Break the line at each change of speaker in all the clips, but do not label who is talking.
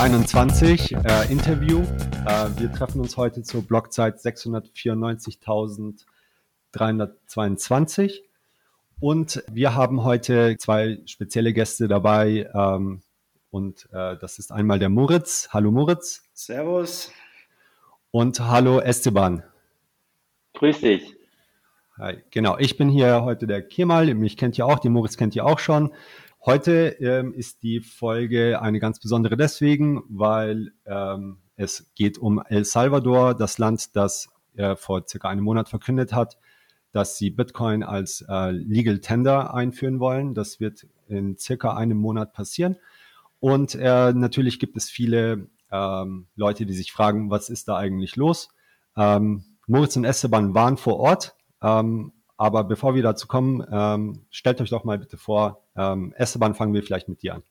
herzlich willkommen zu 21 äh, Interview. Äh, wir treffen uns heute zur Blockzeit 694.322 und wir haben heute zwei spezielle Gäste dabei ähm, und äh, das ist einmal der Moritz. Hallo Moritz.
Servus.
Und hallo Esteban.
Grüß dich.
Hi. Genau, ich bin hier heute der Kemal, mich kennt ihr auch, den Moritz kennt ihr auch schon. Heute ähm, ist die Folge eine ganz besondere deswegen, weil ähm, es geht um El Salvador, das Land, das äh, vor circa einem Monat verkündet hat, dass sie Bitcoin als äh, Legal Tender einführen wollen. Das wird in circa einem Monat passieren. Und äh, natürlich gibt es viele ähm, Leute, die sich fragen, was ist da eigentlich los? Ähm, Moritz und Esteban waren vor Ort. Ähm, aber bevor wir dazu kommen, ähm, stellt euch doch mal bitte vor, ähm, Esteban, fangen wir vielleicht mit dir an.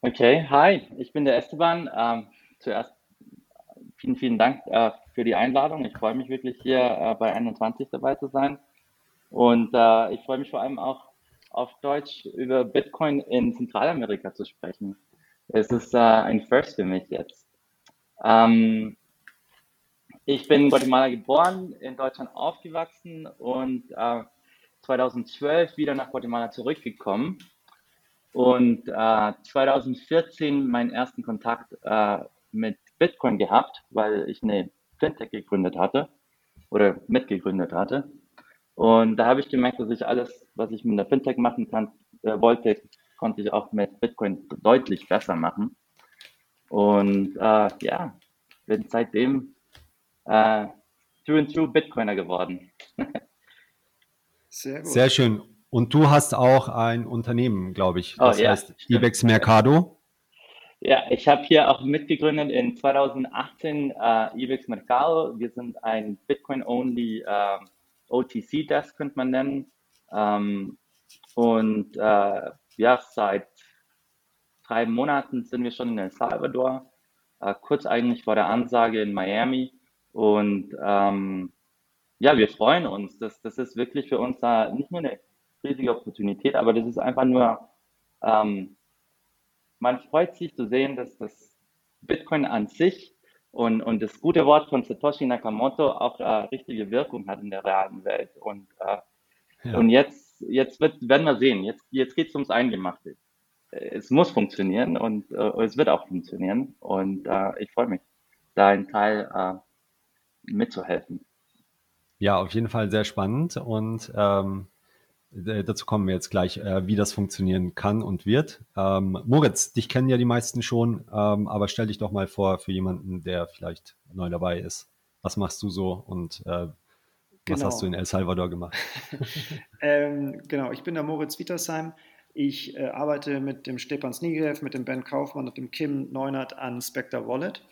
Okay, hi, ich bin der Esteban. Ähm, zuerst vielen, vielen Dank äh, für die Einladung. Ich freue mich wirklich hier äh, bei 21 dabei zu sein. Und äh, ich freue mich vor allem auch auf Deutsch über Bitcoin in Zentralamerika zu sprechen. Es ist äh, ein First für mich jetzt. Ähm, ich bin in Guatemala geboren, in Deutschland aufgewachsen und äh, 2012 wieder nach Guatemala zurückgekommen und äh, 2014 meinen ersten Kontakt äh, mit Bitcoin gehabt, weil ich eine Fintech gegründet hatte oder mitgegründet hatte. Und da habe ich gemerkt, dass ich alles, was ich mit der Fintech machen kann, äh, wollte, konnte ich auch mit Bitcoin deutlich besser machen. Und äh, ja, bin seitdem äh, through and through Bitcoiner geworden.
Sehr gut. Sehr schön. Und du hast auch ein Unternehmen, glaube ich.
Das oh, ja,
heißt Ibex Mercado.
Ja, ich habe hier auch mitgegründet in 2018 äh, Ibex Mercado. Wir sind ein Bitcoin-only äh, OTC-Desk, könnte man nennen. Ähm, und äh, ja, seit drei Monaten sind wir schon in El Salvador. Äh, kurz eigentlich vor der Ansage in Miami. Und ähm, ja, wir freuen uns. Das, das ist wirklich für uns da nicht nur eine riesige Opportunität, aber das ist einfach nur, ähm, man freut sich zu sehen, dass das Bitcoin an sich und, und das gute Wort von Satoshi Nakamoto auch äh, richtige Wirkung hat in der realen Welt. Und, äh, ja. und jetzt, jetzt wird, werden wir sehen, jetzt, jetzt geht es ums Eingemachte. Es muss funktionieren und äh, es wird auch funktionieren. Und äh, ich freue mich, da ein Teil äh, mitzuhelfen.
Ja, auf jeden Fall sehr spannend und ähm, dazu kommen wir jetzt gleich, äh, wie das funktionieren kann und wird. Ähm, Moritz, dich kennen ja die meisten schon, ähm, aber stell dich doch mal vor für jemanden, der vielleicht neu dabei ist. Was machst du so und äh, was genau. hast du in El Salvador gemacht?
ähm, genau, ich bin der Moritz Wietersheim. Ich äh, arbeite mit dem Stepan Snigev, mit dem Ben Kaufmann und dem Kim Neunert an Spectre Wallet.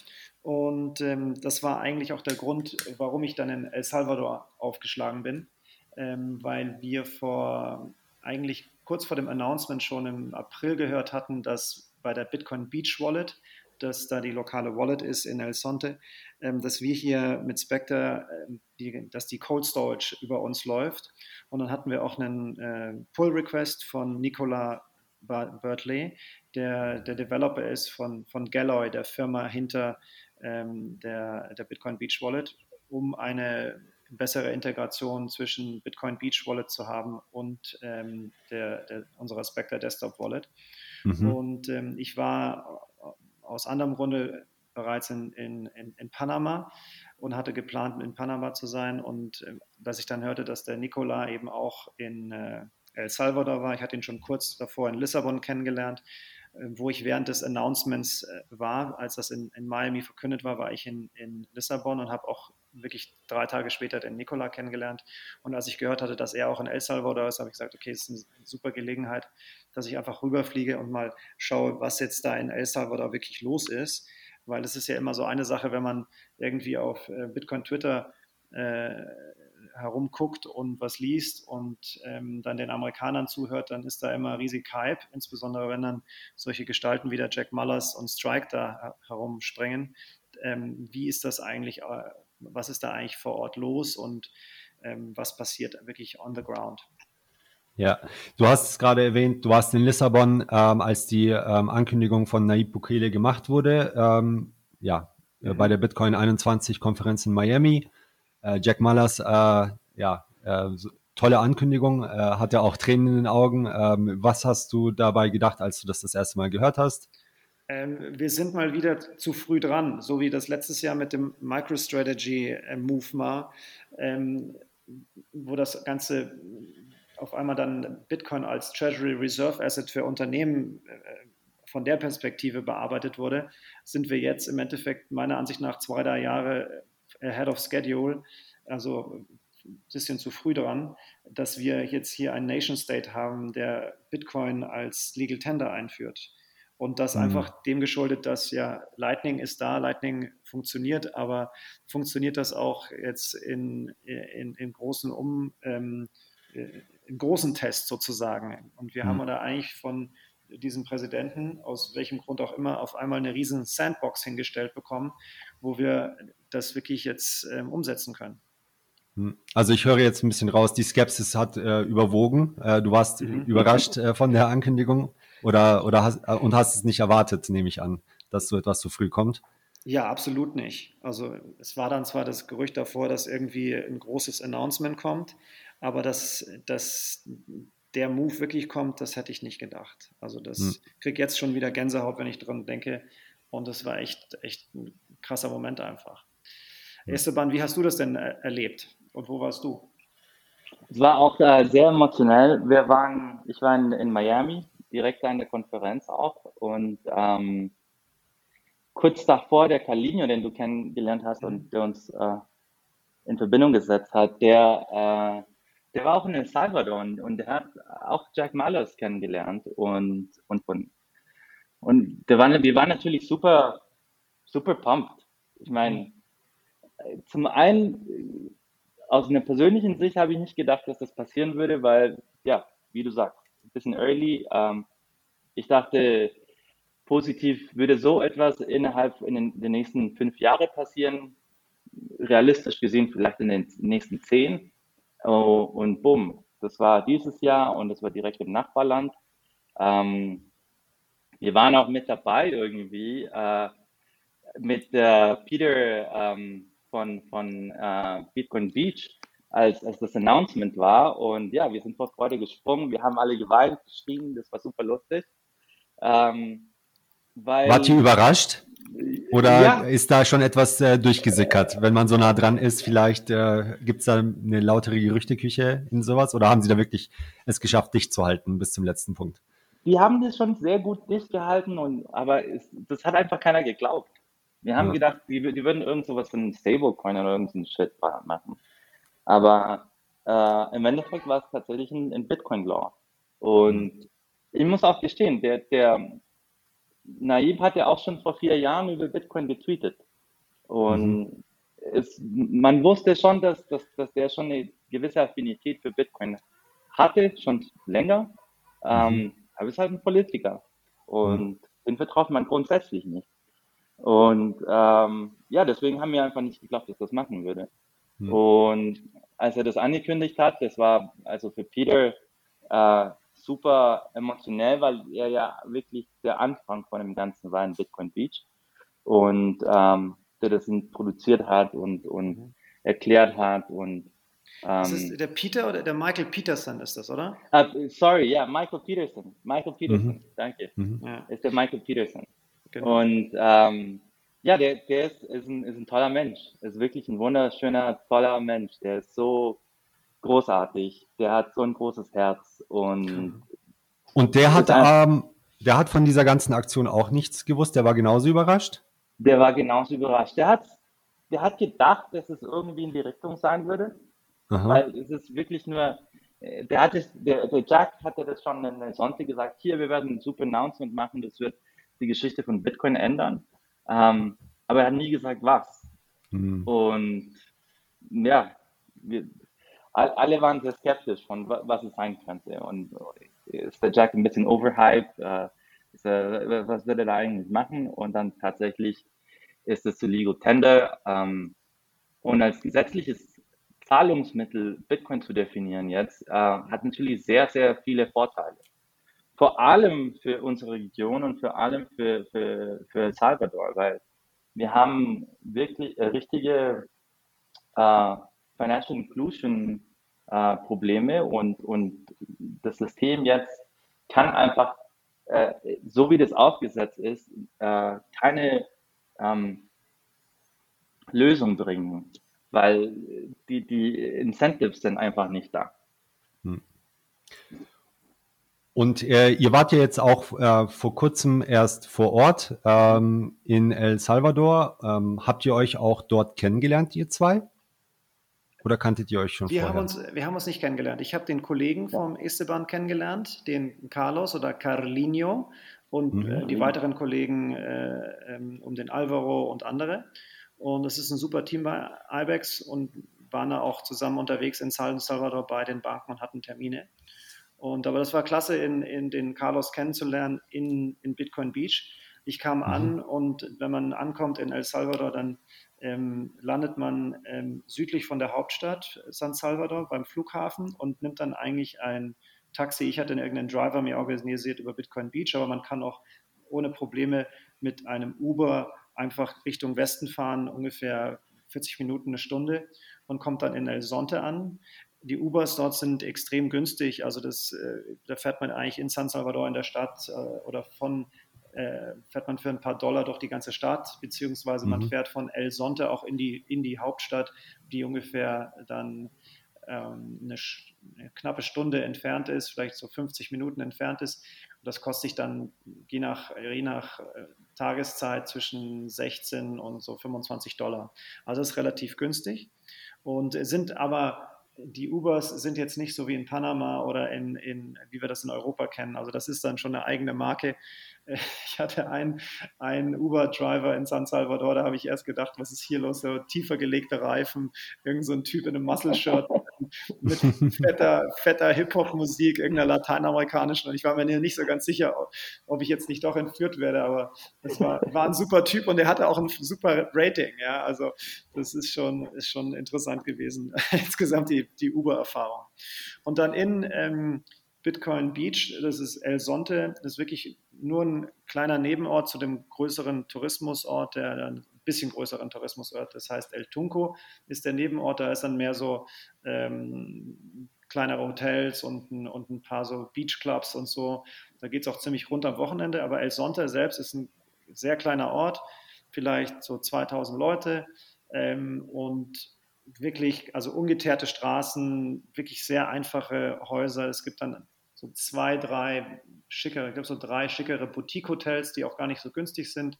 Und ähm, das war eigentlich auch der Grund, warum ich dann in El Salvador aufgeschlagen bin, ähm, weil wir vor eigentlich kurz vor dem Announcement schon im April gehört hatten, dass bei der Bitcoin Beach Wallet, dass da die lokale Wallet ist in El Sonte, ähm, dass wir hier mit Spectre, äh, die, dass die Cold Storage über uns läuft. Und dann hatten wir auch einen äh, Pull Request von Nicola Bertley, der der Developer ist von, von Galloy, der Firma hinter ähm, der, der Bitcoin Beach Wallet, um eine bessere Integration zwischen Bitcoin Beach Wallet zu haben und ähm, der, der, unserer Spectre Desktop Wallet. Mhm. Und ähm, ich war aus anderem Grunde bereits in, in, in, in, Panama und hatte geplant, in Panama zu sein. Und äh, dass ich dann hörte, dass der Nicola eben auch in äh, El Salvador war, ich hatte ihn schon kurz davor in Lissabon kennengelernt, wo ich während des Announcements äh, war, als das in, in Miami verkündet war, war ich in, in Lissabon und habe auch wirklich drei Tage später den Nikola kennengelernt. Und als ich gehört hatte, dass er auch in El Salvador ist, habe ich gesagt, okay, es ist eine super Gelegenheit, dass ich einfach rüberfliege und mal schaue, was jetzt da in El Salvador wirklich los ist. Weil es ist ja immer so eine Sache, wenn man irgendwie auf äh, Bitcoin Twitter äh, herumguckt und was liest und ähm, dann den Amerikanern zuhört, dann ist da immer riesig Hype, insbesondere wenn dann solche Gestalten wie der Jack Mullers und Strike da herumspringen. Ähm, wie ist das eigentlich, äh, was ist da eigentlich vor Ort los und ähm, was passiert wirklich on the ground?
Ja, du hast es gerade erwähnt, du warst in Lissabon, ähm, als die ähm, Ankündigung von Naib Bukele gemacht wurde. Ähm, ja, mhm. bei der Bitcoin 21 Konferenz in Miami. Äh, Jack Mullers, äh, ja, äh, so, tolle Ankündigung, hat ja auch Tränen in den Augen. Ähm, was hast du dabei gedacht, als du das das erste Mal gehört hast?
Ähm, wir sind mal wieder zu früh dran, so wie das letztes Jahr mit dem MicroStrategy-Move war, ähm, wo das Ganze auf einmal dann Bitcoin als Treasury Reserve Asset für Unternehmen von der Perspektive bearbeitet wurde, sind wir jetzt im Endeffekt meiner Ansicht nach zwei, drei Jahre ahead of schedule, also ein bisschen zu früh dran, dass wir jetzt hier einen Nation State haben, der Bitcoin als Legal Tender einführt. Und das mhm. einfach dem geschuldet, dass ja Lightning ist da, Lightning funktioniert, aber funktioniert das auch jetzt in, in, in großen um, ähm, im großen Test sozusagen. Und wir mhm. haben da eigentlich von diesem Präsidenten, aus welchem Grund auch immer, auf einmal eine riesen Sandbox hingestellt bekommen, wo wir das wirklich jetzt ähm, umsetzen können.
Hm. Also ich höre jetzt ein bisschen raus, die Skepsis hat äh, überwogen. Äh, du warst mhm. überrascht äh, von der Ankündigung oder, oder hast, äh, und hast es nicht erwartet, nehme ich an, dass so etwas so früh kommt.
Ja, absolut nicht. Also es war dann zwar das Gerücht davor, dass irgendwie ein großes Announcement kommt, aber dass, dass der Move wirklich kommt, das hätte ich nicht gedacht. Also das hm. kriege jetzt schon wieder Gänsehaut, wenn ich dran denke. Und das war echt, echt ein krasser Moment einfach. Hm. Esteban, wie hast du das denn erlebt und wo warst du?
Es war auch äh, sehr emotionell. Wir waren, ich war in, in Miami, direkt an der Konferenz auch und ähm, kurz davor der Carlinho, den du kennengelernt hast und mhm. der uns äh, in Verbindung gesetzt hat, der äh, der war auch in El Salvador und, und der hat auch Jack Mallers kennengelernt und, und von, und der war, wir waren natürlich super, super pumped. Ich meine, zum einen, aus einer persönlichen Sicht habe ich nicht gedacht, dass das passieren würde, weil, ja, wie du sagst, ein bisschen early. Ähm, ich dachte, positiv würde so etwas innerhalb in den, den nächsten fünf Jahren passieren. Realistisch gesehen vielleicht in den nächsten zehn. Oh, und bumm, das war dieses Jahr und das war direkt im Nachbarland. Ähm, wir waren auch mit dabei irgendwie äh, mit äh, Peter ähm, von, von äh, Bitcoin Beach, als, als das Announcement war. Und ja, wir sind vor Freude gesprungen, wir haben alle geweint, geschrien, das war super lustig. Ähm,
weil, Wart ihr überrascht? Oder ja. ist da schon etwas äh, durchgesickert? Wenn man so nah dran ist, vielleicht äh, gibt es da eine lautere Gerüchteküche in sowas? Oder haben Sie da wirklich es geschafft, dicht zu halten bis zum letzten Punkt?
Die haben das schon sehr gut dicht gehalten, und, aber es, das hat einfach keiner geglaubt. Wir haben ja. gedacht, die, die, würden irgend sowas von Stablecoin oder irgendeinen Shit machen. Aber äh, im Endeffekt war es tatsächlich ein, ein Bitcoin-Law. Und mhm. ich muss auch gestehen, der, der, Naib hat ja auch schon vor vier Jahren über Bitcoin getweetet. Und mhm. es, man wusste schon, dass, dass, dass der schon eine gewisse Affinität für Bitcoin hatte, schon länger. Ähm, mhm. aber es ist halt ein Politiker. Und mhm. den vertraut man grundsätzlich nicht. Und ähm, ja, deswegen haben wir einfach nicht geglaubt, dass das machen würde. Mhm. Und als er das angekündigt hat, das war also für Peter äh, super emotionell, weil er ja wirklich der Anfang von dem Ganzen war in Bitcoin Beach und ähm, der das produziert hat und, und mhm. erklärt hat und
ähm, ist das der Peter oder der Michael Peterson ist das, oder?
Uh, sorry, ja, Michael Peterson. Michael Peterson, mhm. danke. Mhm. Ja. Ist der Michael Peterson. Genau. Und ähm, ja, der, der ist, ist, ein, ist ein toller Mensch. Ist wirklich ein wunderschöner, toller Mensch. Der ist so großartig. Der hat so ein großes Herz und
und der hat, ähm, der hat von dieser ganzen Aktion auch nichts gewusst. Der war genauso überrascht.
Der war genauso überrascht. Der hat, der hat gedacht, dass es irgendwie in die Richtung sein würde, Aha. weil es ist wirklich nur. Äh, der hat es, der, der Jack hatte das schon in der Sonntag gesagt. Hier, wir werden ein super Announcement machen. Das wird die Geschichte von Bitcoin ändern. Ähm, aber er hat nie gesagt, was. Mhm. Und ja, wir, alle waren sehr skeptisch von was es sein könnte. Und ist der Jack ein bisschen overhyped? Äh, er, was wird er da eigentlich machen? Und dann tatsächlich ist es zu Legal Tender. Ähm, und als gesetzliches Zahlungsmittel Bitcoin zu definieren jetzt, äh, hat natürlich sehr, sehr viele Vorteile. Vor allem für unsere Region und vor allem für, für, für Salvador, weil wir haben wirklich äh, richtige äh, Financial Inclusion äh, Probleme und, und das System jetzt kann einfach, äh, so wie das aufgesetzt ist, äh, keine ähm, Lösung bringen, weil die, die Incentives sind einfach nicht da. Hm.
Und äh, ihr wart ja jetzt auch äh, vor kurzem erst vor Ort ähm, in El Salvador. Ähm, habt ihr euch auch dort kennengelernt, ihr zwei? Oder kanntet ihr euch schon
wir
vorher?
Haben uns, wir haben uns nicht kennengelernt. Ich habe den Kollegen vom Esteban kennengelernt, den Carlos oder Carlinho und mhm. äh, die weiteren Kollegen äh, ähm, um den Alvaro und andere. Und es ist ein super Team bei Ibex und waren da auch zusammen unterwegs in San Salvador bei den Banken und hatten Termine. Und aber das war klasse, in, in den Carlos kennenzulernen in, in Bitcoin Beach. Ich kam mhm. an und wenn man ankommt in El Salvador, dann ähm, landet man ähm, südlich von der Hauptstadt San Salvador beim Flughafen und nimmt dann eigentlich ein Taxi. Ich hatte irgendeinen Driver mir organisiert über Bitcoin Beach, aber man kann auch ohne Probleme mit einem Uber einfach Richtung Westen fahren, ungefähr 40 Minuten, eine Stunde und kommt dann in El Sonte an. Die Ubers dort sind extrem günstig, also das, äh, da fährt man eigentlich in San Salvador in der Stadt äh, oder von äh, fährt man für ein paar Dollar durch die ganze Stadt, beziehungsweise mhm. man fährt von El Sonte auch in die, in die Hauptstadt, die ungefähr dann ähm, eine, eine, knappe Stunde entfernt ist, vielleicht so 50 Minuten entfernt ist. Und das kostet sich dann je nach, je nach äh, Tageszeit zwischen 16 und so 25 Dollar. Also das ist relativ günstig und sind aber die Ubers sind jetzt nicht so wie in Panama oder in, in, wie wir das in Europa kennen. Also das ist dann schon eine eigene Marke. Ich hatte einen, einen Uber-Driver in San Salvador, da habe ich erst gedacht, was ist hier los? So tiefer gelegte Reifen, irgend so ein Typ in einem Muscle-Shirt mit fetter, fetter Hip-Hop-Musik, irgendeiner lateinamerikanischen. Und ich war mir nicht so ganz sicher, ob ich jetzt nicht doch entführt werde, aber das war, war ein super Typ und der hatte auch ein super Rating. Ja, also das ist schon, ist schon interessant gewesen, insgesamt die, die Uber-Erfahrung. Und dann in ähm, Bitcoin Beach, das ist El Sonte, das ist wirklich nur ein kleiner Nebenort zu dem größeren Tourismusort, der ein bisschen größeren Tourismusort, das heißt El Tunco ist der Nebenort, da ist dann mehr so ähm, kleinere Hotels und ein, und ein paar so Beachclubs und so. Da geht es auch ziemlich rund am Wochenende, aber El Sonte selbst ist ein sehr kleiner Ort, vielleicht so 2000 Leute ähm, und wirklich, also ungeteerte Straßen, wirklich sehr einfache Häuser. Es gibt dann so zwei, drei schickere, ich glaube so drei schickere Boutique-Hotels, die auch gar nicht so günstig sind,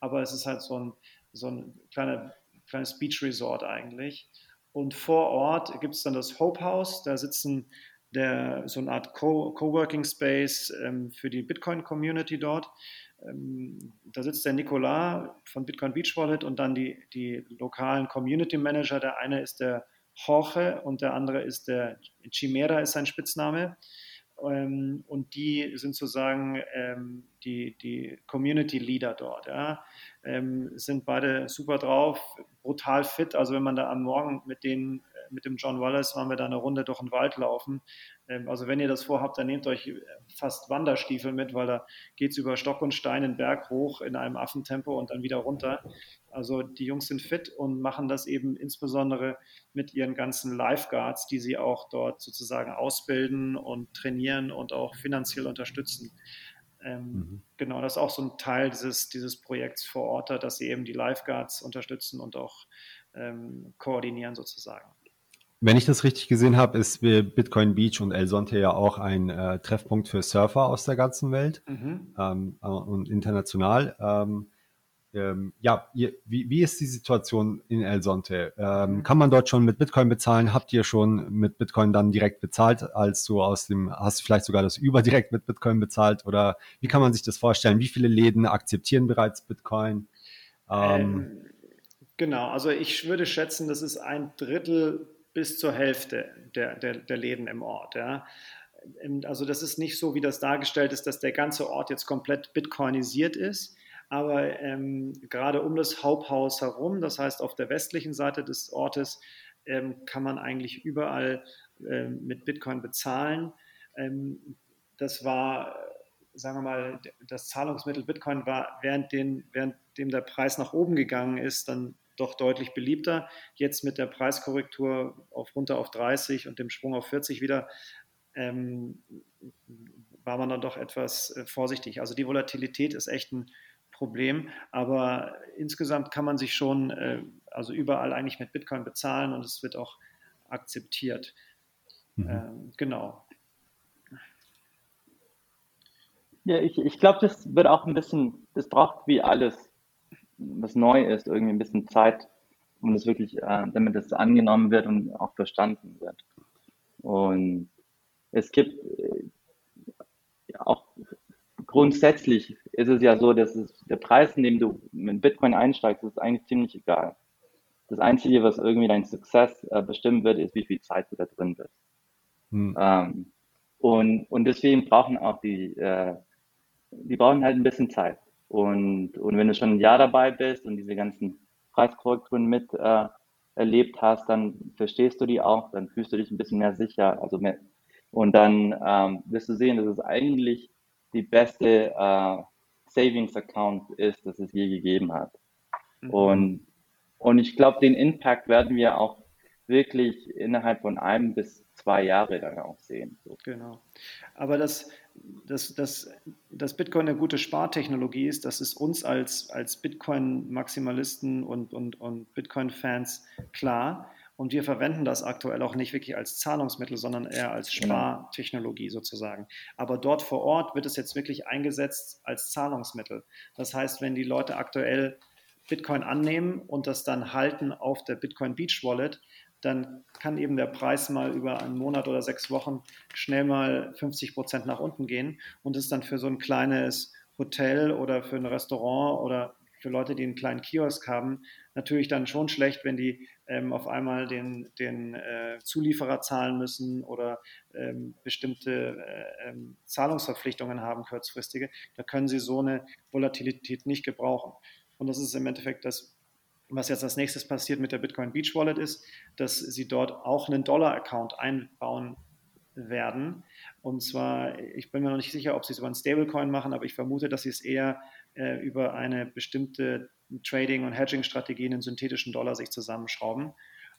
aber es ist halt so ein, so ein kleiner, kleines Beach-Resort eigentlich. Und vor Ort gibt es dann das Hope House, da sitzen der, so eine Art Coworking Space ähm, für die Bitcoin-Community dort. Ähm, da sitzt der Nicolas von Bitcoin Beach Wallet und dann die, die lokalen Community Manager. Der eine ist der Jorge und der andere ist der Chimera, ist sein Spitzname. Ähm, und die sind sozusagen ähm, die, die Community Leader dort. Ja. Ähm, sind beide super drauf, brutal fit. Also wenn man da am Morgen mit denen, mit dem John Wallace, waren wir da eine Runde durch den Wald laufen. Ähm, also wenn ihr das vorhabt, dann nehmt euch fast Wanderstiefel mit, weil da geht es über Stock und Stein den Berg hoch in einem Affentempo und dann wieder runter. Also die Jungs sind fit und machen das eben insbesondere mit ihren ganzen Lifeguards, die sie auch dort sozusagen ausbilden und trainieren und auch finanziell unterstützen. Ähm, mhm. Genau, das ist auch so ein Teil dieses, dieses Projekts vor Ort, dass sie eben die Lifeguards unterstützen und auch ähm, koordinieren sozusagen.
Wenn ich das richtig gesehen habe, ist Bitcoin Beach und El Sonte ja auch ein äh, Treffpunkt für Surfer aus der ganzen Welt mhm. ähm, äh, und international. Ähm, ähm, ja, ihr, wie, wie ist die Situation in El Sonte? Ähm, mhm. kann man dort schon mit Bitcoin bezahlen? Habt ihr schon mit Bitcoin dann direkt bezahlt, als du aus dem, hast du vielleicht sogar das Über direkt mit Bitcoin bezahlt? Oder wie kann man sich das vorstellen? Wie viele Läden akzeptieren bereits Bitcoin?
Ähm, ähm genau, also ich würde schätzen, das ist ein Drittel bis zur Hälfte der, der, der Läden im Ort. Ja. Ähm, also das ist nicht so, wie das dargestellt ist, dass der ganze Ort jetzt komplett bitcoinisiert ist aber ähm, gerade um das Haupthaus herum, das heißt auf der westlichen Seite des Ortes, ähm, kann man eigentlich überall ähm, mit Bitcoin bezahlen. Ähm, das war, sagen wir mal, das Zahlungsmittel Bitcoin war, während den, währenddem der Preis nach oben gegangen ist, dann doch deutlich beliebter. Jetzt mit der Preiskorrektur auf runter auf 30 und dem Sprung auf 40 wieder ähm, war man dann doch etwas äh, vorsichtig. Also die Volatilität ist echt ein Problem, aber insgesamt kann man sich schon äh, also überall eigentlich mit Bitcoin bezahlen und es wird auch akzeptiert. Mhm. Ähm, genau.
Ja, ich, ich glaube, das wird auch ein bisschen, das braucht wie alles, was neu ist, irgendwie ein bisschen Zeit, um das wirklich, äh, damit das angenommen wird und auch verstanden wird. Und es gibt äh, auch grundsätzlich ist es ja so, dass es, der Preis, in dem du mit Bitcoin einsteigst, ist eigentlich ziemlich egal. Das Einzige, was irgendwie dein Success äh, bestimmen wird, ist, wie viel Zeit du da drin bist. Hm. Ähm, und, und deswegen brauchen auch die, äh, die brauchen halt ein bisschen Zeit. Und, und wenn du schon ein Jahr dabei bist und diese ganzen Preiskorrekturen mit äh, erlebt hast, dann verstehst du die auch, dann fühlst du dich ein bisschen mehr sicher. Also mehr, und dann ähm, wirst du sehen, dass es eigentlich die beste äh, Savings Account ist, das es je gegeben hat. Mhm. Und, und ich glaube, den Impact werden wir auch wirklich innerhalb von einem bis zwei Jahre dann auch sehen.
So. Genau. Aber dass, dass, dass, dass Bitcoin eine gute Spartechnologie ist, das ist uns als, als Bitcoin-Maximalisten und, und, und Bitcoin-Fans klar. Und wir verwenden das aktuell auch nicht wirklich als Zahlungsmittel, sondern eher als genau. Spartechnologie sozusagen. Aber dort vor Ort wird es jetzt wirklich eingesetzt als Zahlungsmittel. Das heißt, wenn die Leute aktuell Bitcoin annehmen und das dann halten auf der Bitcoin Beach Wallet, dann kann eben der Preis mal über einen Monat oder sechs Wochen schnell mal 50 Prozent nach unten gehen und ist dann für so ein kleines Hotel oder für ein Restaurant oder für Leute, die einen kleinen Kiosk haben, natürlich dann schon schlecht, wenn die ähm, auf einmal den, den äh, Zulieferer zahlen müssen oder ähm, bestimmte äh, ähm, Zahlungsverpflichtungen haben, kurzfristige. Da können sie so eine Volatilität nicht gebrauchen. Und das ist im Endeffekt das, was jetzt als nächstes passiert mit der Bitcoin Beach Wallet ist, dass sie dort auch einen Dollar-Account einbauen werden. Und zwar, ich bin mir noch nicht sicher, ob sie es über einen Stablecoin machen, aber ich vermute, dass sie es eher äh, über eine bestimmte Trading- und Hedging-Strategie einen synthetischen Dollar sich zusammenschrauben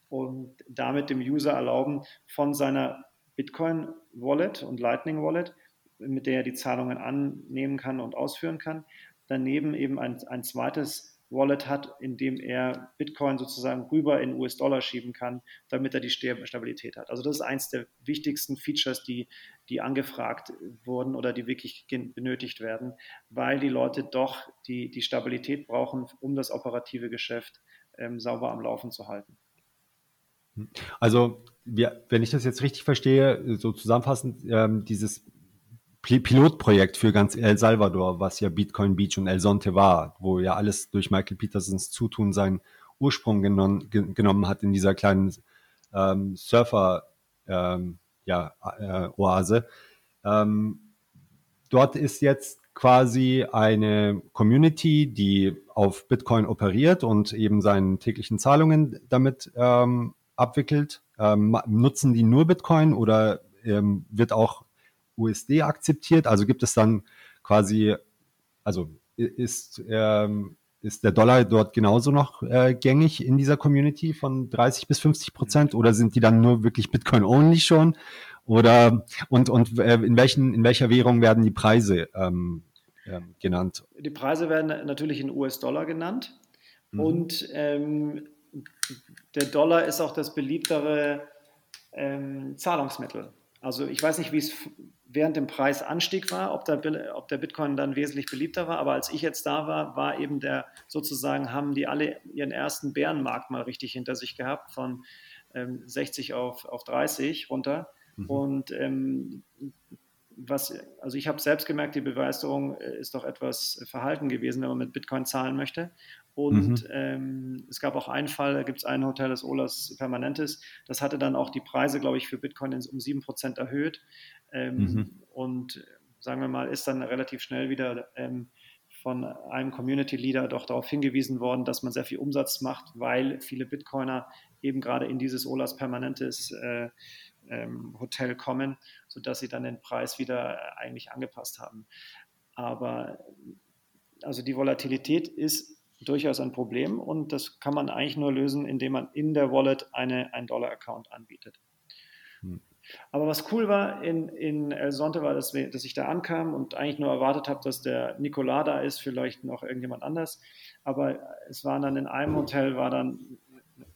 und damit dem User erlauben, von seiner Bitcoin-Wallet und Lightning-Wallet, mit der er die Zahlungen annehmen kann und ausführen kann, daneben eben ein, ein zweites Wallet hat, in dem er Bitcoin sozusagen rüber in US-Dollar schieben kann, damit er die Stabilität hat. Also das ist eins der wichtigsten Features, die, die angefragt wurden oder die wirklich benötigt werden, weil die Leute doch die, die Stabilität brauchen, um das operative Geschäft ähm, sauber am Laufen zu halten.
Also, wir, wenn ich das jetzt richtig verstehe, so zusammenfassend, ähm, dieses Pilotprojekt für ganz El Salvador, was ja Bitcoin Beach und El Sonte war, wo ja alles durch Michael Petersons Zutun seinen Ursprung genon gen genommen hat in dieser kleinen ähm, Surfer ähm, ja, äh. Ähm, dort ist jetzt quasi eine Community, die auf Bitcoin operiert und eben seinen täglichen Zahlungen damit ähm, abwickelt. Ähm, nutzen die nur Bitcoin oder ähm, wird auch USD akzeptiert? Also gibt es dann quasi, also ist, ähm, ist der Dollar dort genauso noch äh, gängig in dieser Community von 30 bis 50 Prozent oder sind die dann nur wirklich Bitcoin-only schon? Oder und, und äh, in, welchen, in welcher Währung werden die Preise ähm, ähm, genannt?
Die Preise werden natürlich in US-Dollar genannt. Mhm. Und ähm, der Dollar ist auch das beliebtere ähm, Zahlungsmittel. Also ich weiß nicht, wie es während dem Preisanstieg war, ob der, ob der Bitcoin dann wesentlich beliebter war. Aber als ich jetzt da war, war eben der sozusagen, haben die alle ihren ersten Bärenmarkt mal richtig hinter sich gehabt, von ähm, 60 auf, auf 30 runter. Mhm. Und ähm, was, also ich habe selbst gemerkt, die Begeisterung äh, ist doch etwas verhalten gewesen, wenn man mit Bitcoin zahlen möchte. Und mhm. ähm, es gab auch einen Fall, da gibt es ein Hotel, das Olas Permanentes, das hatte dann auch die Preise, glaube ich, für Bitcoin um 7% erhöht. Ähm, mhm. Und sagen wir mal, ist dann relativ schnell wieder ähm, von einem Community Leader doch darauf hingewiesen worden, dass man sehr viel Umsatz macht, weil viele Bitcoiner eben gerade in dieses Olas Permanentes äh, ähm, Hotel kommen, sodass sie dann den Preis wieder eigentlich angepasst haben. Aber also die Volatilität ist durchaus ein Problem und das kann man eigentlich nur lösen, indem man in der Wallet eine, einen Dollar-Account anbietet. Hm. Aber was cool war in, in El Sonte war, dass, wir, dass ich da ankam und eigentlich nur erwartet habe, dass der Nicolas da ist, vielleicht noch irgendjemand anders. Aber es war dann in einem Hotel, war dann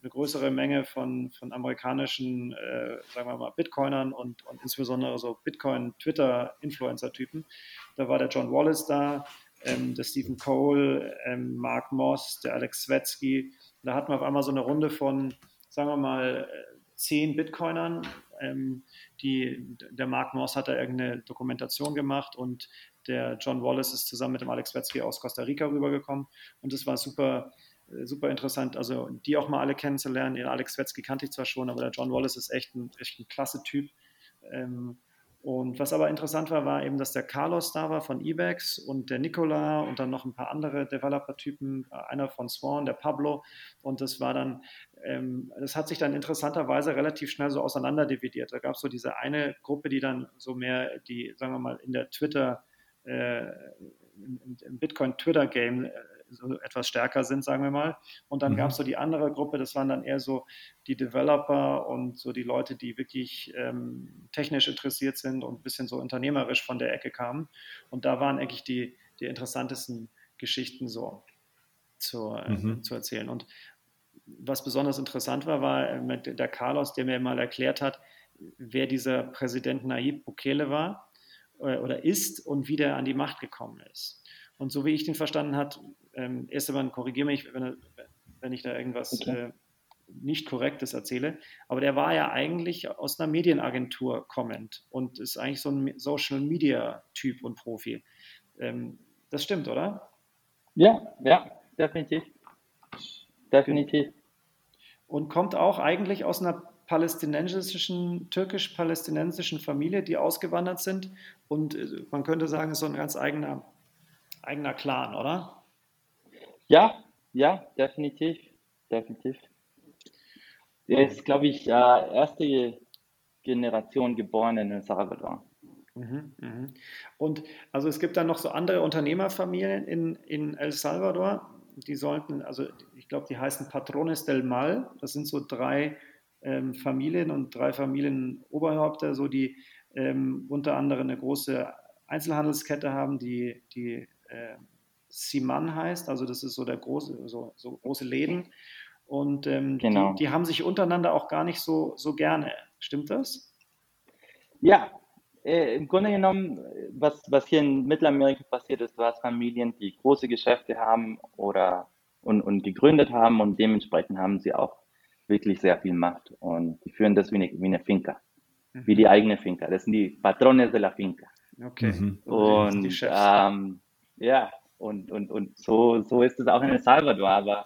eine größere Menge von, von amerikanischen, äh, sagen wir mal, Bitcoinern und, und insbesondere so Bitcoin-Twitter-Influencer-Typen. Da war der John Wallace da, ähm, der Stephen Cole, ähm, Mark Moss, der Alex Svetzky. Da hatten wir auf einmal so eine Runde von, sagen wir mal, zehn Bitcoinern. Ähm, die, der Mark Moss hat da irgendeine Dokumentation gemacht und der John Wallace ist zusammen mit dem Alex Svetzky aus Costa Rica rübergekommen. Und das war super, äh, super interessant, also die auch mal alle kennenzulernen. Den Alex Svetzky kannte ich zwar schon, aber der John Wallace ist echt ein, echt ein klasse Typ. Ähm, und was aber interessant war, war eben, dass der Carlos da war von Ebex und der Nicola und dann noch ein paar andere Developer-Typen, äh, einer von Swan, der Pablo. Und das war dann, ähm, das hat sich dann interessanterweise relativ schnell so auseinanderdividiert. Da gab es so diese eine Gruppe, die dann so mehr die, sagen wir mal, in der Twitter, äh, im, Bitcoin-Twitter-Game äh, so etwas stärker sind, sagen wir mal. Und dann mhm. gab es so die andere Gruppe, das waren dann eher so die Developer und so die Leute, die wirklich ähm, technisch interessiert sind und ein bisschen so unternehmerisch von der Ecke kamen. Und da waren eigentlich die, die interessantesten Geschichten so zu, äh, mhm. zu erzählen. Und was besonders interessant war, war äh, der Carlos, der mir mal erklärt hat, wer dieser Präsident Nayib Bukele war äh, oder ist und wie der an die Macht gekommen ist. Und so wie ich den verstanden habe, ähm, Esteban, korrigiere mich, wenn, wenn, ich da irgendwas okay. äh, nicht Korrektes erzähle, aber der war ja eigentlich aus einer Medienagentur kommend und ist eigentlich so ein Social Media Typ und Profi. Ähm, das stimmt, oder?
Ja, ja, definitiv. Definitiv.
Und kommt auch eigentlich aus einer palästinensischen, türkisch-palästinensischen Familie, die ausgewandert sind. Und äh, man könnte sagen, ist so ein ganz eigener eigener Clan, oder?
Ja, ja, definitiv. Definitiv. Er ist, glaube ich, äh, erste Generation geboren in El Salvador.
Mhm, mhm. Und also es gibt dann noch so andere Unternehmerfamilien in, in El Salvador, die sollten, also ich glaube, die heißen Patrones del Mal. Das sind so drei ähm, Familien und drei Familienoberhäupter, so die ähm, unter anderem eine große Einzelhandelskette haben, die, die äh, Siman heißt. Also das ist so der große, so, so große Läden. Und ähm, genau. die, die, haben sich untereinander auch gar nicht so, so gerne. Stimmt das?
Ja, äh, im Grunde genommen, was, was hier in Mittelamerika passiert ist, du hast Familien, die große Geschäfte haben oder und, und gegründet haben und dementsprechend haben sie auch wirklich sehr viel Macht und die führen das wie eine, wie eine Finca, mhm. wie die eigene Finca. Das sind die Patrones de la Finca.
Okay. Mhm.
Und ähm, ja, und, und, und so, so ist es auch in El Salvador. Aber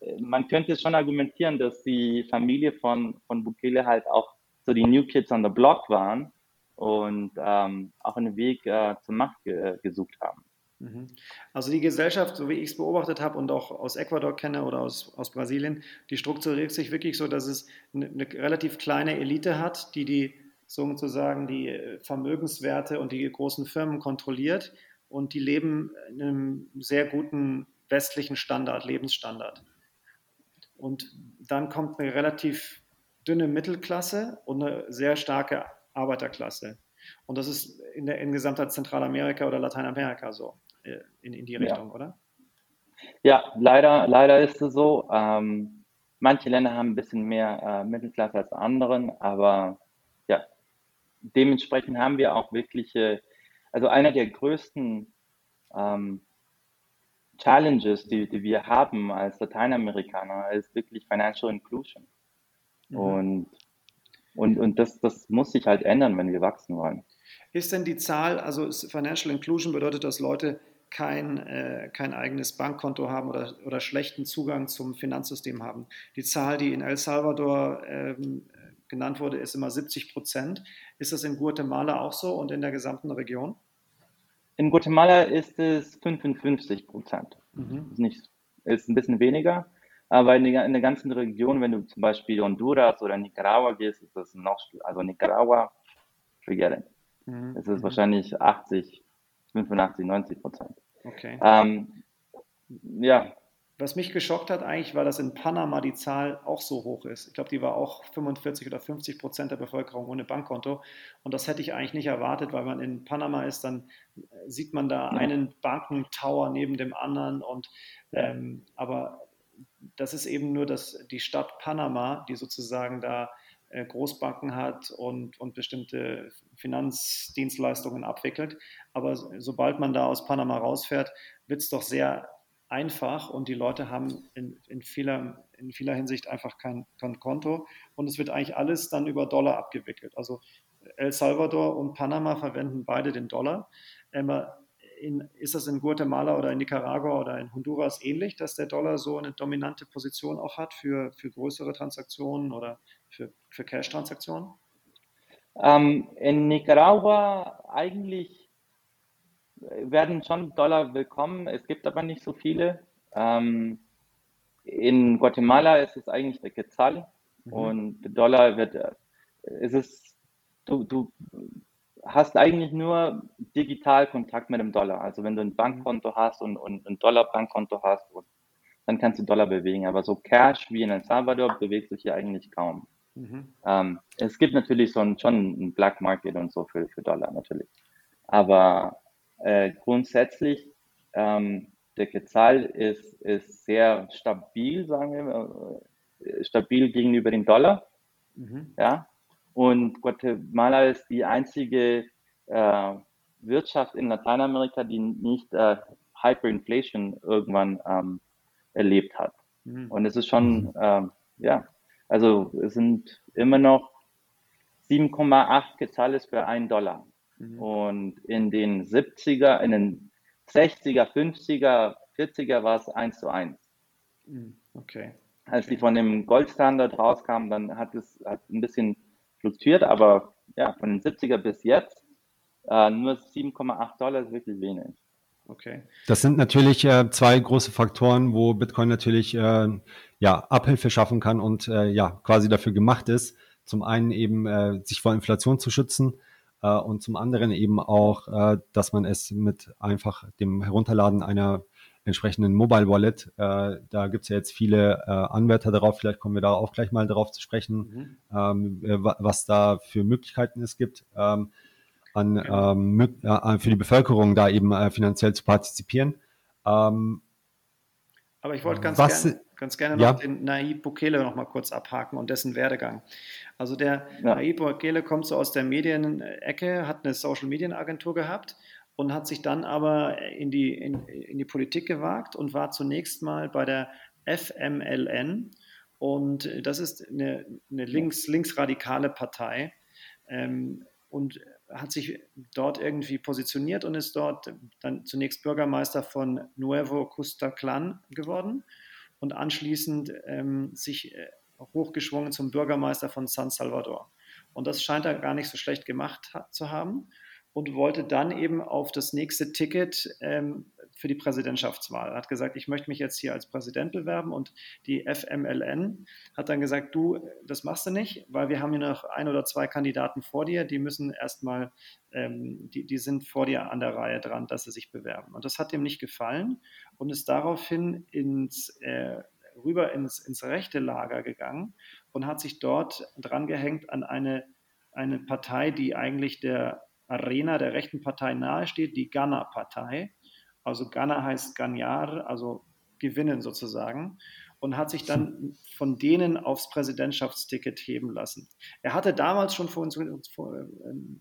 äh, man könnte schon argumentieren, dass die Familie von, von Bukele halt auch so die New Kids on the Block waren und ähm, auch einen Weg äh, zur Macht ge äh, gesucht haben.
Mhm. Also die Gesellschaft, so wie ich es beobachtet habe und auch aus Ecuador kenne oder aus, aus Brasilien, die strukturiert sich wirklich so, dass es eine, eine relativ kleine Elite hat, die die sozusagen die äh, Vermögenswerte und die großen Firmen kontrolliert und die leben in einem sehr guten westlichen Standard, Lebensstandard. Und dann kommt eine relativ dünne Mittelklasse und eine sehr starke Arbeiterklasse. Und das ist in, der, in gesamter Zentralamerika oder Lateinamerika so, äh, in, in die Richtung,
ja.
oder?
Ja, leider, leider ist es so. Ähm, manche Länder haben ein bisschen mehr äh, Mittelklasse als anderen, aber ja, dementsprechend haben wir auch wirkliche also einer der größten ähm, Challenges, die, die wir haben als Lateinamerikaner, ist wirklich Financial Inclusion. Mhm. Und, und, und das, das muss sich halt ändern, wenn wir wachsen wollen.
Ist denn die Zahl, also Financial Inclusion bedeutet, dass Leute kein, äh, kein eigenes Bankkonto haben oder, oder schlechten Zugang zum Finanzsystem haben. Die Zahl, die in El Salvador ähm, genannt wurde, ist immer 70 Prozent. Ist das in Guatemala auch so und in der gesamten Region?
In Guatemala ist es 55 Prozent. Mhm. Ist, nicht, ist ein bisschen weniger. Aber in der, in der ganzen Region, wenn du zum Beispiel Honduras oder Nicaragua gehst, ist das noch, also Nicaragua, forget it. Mhm. Es ist mhm. wahrscheinlich 80, 85, 90 Prozent.
Okay.
Ähm, ja,
was mich geschockt hat eigentlich, war, dass in Panama die Zahl auch so hoch ist. Ich glaube, die war auch 45 oder 50 Prozent der Bevölkerung ohne Bankkonto. Und das hätte ich eigentlich nicht erwartet, weil man in Panama ist, dann äh, sieht man da einen Bankentower neben dem anderen. Und, ähm, aber das ist eben nur das, die Stadt Panama, die sozusagen da äh, Großbanken hat und, und bestimmte Finanzdienstleistungen abwickelt. Aber sobald man da aus Panama rausfährt, wird es doch sehr einfach und die Leute haben in, in, vieler, in vieler Hinsicht einfach kein, kein Konto und es wird eigentlich alles dann über Dollar abgewickelt. Also El Salvador und Panama verwenden beide den Dollar. In, ist das in Guatemala oder in Nicaragua oder in Honduras ähnlich, dass der Dollar so eine dominante Position auch hat für, für größere Transaktionen oder für, für Cash-Transaktionen?
Ähm, in Nicaragua eigentlich werden schon Dollar willkommen. Es gibt aber nicht so viele. Ähm, in Guatemala ist es eigentlich der Quetzal mhm. und der Dollar wird, es ist, du, du hast eigentlich nur digital Kontakt mit dem Dollar. Also wenn du ein Bankkonto hast und, und ein Dollar-Bankkonto hast, dann kannst du Dollar bewegen. Aber so Cash wie in El Salvador bewegt sich hier eigentlich kaum. Mhm. Ähm, es gibt natürlich so ein, schon ein Black Market und so für, für Dollar natürlich. Aber äh, grundsätzlich, ähm, der Quetzal ist, ist sehr stabil, sagen wir, äh, stabil gegenüber dem Dollar. Mhm. Ja? Und Guatemala ist die einzige äh, Wirtschaft in Lateinamerika, die nicht äh, Hyperinflation irgendwann ähm, erlebt hat. Mhm. Und es ist schon, mhm. ähm, ja, also es sind immer noch 7,8 Quetzales für einen Dollar. Mhm. Und in den 70er, in den 60er, 50er, 40er war es 1 zu 1.
Mhm. Okay.
Als die von dem Goldstandard rauskamen, dann hat es hat ein bisschen fluktuiert, aber ja, von den 70er bis jetzt äh, nur 7,8 Dollar ist wirklich wenig.
Okay. Das sind natürlich äh, zwei große Faktoren, wo Bitcoin natürlich äh, ja, Abhilfe schaffen kann und äh, ja, quasi dafür gemacht ist. Zum einen eben äh, sich vor Inflation zu schützen äh, und zum anderen eben auch, äh, dass man es mit einfach dem Herunterladen einer entsprechenden Mobile Wallet, äh, da gibt es ja jetzt viele äh, Anwärter darauf, vielleicht kommen wir da auch gleich mal darauf zu sprechen, mhm. ähm, äh, was da für Möglichkeiten es gibt, ähm, an, ähm, äh, für die Bevölkerung da eben äh, finanziell zu partizipieren. Ähm,
Aber ich wollte ganz gerne ganz gerne noch ja. den Naib Bukele noch mal kurz abhaken und dessen Werdegang. Also der ja. Naib Bukele kommt so aus der Medienecke, hat eine Social Medien Agentur gehabt und hat sich dann aber in die, in, in die Politik gewagt und war zunächst mal bei der FMLN. Und das ist eine, eine links, linksradikale Partei. Ähm, und hat sich dort irgendwie positioniert und ist dort dann zunächst Bürgermeister von Nuevo Custaclan geworden und anschließend ähm, sich äh, hochgeschwungen zum Bürgermeister von San Salvador. Und das scheint er gar nicht so schlecht gemacht ha zu haben und wollte dann eben auf das nächste Ticket ähm, für die Präsidentschaftswahl. Er hat gesagt, ich möchte mich jetzt hier als Präsident bewerben und die FMLN hat dann gesagt, du, das machst du nicht, weil wir haben hier noch ein oder zwei Kandidaten vor dir, die müssen erstmal, ähm, die, die sind vor dir an der Reihe dran, dass sie sich bewerben. Und das hat ihm nicht gefallen und ist daraufhin ins, äh, rüber ins, ins rechte Lager gegangen und hat sich dort drangehängt an eine, eine Partei, die eigentlich der Arena der rechten Partei nahesteht, die Ghana-Partei. Also Ghana heißt Ganyar, also gewinnen sozusagen. Und hat sich dann von denen aufs Präsidentschaftsticket heben lassen. Er hatte damals schon vor uns, vor, ähm,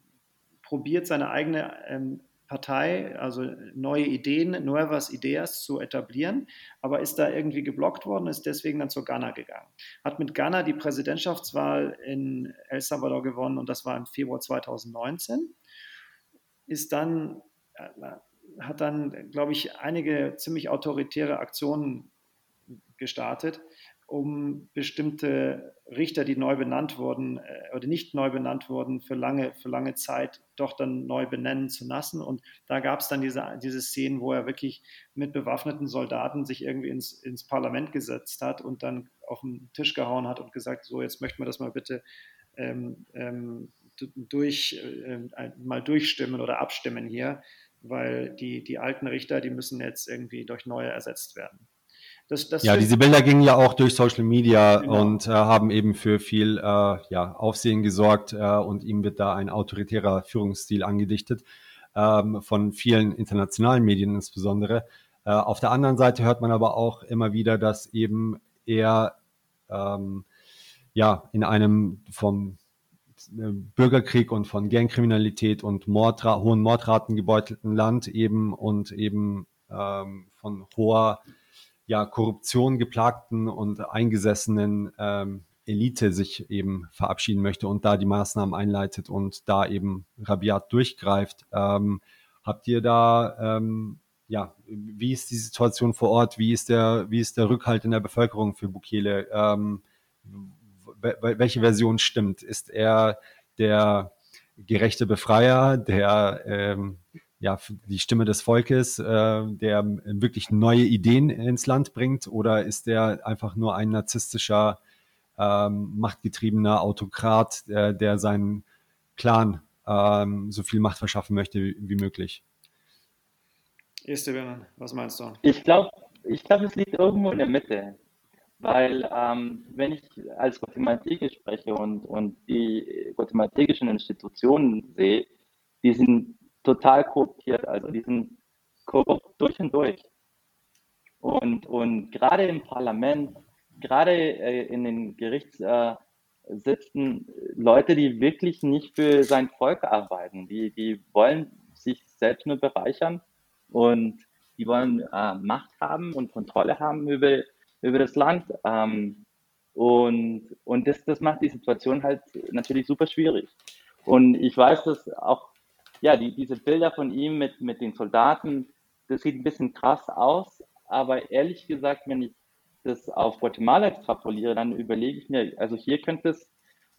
probiert, seine eigene ähm, Partei, also neue Ideen, Nuevas Ideas zu etablieren, aber ist da irgendwie geblockt worden, ist deswegen dann zur Ghana gegangen. Hat mit Ghana die Präsidentschaftswahl in El Salvador gewonnen und das war im Februar 2019 ist dann, äh, hat dann, glaube ich, einige ziemlich autoritäre Aktionen gestartet um bestimmte Richter, die neu benannt wurden äh, oder nicht neu benannt wurden, für lange, für lange Zeit doch dann neu benennen zu lassen. Und da gab es dann diese, diese Szenen, wo er wirklich mit bewaffneten Soldaten sich irgendwie ins, ins Parlament gesetzt hat und dann auf den Tisch gehauen hat und gesagt, so jetzt möchten wir das mal bitte ähm, ähm, durch, äh, mal durchstimmen oder abstimmen hier, weil die, die alten Richter, die müssen jetzt irgendwie durch neue ersetzt werden.
Das, das ja, diese Bilder gingen ja auch durch Social Media genau. und äh, haben eben für viel äh, ja, Aufsehen gesorgt äh, und ihm wird da ein autoritärer Führungsstil angedichtet, ähm, von vielen internationalen Medien insbesondere. Äh, auf der anderen Seite hört man aber auch immer wieder, dass eben er ähm, ja in einem vom äh, Bürgerkrieg und von Gangkriminalität und Mordrate, hohen Mordraten gebeutelten Land eben und eben ähm, von hoher ja, Korruption geplagten und eingesessenen ähm, Elite sich eben verabschieden möchte und da die Maßnahmen einleitet und da eben rabiat durchgreift. Ähm, habt ihr da, ähm, ja, wie ist die Situation vor Ort? Wie ist der, wie ist der Rückhalt in der Bevölkerung für Bukele? Ähm, welche Version stimmt? Ist er der gerechte Befreier, der ähm, ja, die Stimme des Volkes, äh, der wirklich neue Ideen ins Land bringt, oder ist der einfach nur ein narzisstischer, ähm, machtgetriebener Autokrat, der, der seinen Clan ähm, so viel Macht verschaffen möchte wie, wie möglich?
Esteban, was meinst du?
Ich glaube, ich glaub, es liegt irgendwo in der Mitte. Weil ähm, wenn ich als Guatemalteker spreche und, und die guatemaltekischen Institutionen sehe, die sind total korruptiert, also die sind korrupt durch und durch. Und, und gerade im Parlament, gerade äh, in den Gerichtssitzen, äh, Leute, die wirklich nicht für sein Volk arbeiten, die, die wollen sich selbst nur bereichern und die wollen äh, Macht haben und Kontrolle haben über, über das Land. Ähm, und und das, das macht die Situation halt natürlich super schwierig. Und ich weiß, dass auch ja, die, diese Bilder von ihm mit, mit den Soldaten, das sieht ein bisschen krass aus, aber ehrlich gesagt, wenn ich das auf Guatemala extrapoliere, dann überlege ich mir, also hier könnte es,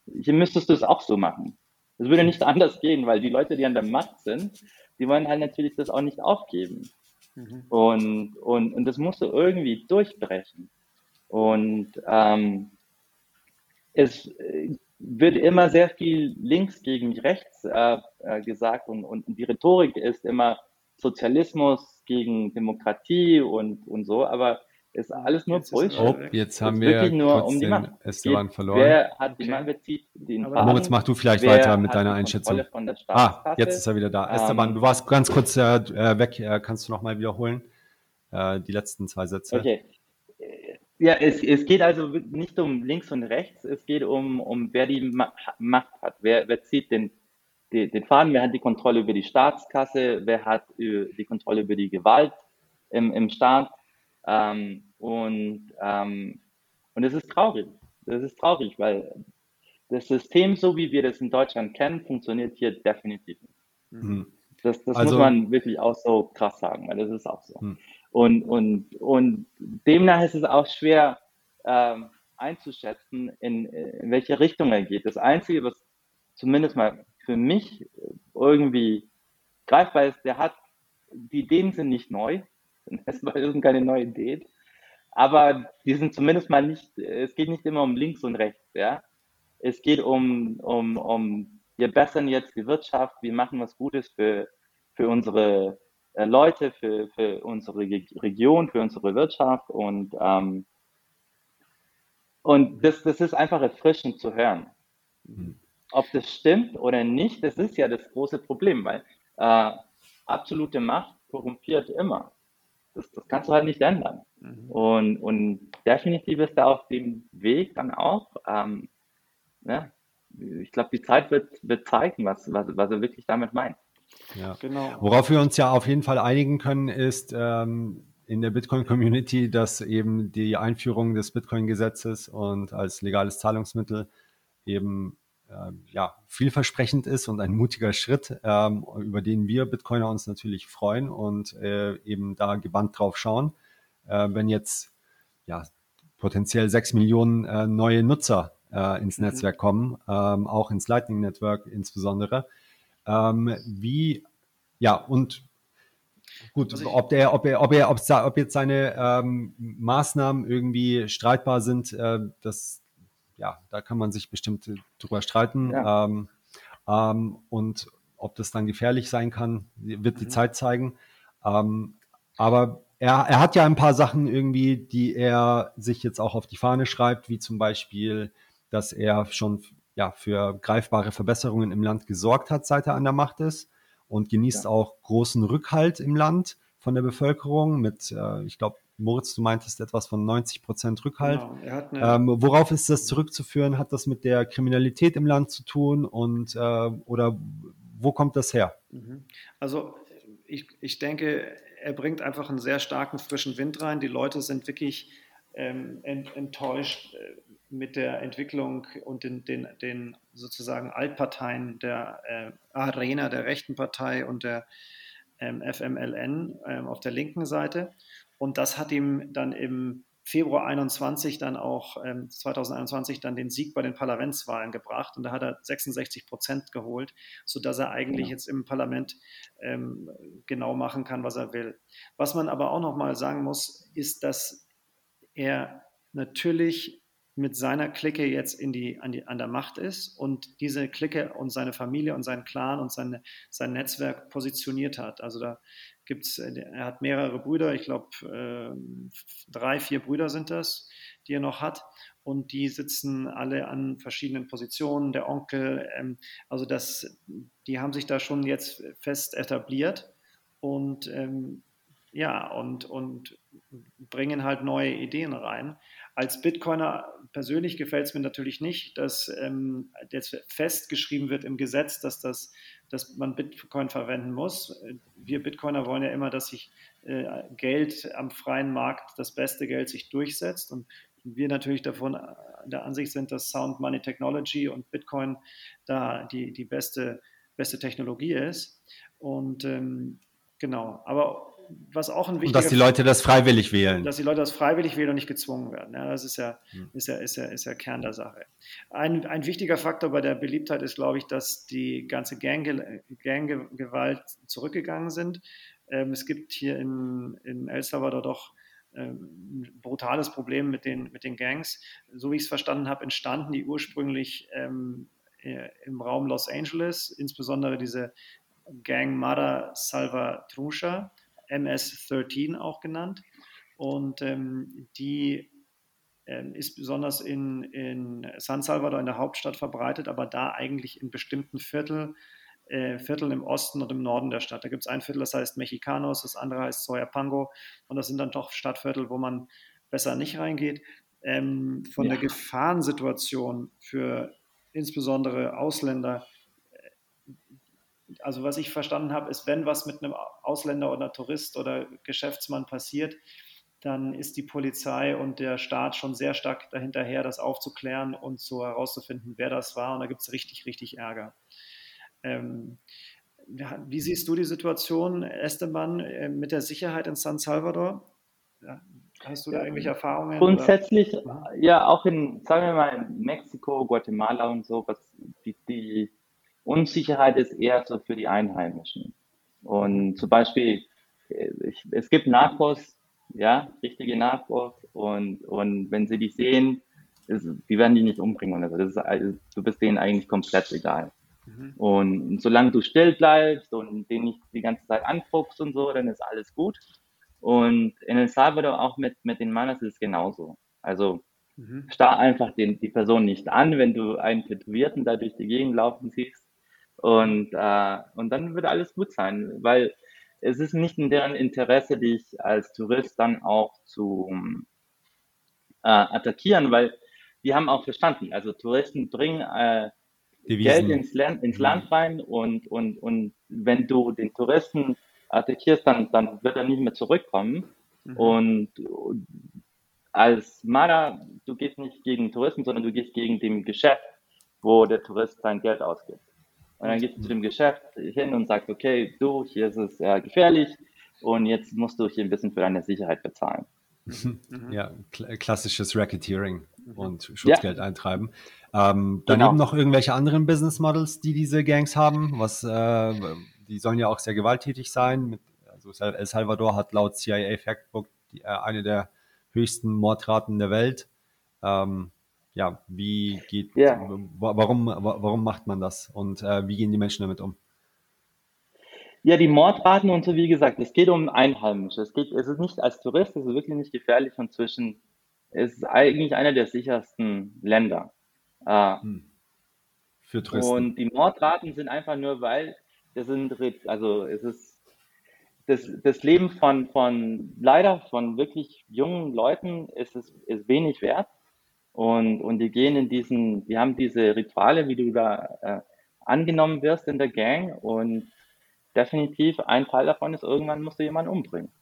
hier müsstest du es auch so machen. Es würde nicht anders gehen, weil die Leute, die an der Macht sind, die wollen halt natürlich das auch nicht aufgeben. Mhm. Und, und, und das musst du irgendwie durchbrechen. Und ähm, es wird immer sehr viel links gegen rechts äh, äh, gesagt und, und die Rhetorik ist immer Sozialismus gegen Demokratie und, und so, aber ist alles nur
Bullshit. Oh, jetzt haben wir
nur um die Macht.
Esteban verloren.
Wer hat die Macht, wer zieht den
Faden, Moritz, mach du vielleicht weiter mit deiner Einschätzung. Ah, jetzt ist er wieder da. Ähm, Esteban, du warst ganz kurz äh, äh weg. Äh, kannst du noch mal wiederholen? Äh, die letzten zwei Sätze.
Okay. Ja, es, es geht also nicht um links und rechts, es geht um, um wer die Macht hat, wer, wer zieht den, den, den Faden, wer hat die Kontrolle über die Staatskasse, wer hat die Kontrolle über die Gewalt im, im Staat. Ähm, und, ähm, und es ist traurig. Das ist traurig, weil das System, so wie wir das in Deutschland kennen, funktioniert hier definitiv nicht. Mhm. Das, das also, muss man wirklich auch so krass sagen, weil das ist auch so. Mhm. Und, und, und demnach ist es auch schwer ähm, einzuschätzen, in, in welche Richtung er geht. Das Einzige, was zumindest mal für mich irgendwie greifbar ist, der hat, die Ideen sind nicht neu, sind keine neue Ideen, aber die sind zumindest mal nicht, es geht nicht immer um links und rechts, ja. Es geht um, um, um, wir bessern jetzt die Wirtschaft, wir machen was Gutes für, für unsere äh, Leute, für, für unsere Region, für unsere Wirtschaft und, ähm, und das, das ist einfach erfrischend zu hören. Mhm. Ob das stimmt oder nicht, das ist ja das große Problem, weil äh, absolute Macht korrumpiert immer. Das, das kannst du halt nicht ändern. Mhm. Und, und definitiv ist er auf dem Weg dann auch. Ähm, ja, ich glaube, die Zeit wird, wird zeigen, was, was, was er wirklich damit meint.
Ja. Genau. Worauf wir uns ja auf jeden Fall einigen können, ist ähm, in der Bitcoin-Community, dass eben die Einführung des Bitcoin-Gesetzes und als legales Zahlungsmittel eben ja, vielversprechend ist und ein mutiger Schritt, ähm, über den wir Bitcoiner uns natürlich freuen und äh, eben da gebannt drauf schauen. Äh, wenn jetzt ja, potenziell sechs Millionen äh, neue Nutzer äh, ins mhm. Netzwerk kommen, ähm, auch ins Lightning Network insbesondere. Ähm, wie, ja, und gut, also ob der, ob er, ob er, ob, ob jetzt seine ähm, Maßnahmen irgendwie streitbar sind, äh, das, ja, da kann man sich bestimmt drüber streiten. Ja. Ähm, ähm, und ob das dann gefährlich sein kann, wird die mhm. Zeit zeigen. Ähm, aber er, er hat ja ein paar Sachen irgendwie, die er sich jetzt auch auf die Fahne schreibt, wie zum Beispiel, dass er schon ja, für greifbare Verbesserungen im Land gesorgt hat, seit er an der Macht ist und genießt ja. auch großen Rückhalt im Land von der Bevölkerung mit, äh, ich glaube, Moritz, du meintest etwas von 90 Prozent Rückhalt. Genau. Ähm, worauf ist das zurückzuführen? Hat das mit der Kriminalität im Land zu tun und äh, oder wo kommt das her? Mhm.
Also ich, ich denke, er bringt einfach einen sehr starken frischen Wind rein. Die Leute sind wirklich ähm, enttäuscht äh, mit der Entwicklung und den, den, den sozusagen Altparteien der äh, Arena der rechten Partei und der ähm, FMLN ähm, auf der linken Seite. Und das hat ihm dann im Februar 21 dann auch ähm, 2021 dann den Sieg bei den Parlamentswahlen gebracht und da hat er 66 Prozent geholt, sodass er eigentlich ja. jetzt im Parlament ähm, genau machen kann, was er will. Was man aber auch noch mal sagen muss, ist, dass er natürlich mit seiner Clique jetzt in die, an, die, an der Macht ist und diese Clique und seine Familie und seinen Clan und seine, sein Netzwerk positioniert hat. Also da gibt es, äh, er hat mehrere Brüder, ich glaube äh, drei, vier Brüder sind das, die er noch hat und die sitzen alle an verschiedenen Positionen, der Onkel, ähm, also das, die haben sich da schon jetzt fest etabliert und ähm, ja, und, und bringen halt neue Ideen rein. Als Bitcoiner persönlich gefällt es mir natürlich nicht, dass ähm, jetzt festgeschrieben wird im Gesetz, dass, das, dass man Bitcoin verwenden muss. Wir Bitcoiner wollen ja immer, dass sich äh, Geld am freien Markt, das beste Geld, sich durchsetzt. Und wir natürlich davon äh, der Ansicht sind, dass Sound Money Technology und Bitcoin da die, die beste, beste Technologie ist. Und ähm, genau, aber was auch ein wichtiger
Und dass die Leute das freiwillig wählen.
Dass die Leute das freiwillig wählen und nicht gezwungen werden. Ja, das ist ja, hm. ist, ja, ist, ja, ist ja Kern der Sache. Ein, ein wichtiger Faktor bei der Beliebtheit ist, glaube ich, dass die ganze Gang, Ganggewalt zurückgegangen sind. Ähm, es gibt hier in, in El Salvador doch ähm, ein brutales Problem mit den, mit den Gangs. So wie ich es verstanden habe, entstanden die ursprünglich ähm, äh, im Raum Los Angeles, insbesondere diese Gang Mara Salvatrucha MS-13 auch genannt. Und ähm, die ähm, ist besonders in, in San Salvador, in der Hauptstadt, verbreitet, aber da eigentlich in bestimmten Viertel, äh, Vierteln im Osten und im Norden der Stadt. Da gibt es ein Viertel, das heißt Mexicanos, das andere heißt Soyapango. Und das sind dann doch Stadtviertel, wo man besser nicht reingeht. Ähm, von ja. der Gefahrensituation für insbesondere Ausländer also was ich verstanden habe, ist, wenn was mit einem Ausländer oder Tourist oder Geschäftsmann passiert, dann ist die Polizei und der Staat schon sehr stark dahinterher, das aufzuklären und so herauszufinden, wer das war. Und da gibt es richtig, richtig Ärger. Ähm, wie siehst du die Situation, Esteban, äh, mit der Sicherheit in San Salvador? Hast du da irgendwelche Erfahrungen?
Grundsätzlich, oder? ja, auch in, sagen wir mal, Mexiko, Guatemala und so, was die, die Unsicherheit ist eher so für die Einheimischen. Und zum Beispiel, äh, ich, es gibt Nachwuchs, ja, richtige Nachwuchs, und, und wenn sie dich sehen, ist, die werden die nicht umbringen oder so. Das ist, also, du bist denen eigentlich komplett egal. Mhm. Und solange du still bleibst und den nicht die ganze Zeit anguckst und so, dann ist alles gut. Und in El Salvador auch mit, mit den Manas ist es genauso. Also mhm. starr einfach den, die Person nicht an, wenn du einen Tätowierten da durch die Gegend laufen siehst und, äh, und dann wird alles gut sein, weil es ist nicht in deren Interesse, dich als Tourist dann auch zu äh, attackieren, weil die haben auch verstanden, also Touristen bringen äh, Geld ins Land, ins Land mhm. rein und, und, und wenn du den Touristen attackierst, dann, dann wird er nicht mehr zurückkommen. Mhm. Und als Mara, du gehst nicht gegen Touristen, sondern du gehst gegen dem Geschäft, wo der Tourist sein Geld ausgibt. Und dann gehst du zu dem Geschäft hin und sagst, okay, du, hier ist es äh, gefährlich und jetzt musst du hier ein bisschen für deine Sicherheit bezahlen.
Mhm. Ja, klassisches Racketeering mhm. und Schutzgeld ja. eintreiben. Ähm, daneben genau. noch irgendwelche anderen Business Models, die diese Gangs haben, was äh, die sollen ja auch sehr gewalttätig sein. Mit, also El Salvador hat laut CIA Factbook die, äh, eine der höchsten Mordraten der Welt. Ähm, ja, wie geht, ja. warum, warum macht man das und äh, wie gehen die Menschen damit um?
Ja, die Mordraten und so, wie gesagt, es geht um Einheimische. Es, geht, es ist nicht als Tourist, es ist wirklich nicht gefährlich und zwischen, es ist eigentlich einer der sichersten Länder. Äh, hm. Für Touristen. Und die Mordraten sind einfach nur, weil das sind, also es ist das, das Leben von, von leider von wirklich jungen Leuten ist, ist, ist wenig wert. Und, und die gehen in diesen, die haben diese Rituale, wie du da äh, angenommen wirst in der Gang. Und definitiv ein Teil davon ist, irgendwann musst du jemanden umbringen.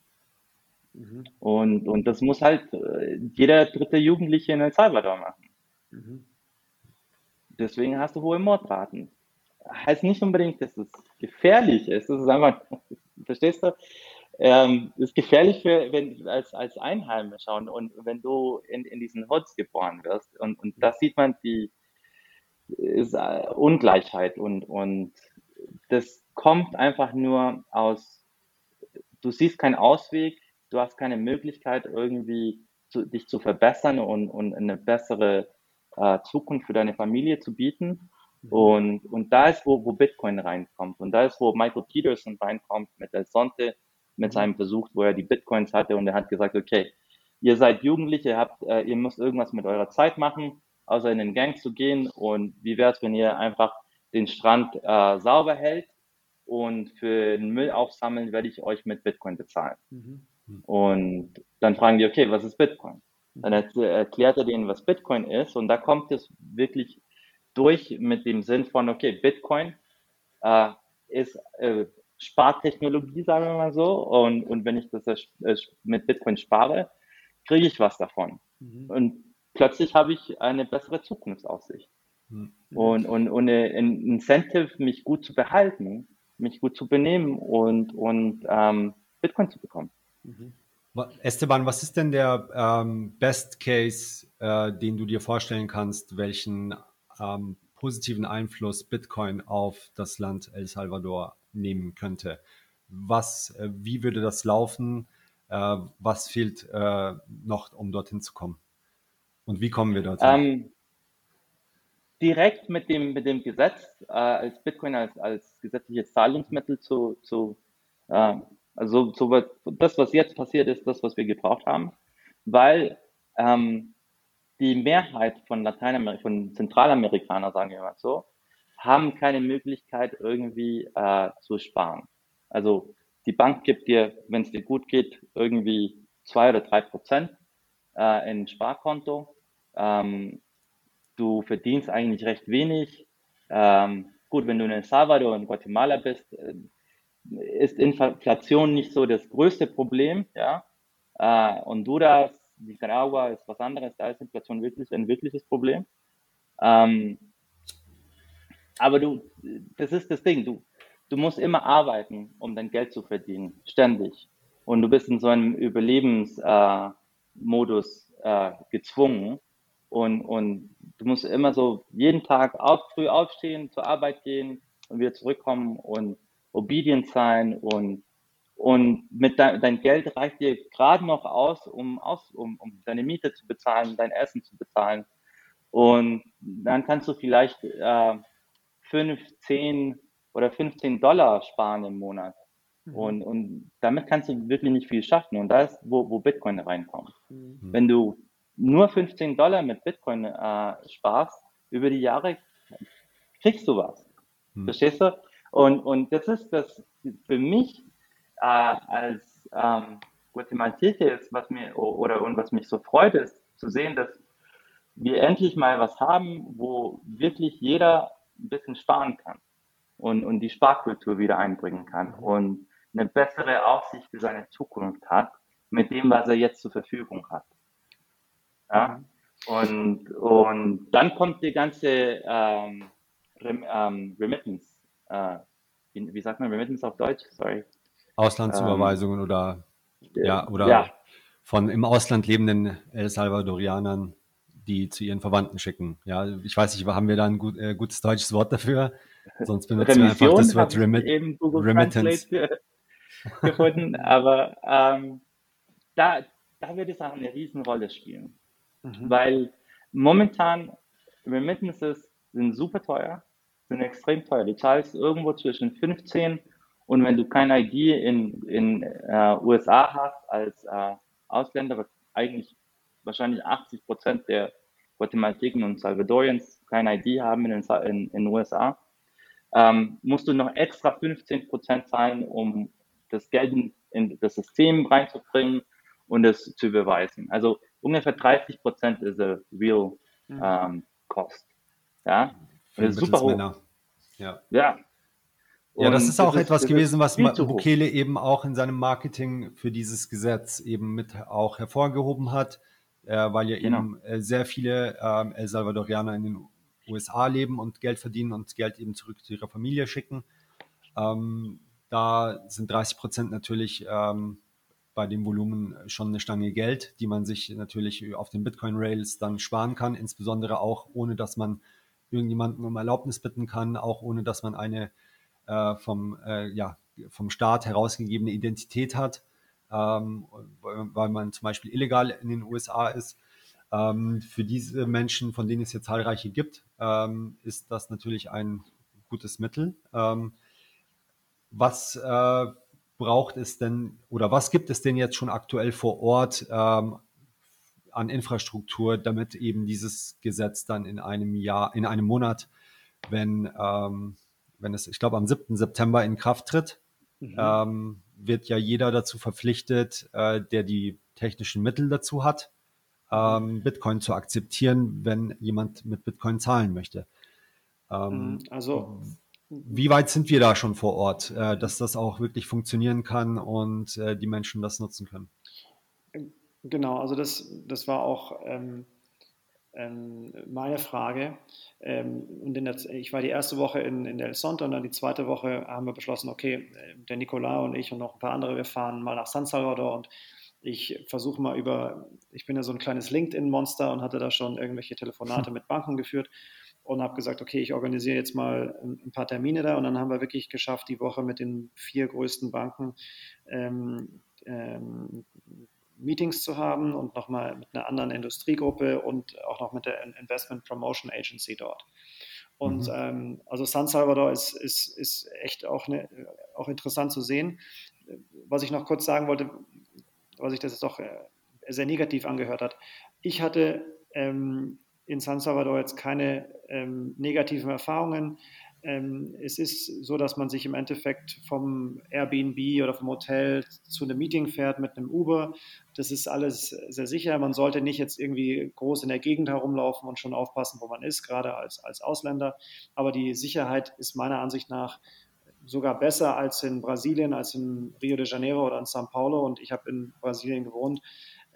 Mhm. Und, und das muss halt äh, jeder dritte Jugendliche in El Salvador machen. Mhm. Deswegen hast du hohe Mordraten. Heißt nicht unbedingt, dass es gefährlich ist. Das ist einfach, verstehst du? Ähm, ist gefährlich für, wenn, als, als Einheimischer und, und wenn du in, in diesen Hoods geboren wirst. Und, und da sieht man die ist, äh, Ungleichheit und, und das kommt einfach nur aus, du siehst keinen Ausweg, du hast keine Möglichkeit, irgendwie zu, dich zu verbessern und, und eine bessere äh, Zukunft für deine Familie zu bieten. Mhm. Und, und da ist, wo, wo Bitcoin reinkommt. Und da ist, wo Michael Peterson reinkommt mit der Sonte, mit mhm. seinem Versuch, wo er die Bitcoins hatte und er hat gesagt, okay, ihr seid Jugendliche, ihr, habt, äh, ihr müsst irgendwas mit eurer Zeit machen, außer in den Gang zu gehen. Und wie wäre es, wenn ihr einfach den Strand äh, sauber hält und für den Müll aufsammeln werde ich euch mit Bitcoin bezahlen. Mhm. Und dann fragen die, okay, was ist Bitcoin? Dann erklärt er denen, was Bitcoin ist und da kommt es wirklich durch mit dem Sinn von, okay, Bitcoin äh, ist äh, Spartechnologie, sagen wir mal so, und, und wenn ich das äh, mit Bitcoin spare, kriege ich was davon. Mhm. Und plötzlich habe ich eine bessere Zukunftsaussicht. Mhm. Und, und, und ein Incentive, mich gut zu behalten, mich gut zu benehmen und, und ähm, Bitcoin zu bekommen. Mhm.
Esteban, was ist denn der ähm, Best Case, äh, den du dir vorstellen kannst, welchen ähm, positiven Einfluss Bitcoin auf das Land El Salvador nehmen könnte? Was, äh, wie würde das laufen? Äh, was fehlt äh, noch, um dorthin zu kommen? Und wie kommen wir dorthin? Ähm,
direkt mit dem, mit dem Gesetz als Bitcoin als, als gesetzliches Zahlungsmittel zu, zu äh, also so, das, was jetzt passiert ist, das, was wir gebraucht haben, weil ähm, die Mehrheit von Lateinamerika, von Zentralamerikanern, sagen wir mal so, haben keine Möglichkeit irgendwie äh, zu sparen. Also die Bank gibt dir, wenn es dir gut geht, irgendwie zwei oder drei Prozent äh, in Sparkonto. Ähm, du verdienst eigentlich recht wenig. Ähm, gut, wenn du in El Salvador und Guatemala bist, äh, ist Inflation nicht so das größte Problem, ja. Äh, Honduras, Nicaragua ist was anderes, da ist Inflation wirklich ein wirkliches Problem. Ähm, aber du, das ist das Ding, du, du musst immer arbeiten, um dein Geld zu verdienen, ständig. Und du bist in so einem Überlebensmodus äh, äh, gezwungen. Und, und du musst immer so jeden Tag auf, früh aufstehen, zur Arbeit gehen und wieder zurückkommen und obedient sein und, und mit de dein Geld reicht dir gerade noch aus, um, aus um, um deine Miete zu bezahlen, dein Essen zu bezahlen. Und dann kannst du vielleicht äh, 5, 10 oder 15 Dollar sparen im Monat. Mhm. Und, und damit kannst du wirklich nicht viel schaffen. Und da ist, wo, wo Bitcoin reinkommt. Mhm. Wenn du nur 15 Dollar mit Bitcoin äh, sparst, über die Jahre kriegst du was. Hm. Verstehst du? Und, und das ist das für mich äh, als ähm, Guatemalteker ist, was mir oder und was mich so freut, ist zu sehen, dass wir endlich mal was haben, wo wirklich jeder ein bisschen sparen kann und, und die Sparkultur wieder einbringen kann und eine bessere Aussicht für seine Zukunft hat mit dem, was er jetzt zur Verfügung hat. Ja? Und, und dann kommt die ganze ähm, Rem, ähm, Remittance. Äh, wie, wie, sagt man Remittance auf Deutsch? Sorry.
Auslandsüberweisungen ähm, oder ja, oder ja. von im Ausland lebenden El Salvadorianern, die zu ihren Verwandten schicken. Ja, ich weiß nicht, haben wir da ein gut, äh, gutes deutsches Wort dafür? Sonst benutzen wir einfach das Wort Remit eben Google Remittance.
gefunden, aber ähm, da, da wird es auch eine Riesenrolle spielen, mhm. weil momentan Remittances sind super teuer, sind extrem teuer. Du zahlst irgendwo zwischen 15 und wenn du kein ID in, in äh, USA hast als äh, Ausländer, was eigentlich wahrscheinlich 80 Prozent der Guatemalteken und Salvadorians kein ID haben in den in, USA, ähm, musst du noch extra 15 Prozent zahlen, um das Geld in, in, das System reinzubringen und es zu beweisen. Also ungefähr 30 Prozent ist a real mhm. ähm, cost. Ja,
und das ist super hoch. Ja. ja. Ja, das ist auch das etwas ist, gewesen, was Bukele eben auch in seinem Marketing für dieses Gesetz eben mit auch hervorgehoben hat, äh, weil ja genau. eben äh, sehr viele äh, El Salvadorianer in den USA leben und Geld verdienen und Geld eben zurück zu ihrer Familie schicken. Ähm, da sind 30 Prozent natürlich ähm, bei dem Volumen schon eine Stange Geld, die man sich natürlich auf den Bitcoin-Rails dann sparen kann, insbesondere auch ohne, dass man irgendjemanden um Erlaubnis bitten kann, auch ohne, dass man eine äh, vom, äh, ja, vom Staat herausgegebene Identität hat, ähm, weil man zum Beispiel illegal in den USA ist. Ähm, für diese Menschen, von denen es hier zahlreiche gibt, ähm, ist das natürlich ein gutes Mittel. Ähm, was äh, braucht es denn oder was gibt es denn jetzt schon aktuell vor Ort ähm, an Infrastruktur, damit eben dieses Gesetz dann in einem Jahr, in einem Monat, wenn ähm, wenn es, ich glaube, am 7. September in Kraft tritt, mhm. ähm, wird ja jeder dazu verpflichtet, äh, der die technischen Mittel dazu hat, ähm, Bitcoin zu akzeptieren, wenn jemand mit Bitcoin zahlen möchte. Ähm, mhm. also wie weit sind wir da schon vor Ort, äh, dass das auch wirklich funktionieren kann und äh, die Menschen das nutzen können?
Genau, also das, das war auch ähm, ähm, meine Frage. Ähm, und der, ich war die erste Woche in, in El Sonte und dann die zweite Woche haben wir beschlossen, okay, der Nicola und ich und noch ein paar andere, wir fahren mal nach San Salvador und ich versuche mal über, ich bin ja so ein kleines LinkedIn-Monster und hatte da schon irgendwelche Telefonate mit Banken geführt und habe gesagt, okay, ich organisiere jetzt mal ein, paar Termine da und dann haben wir wirklich geschafft, die Woche mit den vier größten Banken ähm, ähm, Meetings zu haben und nochmal mit einer anderen Industriegruppe und auch noch mit der Investment Promotion Agency dort. Und mhm. ähm, also San Salvador ist, ist, ist echt auch, eine, auch interessant zu sehen. Was ich noch kurz sagen wollte, was sich das jetzt doch äh, sehr negativ angehört hat. Ich hatte ähm, in San Salvador jetzt keine ähm, negativen Erfahrungen. Ähm, es ist so, dass man sich im Endeffekt vom Airbnb oder vom Hotel zu einem Meeting fährt mit einem Uber. Das ist alles sehr sicher. Man sollte nicht jetzt irgendwie groß in der Gegend herumlaufen und schon aufpassen, wo man ist, gerade als, als Ausländer. Aber die Sicherheit ist meiner Ansicht nach sogar besser als in Brasilien, als in Rio de Janeiro oder in São Paulo. Und ich habe in Brasilien gewohnt.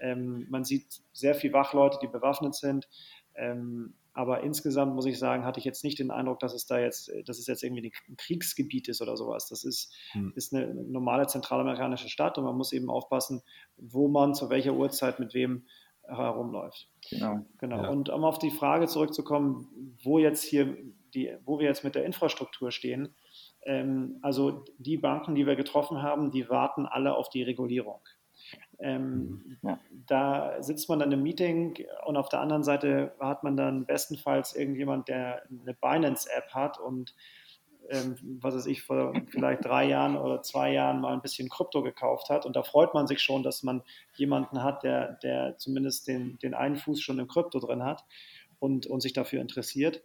Ähm, man sieht sehr viele Wachleute, die bewaffnet sind. Ähm, aber insgesamt muss ich sagen, hatte ich jetzt nicht den Eindruck, dass es da jetzt, dass es jetzt irgendwie ein Kriegsgebiet ist oder sowas. Das ist, hm. ist eine normale zentralamerikanische Stadt und man muss eben aufpassen, wo man zu welcher Uhrzeit mit wem herumläuft. Genau. genau. Ja. Und um auf die Frage zurückzukommen, wo jetzt hier die, wo wir jetzt mit der Infrastruktur stehen, ähm, also die Banken, die wir getroffen haben, die warten alle auf die Regulierung. Ähm, mhm. ja. Da sitzt man dann im Meeting und auf der anderen Seite hat man dann bestenfalls irgendjemand, der eine Binance-App hat und ähm, was weiß ich, vor vielleicht drei Jahren oder zwei Jahren mal ein bisschen Krypto gekauft hat. Und da freut man sich schon, dass man jemanden hat, der, der zumindest den, den einen Fuß schon im Krypto drin hat und, und sich dafür interessiert.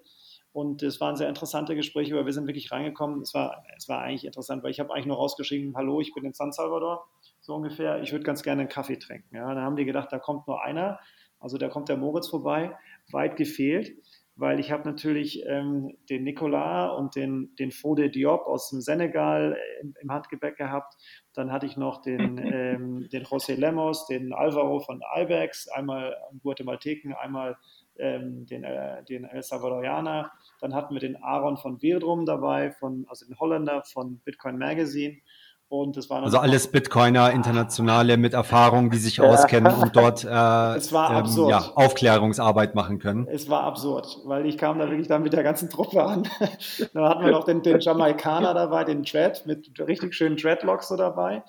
Und es waren sehr interessante Gespräche, aber wir sind wirklich reingekommen. Es war, es war eigentlich interessant, weil ich habe eigentlich nur rausgeschrieben, hallo, ich bin in San Salvador so ungefähr, ich würde ganz gerne einen Kaffee trinken. Ja, dann haben die gedacht, da kommt nur einer, also da kommt der Moritz vorbei, weit gefehlt, weil ich habe natürlich ähm, den Nicolas und den, den Fode Diop aus dem Senegal im, im Handgepäck gehabt. Dann hatte ich noch den, ähm, den José Lemos, den Alvaro von Ibex, einmal Guatemalteken, einmal ähm, den, äh, den El Salvadorianer. Dann hatten wir den Aaron von Wirdrum dabei, von, also den Holländer von Bitcoin Magazine
Und es waren also alles Bitcoiner, internationale mit Erfahrung, die sich ja. auskennen und dort äh,
es war ähm,
ja, Aufklärungsarbeit machen können.
Es war absurd, weil ich kam da wirklich dann mit der ganzen Truppe an. da hatten wir noch den, den Jamaikaner dabei, den Dread, mit richtig schönen Dreadlocks so dabei.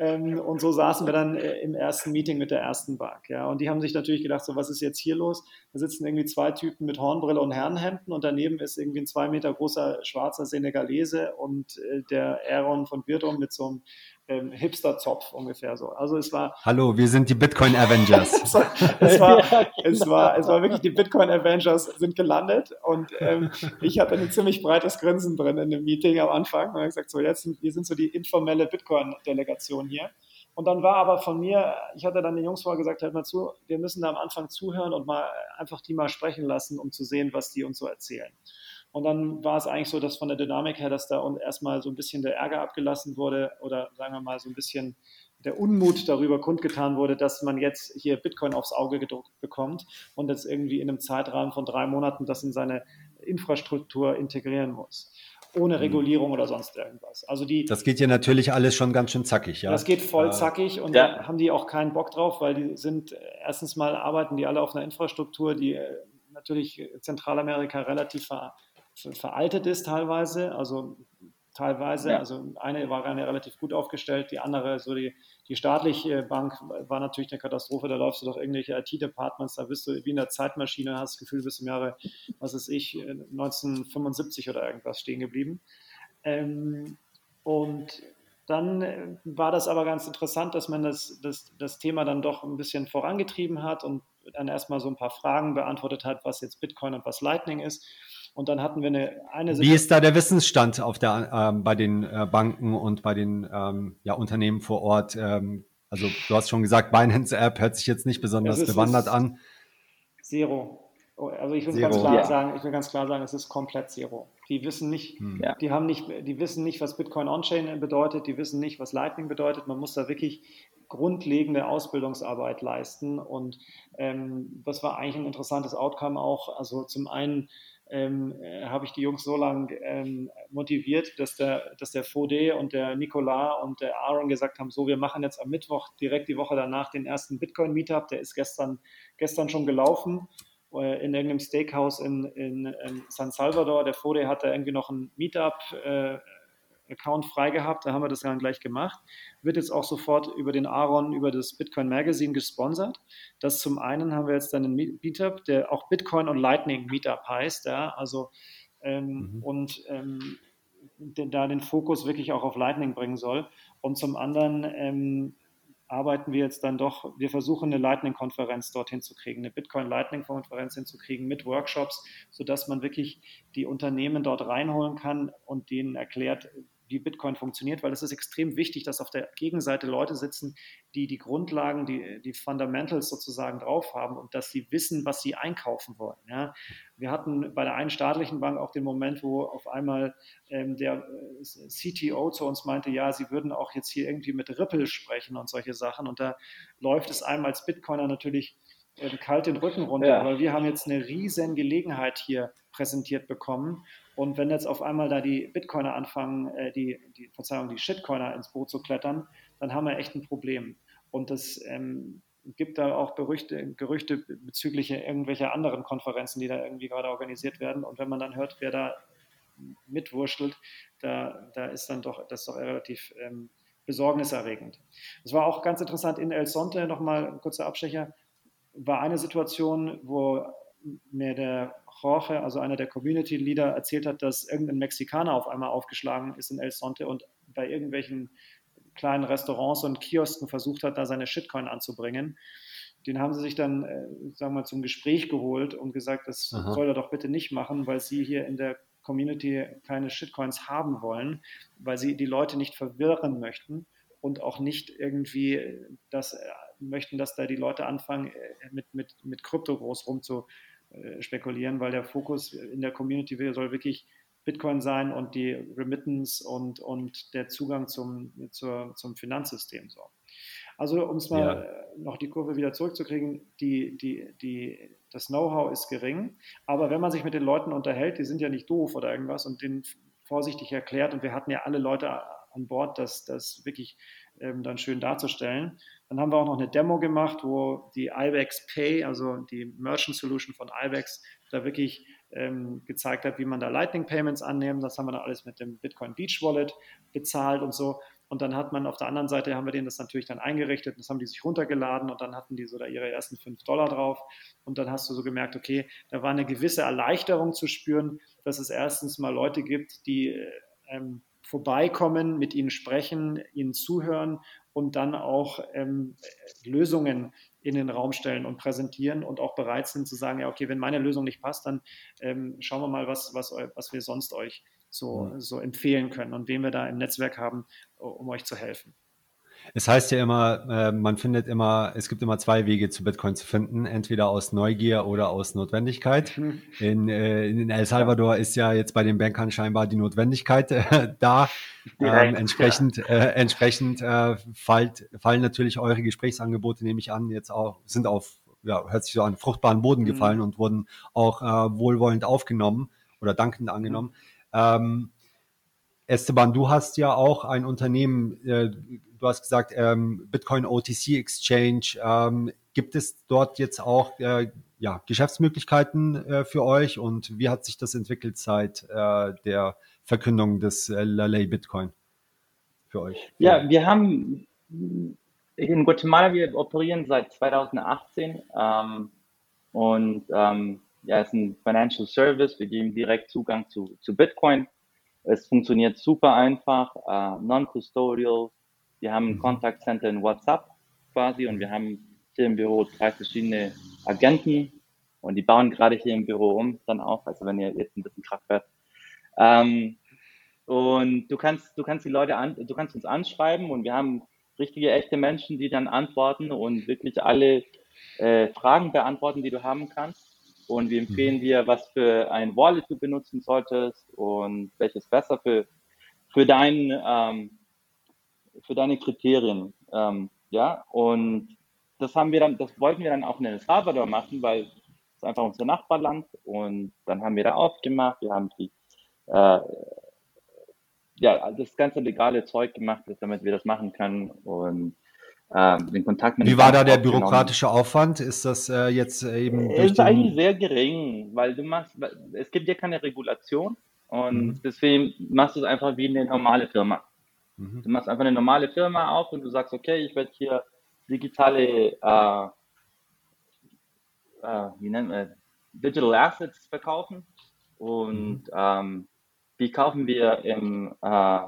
Ähm, und so saßen wir dann äh, im ersten Meeting mit der ersten Bank. Ja. Und die haben sich natürlich gedacht, so was ist jetzt hier los? Da sitzen irgendwie zwei Typen mit Hornbrille und Herrenhemden und daneben ist irgendwie ein zwei Meter großer schwarzer Senegalese und äh, der Aaron von Birdom mit so einem ähm, Hipster-Zopf ungefähr so. Also es war.
Hallo, wir sind die Bitcoin Avengers.
es, war, es, war, es, war, es war wirklich die Bitcoin Avengers sind gelandet und ähm, ich hatte ein ziemlich breites Grinsen drin in dem Meeting am Anfang und habe gesagt, so jetzt sind, wir sind so die informelle Bitcoin-Delegation hier. Und dann war aber von mir, ich hatte dann den Jungs vorher gesagt, hört mal zu, wir müssen da am Anfang zuhören und mal einfach die mal sprechen lassen, um zu sehen, was die uns so erzählen. Und dann war es eigentlich so, dass von der Dynamik her, dass da erstmal so ein bisschen der Ärger abgelassen wurde oder sagen wir mal so ein bisschen der Unmut darüber kundgetan wurde, dass man jetzt hier Bitcoin aufs Auge gedruckt bekommt und jetzt irgendwie in einem Zeitrahmen von drei Monaten das in seine Infrastruktur integrieren muss. Ohne mhm. Regulierung oder sonst irgendwas. Also die,
das geht ja natürlich alles schon ganz schön zackig, ja.
Das geht voll zackig und ja. da haben die auch keinen Bock drauf, weil die sind erstens mal arbeiten die alle auf einer Infrastruktur, die äh, natürlich Zentralamerika relativ ver veraltet ist teilweise. Also teilweise, ja. also eine war eine relativ gut aufgestellt, die andere, so die, die staatliche Bank war natürlich eine Katastrophe, da läufst du doch irgendwelche IT-Departments, da bist du wie in der Zeitmaschine, hast das Gefühl, bis im Jahre, was ist ich, 1975 oder irgendwas stehen geblieben. Ähm, und dann war das aber ganz interessant, dass man das, das, das Thema dann doch ein bisschen vorangetrieben hat und dann erstmal so ein paar Fragen beantwortet hat, was jetzt Bitcoin und was Lightning ist. Und dann hatten wir eine, eine
Wie ist da der Wissensstand auf der, ähm, bei den äh, Banken und bei den ähm, ja, Unternehmen vor Ort? Ähm, also du hast schon gesagt, Binance App hört sich jetzt nicht besonders bewandert an.
Zero. Oh, also ich will Zero. ganz klar ja. sagen, ich will ganz klar sagen, es ist komplett Zero. Die wissen nicht, hm. die haben nicht, die wissen nicht, was Bitcoin On-Chain bedeutet, die wissen nicht, was Lightning bedeutet. Man muss da wirklich grundlegende Ausbildungsarbeit leisten. Und ähm, das war eigentlich ein interessantes Outcome auch. Also zum einen ähm, äh, habe ich die Jungs so lange ähm, motiviert, dass der, dass der Fode und der Nicolas und der Aaron gesagt haben, so, wir machen jetzt am Mittwoch direkt die Woche danach den ersten Bitcoin-Meetup, der ist gestern, gestern schon gelaufen äh, in irgendeinem Steakhouse in, in, in, San Salvador. Der Fode hatte irgendwie noch ein Meetup äh, Account frei gehabt, da haben wir das dann gleich gemacht. Wird jetzt auch sofort über den Aaron, über das Bitcoin Magazine gesponsert. Das zum einen haben wir jetzt dann einen Meetup, der auch Bitcoin und Lightning Meetup heißt, ja, also ähm, mhm. und ähm, da den Fokus wirklich auch auf Lightning bringen soll. Und zum anderen ähm, arbeiten wir jetzt dann doch, wir versuchen eine Lightning-Konferenz dorthin zu kriegen, eine Bitcoin-Lightning-Konferenz hinzukriegen mit Workshops, sodass man wirklich die Unternehmen dort reinholen kann und denen erklärt, wie Bitcoin funktioniert, weil es ist extrem wichtig, dass auf der Gegenseite Leute sitzen, die die Grundlagen, die, die Fundamentals sozusagen drauf haben und dass sie wissen, was sie einkaufen wollen. Ja. Wir hatten bei der einen staatlichen Bank auch den Moment, wo auf einmal ähm, der äh, CTO zu uns meinte, ja, sie würden auch jetzt hier irgendwie mit Ripple sprechen und solche Sachen. Und da läuft es einem als Bitcoiner natürlich äh, kalt den Rücken runter, ja. weil wir haben jetzt eine riesen Gelegenheit hier präsentiert bekommen und wenn jetzt auf einmal da die Bitcoiner anfangen, äh, die, die, Verzeihung, die Shitcoiner ins Boot zu klettern, dann haben wir echt ein Problem. Und das ähm, gibt da auch Berüchte, Gerüchte bezüglich irgendwelcher anderen Konferenzen, die da irgendwie gerade organisiert werden. Und wenn man dann hört, wer da mitwurschtelt, da, da ist dann doch, das doch relativ ähm, besorgniserregend. Es war auch ganz interessant in El Sonte, nochmal ein kurzer Abstecher, war eine Situation, wo mir der Jorge, also einer der Community Leader, erzählt hat, dass irgendein Mexikaner auf einmal aufgeschlagen ist in El Sonte und bei irgendwelchen kleinen Restaurants und Kiosken versucht hat, da seine Shitcoin anzubringen. Den haben sie sich dann, äh, sagen wir mal, zum Gespräch geholt und gesagt, das Aha. soll er doch bitte nicht machen, weil sie hier in der Community keine Shitcoins haben wollen, weil sie die Leute nicht verwirren möchten und auch nicht irgendwie das äh, möchten, dass da die Leute anfangen, äh, mit, mit, mit Krypto groß rumzu, äh, spekulieren, weil der Fokus in der Community soll wirklich Bitcoin sein und die Remittance und, und der Zugang zum, zur, zum Finanzsystem. So. Also um es mal ja. Äh, noch die Kurve wieder zurückzukriegen, die, die, die, das Know-how ist gering, aber wenn man sich mit den Leuten unterhält, die sind ja nicht doof oder irgendwas und denen vorsichtig erklärt und wir hatten ja alle Leute an Bord, das, das wirklich ähm, dann schön darzustellen. Dann haben wir auch noch eine Demo gemacht, wo die IBEX Pay, also die Merchant Solution von IBEX, da wirklich ähm, gezeigt hat, wie man da Lightning Payments annimmt. Das haben wir dann alles mit dem Bitcoin Beach Wallet bezahlt und so. Und dann hat man auf der anderen Seite, haben wir denen das natürlich dann eingerichtet, das haben die sich runtergeladen und dann hatten die so da ihre ersten 5 Dollar drauf. Und dann hast du so gemerkt, okay, da war eine gewisse Erleichterung zu spüren, dass es erstens mal Leute gibt, die äh, ähm, vorbeikommen, mit ihnen sprechen, ihnen zuhören und dann auch ähm, Lösungen in den Raum stellen und präsentieren und auch bereit sind zu sagen, ja, okay, wenn meine Lösung nicht passt, dann ähm, schauen wir mal, was, was, was wir sonst euch so, mhm. so empfehlen können und wen wir da im Netzwerk haben, um euch zu helfen.
Es heißt ja immer, äh, man findet immer, es gibt immer zwei Wege zu Bitcoin zu finden, entweder aus Neugier oder aus Notwendigkeit. Mhm. In, äh, in El Salvador ist ja jetzt bei den Bankern scheinbar die Notwendigkeit äh, da. Ähm, entsprechend ja. äh, entsprechend äh, fallt, fallen natürlich eure Gesprächsangebote, nehme ich an, jetzt auch, sind auf, ja, hört sich so an, fruchtbaren Boden mhm. gefallen und wurden auch äh, wohlwollend aufgenommen oder dankend angenommen. Mhm. Ähm, Esteban, du hast ja auch ein Unternehmen, äh, du hast gesagt, ähm, Bitcoin OTC Exchange. Ähm, gibt es dort jetzt auch äh, ja, Geschäftsmöglichkeiten äh, für euch und wie hat sich das entwickelt seit äh, der Verkündung des äh, Laley Bitcoin für euch?
Ja, wir haben in Guatemala, wir operieren seit 2018 ähm, und ähm, ja, es ist ein Financial Service. Wir geben direkt Zugang zu, zu Bitcoin. Es funktioniert super einfach, äh, non-custodial. Wir haben ein Contact mhm. Center in WhatsApp quasi und wir haben hier im Büro drei verschiedene Agenten und die bauen gerade hier im Büro um dann auch, also wenn ihr jetzt ein bisschen Kraft hört. Ähm, und du kannst, du kannst die Leute an, du kannst uns anschreiben und wir haben richtige, echte Menschen, die dann antworten und wirklich alle äh, Fragen beantworten, die du haben kannst und wir empfehlen mhm. dir, was für ein Wallet du benutzen solltest und welches besser für, für, dein, ähm, für deine Kriterien. Ähm, ja, und das haben wir dann, das wollten wir dann auch in El Salvador machen, weil es einfach unser Nachbarland und dann haben wir da aufgemacht, wir haben die, äh, ja, das ganze legale Zeug gemacht, damit wir das machen können und
ähm, den Kontakt mit Wie war da der bürokratische Aufwand? Ist das äh, jetzt äh, eben?
Es ist eigentlich sehr gering, weil du machst, es gibt ja keine Regulation und mhm. deswegen machst du es einfach wie eine normale Firma. Mhm. Du machst einfach eine normale Firma auf und du sagst, okay, ich werde hier digitale, äh, äh, wie nennt man, Digital Assets verkaufen und mhm. ähm, die kaufen wir im äh,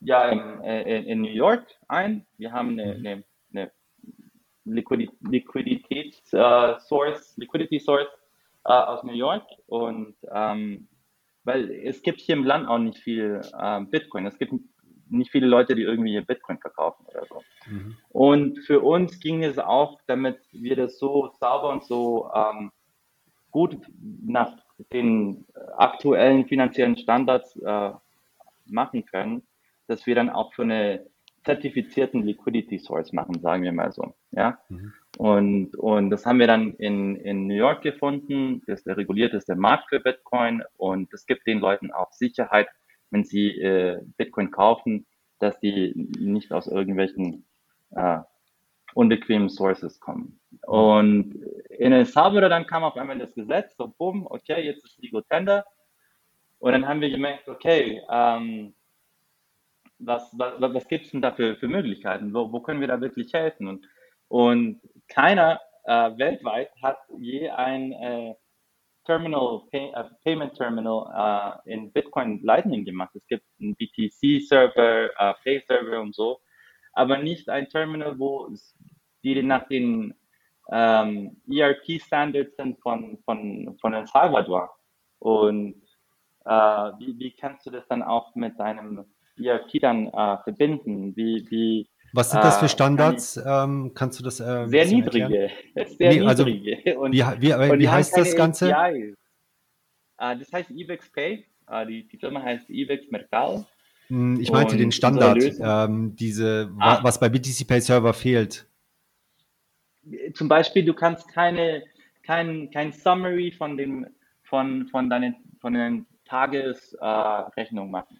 ja in, in, in, New York ein. Wir haben eine, mhm. eine, eine Liquiditätssource, uh, Liquidity Source uh, aus New York und ähm, weil es gibt hier im Land auch nicht viel äh, Bitcoin. Es gibt nicht viele Leute, die irgendwie Bitcoin verkaufen oder so. Mhm. Und für uns ging es auch, damit wir das so sauber und so ähm, gut nach den aktuellen finanziellen Standards äh, machen können, dass wir dann auch für eine zertifizierten Liquidity Source machen, sagen wir mal so. Ja? Mhm. Und, und das haben wir dann in, in New York gefunden. Das ist der regulierteste Markt für Bitcoin und es gibt den Leuten auch Sicherheit, wenn sie äh, Bitcoin kaufen, dass die nicht aus irgendwelchen äh, unbequemen Sources kommen. Und in El Salvador dann kam auf einmal das Gesetz, so bumm, okay, jetzt ist Legal Tender. Und dann haben wir gemerkt, okay, ähm, was, was, was gibt es denn da für, für Möglichkeiten? Wo, wo können wir da wirklich helfen? Und, und keiner äh, weltweit hat je ein äh, Terminal, Pay, uh, Payment Terminal uh, in Bitcoin Lightning gemacht. Es gibt einen BTC-Server, uh, Pay-Server und so, aber nicht ein Terminal, wo die nach den ähm, ERP-Standards sind von, von, von El Salvador. Und äh, wie, wie kannst du das dann auch mit deinem ERP dann äh, verbinden? Wie, wie,
Was sind das für äh, Standards? Ähm, kannst du das
äh, Sehr niedrige.
Sehr nee, also, niedrige. Und, wie, wie, und wie heißt das Ganze?
APIs. Uh, das heißt Evex Pay. Uh, die, die Firma heißt Evex Mercado.
Hm, ich meinte und den Standard, ähm, diese, ah. was bei BTC Pay Server fehlt.
Zum Beispiel, du kannst keine, kein, kein Summary von, dem, von, von, deinen, von den Tagesrechnungen äh, machen.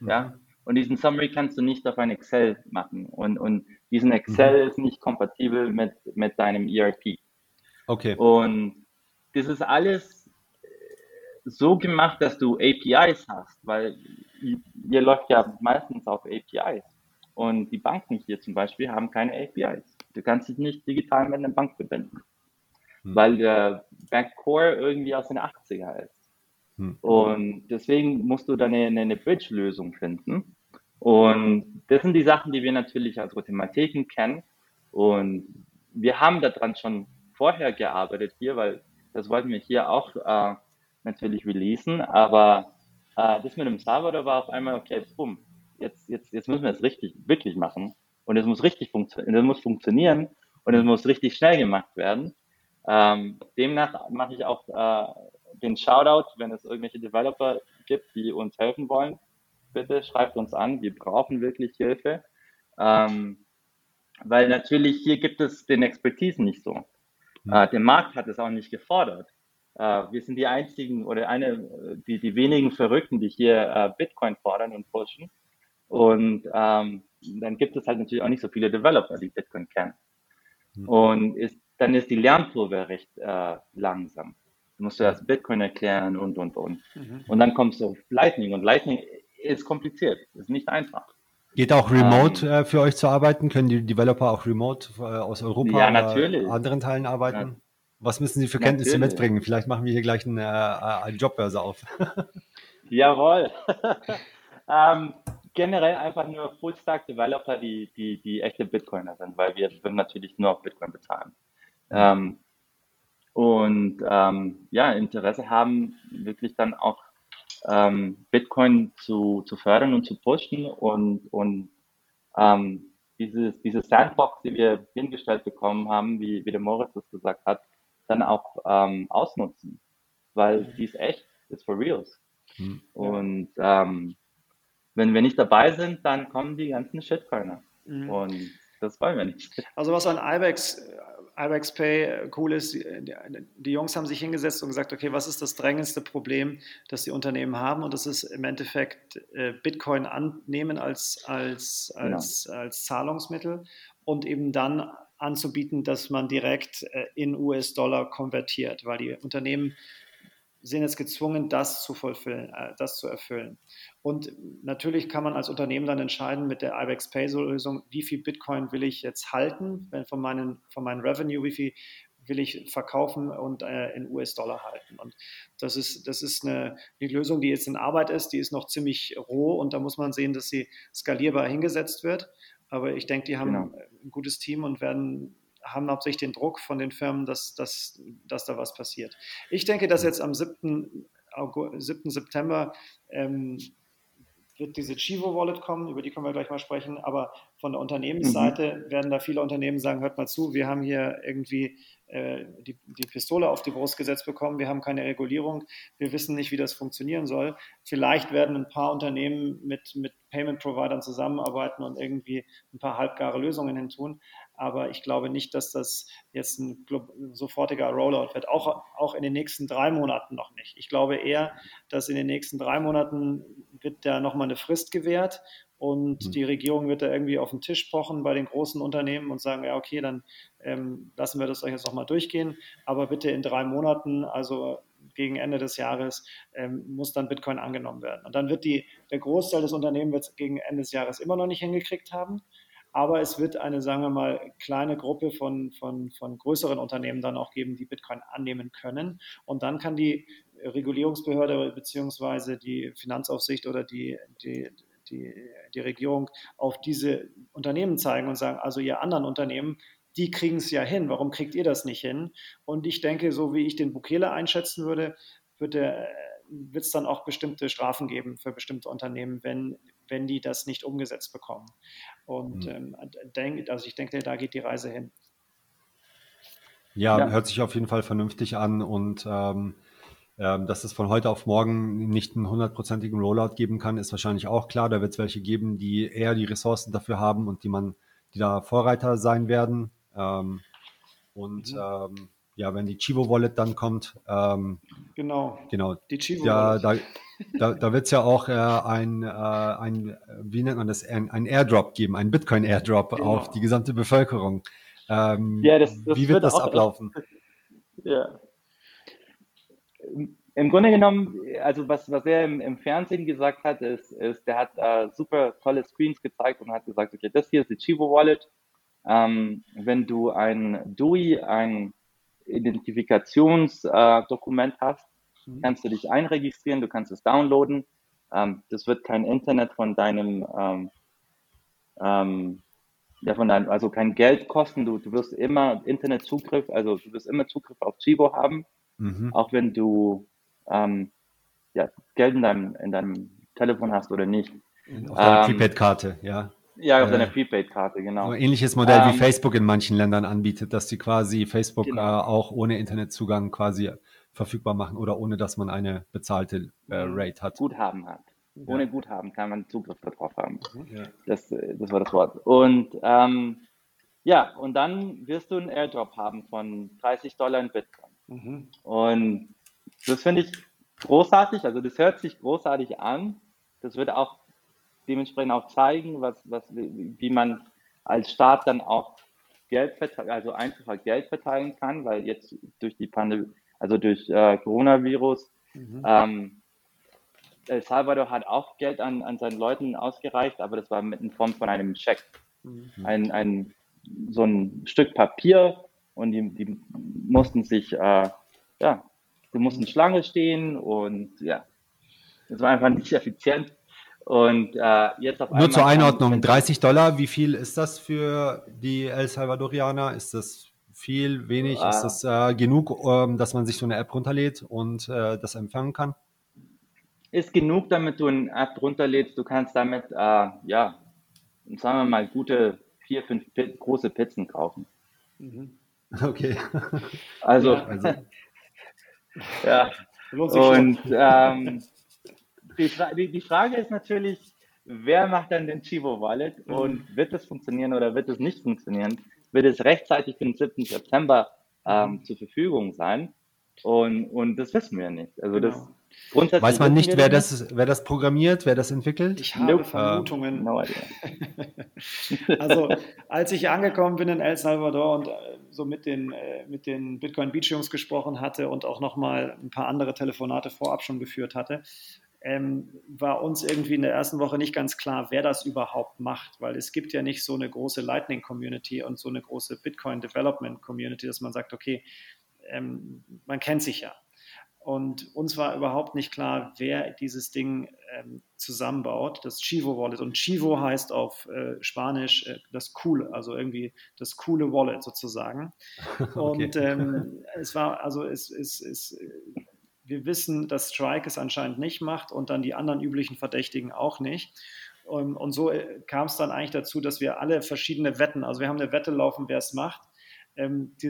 Mhm. Ja? Und diesen Summary kannst du nicht auf ein Excel machen. Und, und diesen Excel mhm. ist nicht kompatibel mit, mit deinem ERP.
Okay.
Und das ist alles so gemacht, dass du APIs hast, weil ihr läuft ja meistens auf APIs. Und die Banken hier zum Beispiel haben keine APIs. Du kannst dich nicht digital mit einer Bank verbinden, hm. weil der Backcore irgendwie aus den 80er ist. Hm. Und deswegen musst du dann eine, eine Bridge-Lösung finden. Und das sind die Sachen, die wir natürlich als Mathematiken kennen. Und wir haben daran schon vorher gearbeitet hier, weil das wollten wir hier auch äh, natürlich releasen. Aber äh, das mit dem da war auf einmal, okay, bumm, jetzt, jetzt, jetzt müssen wir es richtig, wirklich machen. Und es muss richtig funktionieren, es muss funktionieren und es muss richtig schnell gemacht werden. Ähm, demnach mache ich auch äh, den Shoutout, wenn es irgendwelche Developer gibt, die uns helfen wollen. Bitte schreibt uns an, wir brauchen wirklich Hilfe. Ähm, weil natürlich hier gibt es den Expertise nicht so. Mhm. Äh, der Markt hat es auch nicht gefordert. Äh, wir sind die einzigen oder eine, die, die wenigen Verrückten, die hier äh, Bitcoin fordern und pushen. Und ähm, dann gibt es halt natürlich auch nicht so viele Developer, die Bitcoin kennen. Mhm. Und ist, dann ist die Lernkurve recht äh, langsam. Du musst erst Bitcoin erklären und, und, und. Mhm. Und dann kommst du auf Lightning. Und Lightning ist kompliziert, ist nicht einfach.
Geht auch remote ähm, äh, für euch zu arbeiten? Können die Developer auch remote äh, aus Europa
ja, oder
anderen Teilen arbeiten? Ja. Was müssen sie für Kenntnisse natürlich. mitbringen? Vielleicht machen wir hier gleich eine, äh, eine Jobbörse auf.
Jawohl. ähm, generell einfach nur Full-Stack-Developer, die, die, die echte Bitcoiner sind, weil wir würden natürlich nur auf Bitcoin bezahlen. Ähm, und ähm, ja, Interesse haben, wirklich dann auch ähm, Bitcoin zu, zu fördern und zu pushen und, und ähm, dieses, diese Sandbox, die wir hingestellt bekommen haben, wie, wie der Moritz das gesagt hat, dann auch ähm, ausnutzen, weil die ist echt, ist for reals. Mhm. Und ähm, wenn wir nicht dabei sind, dann kommen die ganzen Shitcoiner. Mhm. Und das wollen wir nicht.
Also was an IBEX Ibex Pay äh, cool ist, die, Jungs haben sich hingesetzt und gesagt, okay, was ist das drängendste Problem, das die Unternehmen haben? Und das ist im Endeffekt äh, Bitcoin annehmen als, als, als, genau. als Zahlungsmittel und eben dann anzubieten, dass man direkt äh, in US-Dollar konvertiert, weil die Unternehmen sind jetzt gezwungen, das zu vollfüllen, das zu erfüllen. Und natürlich kann man als Unternehmen dann entscheiden mit der IBEX Pay-Lösung, wie viel Bitcoin will ich jetzt halten, wenn von meinen, von meinen Revenue, wie viel will ich verkaufen und äh, in US-Dollar halten. Und das ist, das ist eine die Lösung, die jetzt in Arbeit ist, die ist noch ziemlich roh und da muss man sehen, dass sie skalierbar hingesetzt wird. Aber ich denke, die haben genau. ein gutes Team und werden haben hauptsächlich den Druck von den Firmen, dass, dass, dass da was passiert. Ich denke, dass jetzt am 7. August, 7. September ähm, wird diese Chivo Wallet kommen, über die können wir gleich mal sprechen, aber von der Unternehmensseite mhm. werden da viele Unternehmen sagen, hört mal zu, wir haben hier irgendwie äh, die, die Pistole auf die Brust gesetzt bekommen, wir haben keine Regulierung, wir wissen nicht, wie das funktionieren soll. Vielleicht werden ein paar Unternehmen mit, mit Payment-Providern zusammenarbeiten und irgendwie ein paar halbgare Lösungen hintun, aber ich glaube nicht, dass das jetzt ein sofortiger Rollout wird, auch, auch in den nächsten drei Monaten noch nicht. Ich glaube eher, dass in den nächsten drei Monaten wird da nochmal eine Frist gewährt und mhm. die Regierung wird da irgendwie auf den Tisch pochen bei den großen Unternehmen und sagen, ja, okay, dann ähm, lassen wir das euch jetzt nochmal durchgehen, aber bitte in drei Monaten, also gegen Ende des Jahres, ähm, muss dann Bitcoin angenommen werden. Und dann wird die, der Großteil des Unternehmens gegen Ende des Jahres immer noch nicht hingekriegt haben aber es wird eine, sagen wir mal, kleine Gruppe von, von, von größeren Unternehmen dann auch geben, die Bitcoin annehmen können. Und dann kann die Regulierungsbehörde beziehungsweise die Finanzaufsicht oder die, die, die, die Regierung auf diese Unternehmen zeigen und sagen, also ihr anderen Unternehmen, die kriegen es ja hin, warum kriegt ihr das nicht hin? Und ich denke, so wie ich den Bukele einschätzen würde, wird es dann auch bestimmte Strafen geben für bestimmte Unternehmen, wenn, wenn die das nicht umgesetzt bekommen. Und mhm. ähm, denk, also ich denke, da geht die Reise hin.
Ja, ja, hört sich auf jeden Fall vernünftig an und ähm, ähm, dass es von heute auf morgen nicht einen hundertprozentigen Rollout geben kann, ist wahrscheinlich auch klar. Da wird es welche geben, die eher die Ressourcen dafür haben und die man, die da Vorreiter sein werden. Ähm, und mhm. ähm, ja, wenn die Chivo Wallet dann kommt, ähm,
genau,
genau,
die Chivo
ja, da, Da, da wird es ja auch äh, ein, äh, ein, wie nennt man das, ein, ein Airdrop geben, ein Bitcoin-Airdrop genau. auf die gesamte Bevölkerung. Ähm, ja, das, das wie wird, wird das ablaufen?
Ja. Im Grunde genommen, also was, was er im, im Fernsehen gesagt hat, ist, ist der hat äh, super tolle Screens gezeigt und hat gesagt, okay, das hier ist die Chivo Wallet. Ähm, wenn du ein DUI, ein Identifikationsdokument äh, hast, mhm. kannst du dich einregistrieren, du kannst es downloaden. Ähm, das wird kein Internet von deinem, ähm, ähm, ja, von deinem, also kein Geld kosten. Du, du wirst immer Internetzugriff, also du wirst immer Zugriff auf Chivo haben, mhm. auch wenn du ähm, ja, Geld in deinem, in deinem Telefon hast oder nicht.
Auf deiner ähm, Prepaid-Karte, ja.
Ja, auf äh, deiner Prepaid-Karte, genau.
Ein ähnliches Modell ähm, wie Facebook in manchen Ländern anbietet, dass sie quasi Facebook genau. äh, auch ohne Internetzugang quasi verfügbar machen oder ohne, dass man eine bezahlte äh, Rate hat.
Guthaben hat. Ohne ja. Guthaben kann man Zugriff darauf haben. Ja. Das, das war das Wort. Und ähm, ja, und dann wirst du einen Airdrop haben von 30 Dollar in Bitcoin. Mhm. Und das finde ich großartig, also das hört sich großartig an. Das wird auch dementsprechend auch zeigen, was, was, wie man als Staat dann auch Geld also einfacher Geld verteilen kann, weil jetzt durch die Pandemie, also durch äh, Coronavirus, mhm. ähm, El Salvador hat auch Geld an, an seinen Leuten ausgereicht, aber das war mit in Form von einem Scheck. Mhm. Ein, ein, so ein Stück Papier und die, die mussten sich äh, ja, Du musst in Schlange stehen und ja, das war einfach nicht effizient. Und äh, jetzt auf
Nur zur Einordnung, 30 Dollar, wie viel ist das für die El Salvadorianer? Ist das viel, wenig? Äh, ist das äh, genug, ähm, dass man sich so eine App runterlädt und äh, das empfangen kann?
Ist genug, damit du eine App runterlädst. Du kannst damit, äh, ja, sagen wir mal, gute vier, fünf große Pizzen kaufen.
Mhm. Okay.
Also, ja, also ja. Und ähm, die, die, die, Frage ist natürlich, wer macht dann den Chivo Wallet mhm. und wird es funktionieren oder wird es nicht funktionieren? Wird es rechtzeitig für den 7. September ähm, mhm. zur Verfügung sein? Und, und das wissen wir nicht. Also das genau.
Weiß man nicht, wer das, wer das programmiert, wer das entwickelt?
Ich habe nope. Vermutungen. No also, als ich angekommen bin in El Salvador und äh, so mit den, äh, mit den Bitcoin Beach Jungs gesprochen hatte und auch nochmal ein paar andere Telefonate vorab schon geführt hatte, ähm, war uns irgendwie in der ersten Woche nicht ganz klar, wer das überhaupt macht, weil es gibt ja nicht so eine große Lightning Community und so eine große Bitcoin Development Community, dass man sagt, okay, ähm, man kennt sich ja. Und uns war überhaupt nicht klar, wer dieses Ding ähm, zusammenbaut, das Chivo Wallet. Und Chivo heißt auf äh, Spanisch äh, das Coole, also irgendwie das coole Wallet sozusagen. okay. Und ähm, es war, also es, es, es, wir wissen, dass Strike es anscheinend nicht macht und dann die anderen üblichen Verdächtigen auch nicht. Und, und so äh, kam es dann eigentlich dazu, dass wir alle verschiedene Wetten, also wir haben eine Wette laufen, wer es macht ähm, die,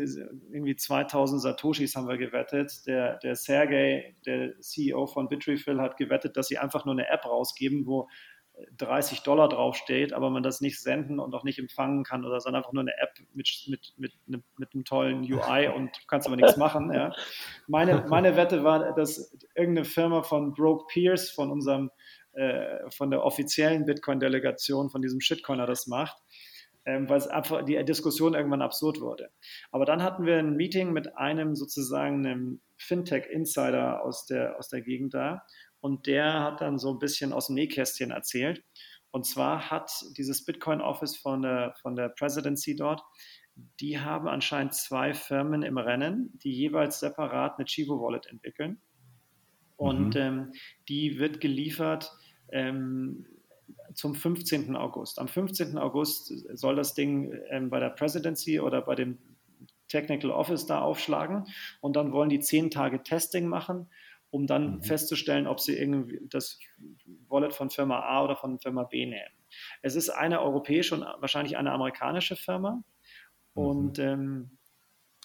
irgendwie 2000 Satoshis haben wir gewettet. Der, der Sergey, der CEO von Bitrefill, hat gewettet, dass sie einfach nur eine App rausgeben, wo 30 Dollar draufsteht, aber man das nicht senden und auch nicht empfangen kann oder sondern einfach nur eine App mit, mit, mit, mit, einem tollen UI und du kannst aber nichts machen. Ja. Meine, meine Wette war, dass irgendeine Firma von Broke Pierce, von unserem, äh, von der offiziellen Bitcoin-Delegation, von diesem Shitcoiner das macht ähm, weil es einfach die Diskussion irgendwann absurd wurde. Aber dann hatten wir ein Meeting mit einem sozusagen einem Fintech-Insider aus der, aus der Gegend da und der hat dann so ein bisschen aus dem Nähkästchen erzählt. Und zwar hat dieses Bitcoin Office von der, von der Presidency dort, die haben anscheinend zwei Firmen im Rennen, die jeweils separat eine Chivo Wallet entwickeln. Und mhm. ähm, die wird geliefert ähm, zum 15. August. Am 15. August soll das Ding ähm, bei der Presidency oder bei dem Technical Office da aufschlagen und dann wollen die zehn Tage Testing machen, um dann mhm. festzustellen, ob sie irgendwie das Wallet von Firma A oder von Firma B nehmen. Es ist eine europäische und wahrscheinlich eine amerikanische Firma mhm. und ähm,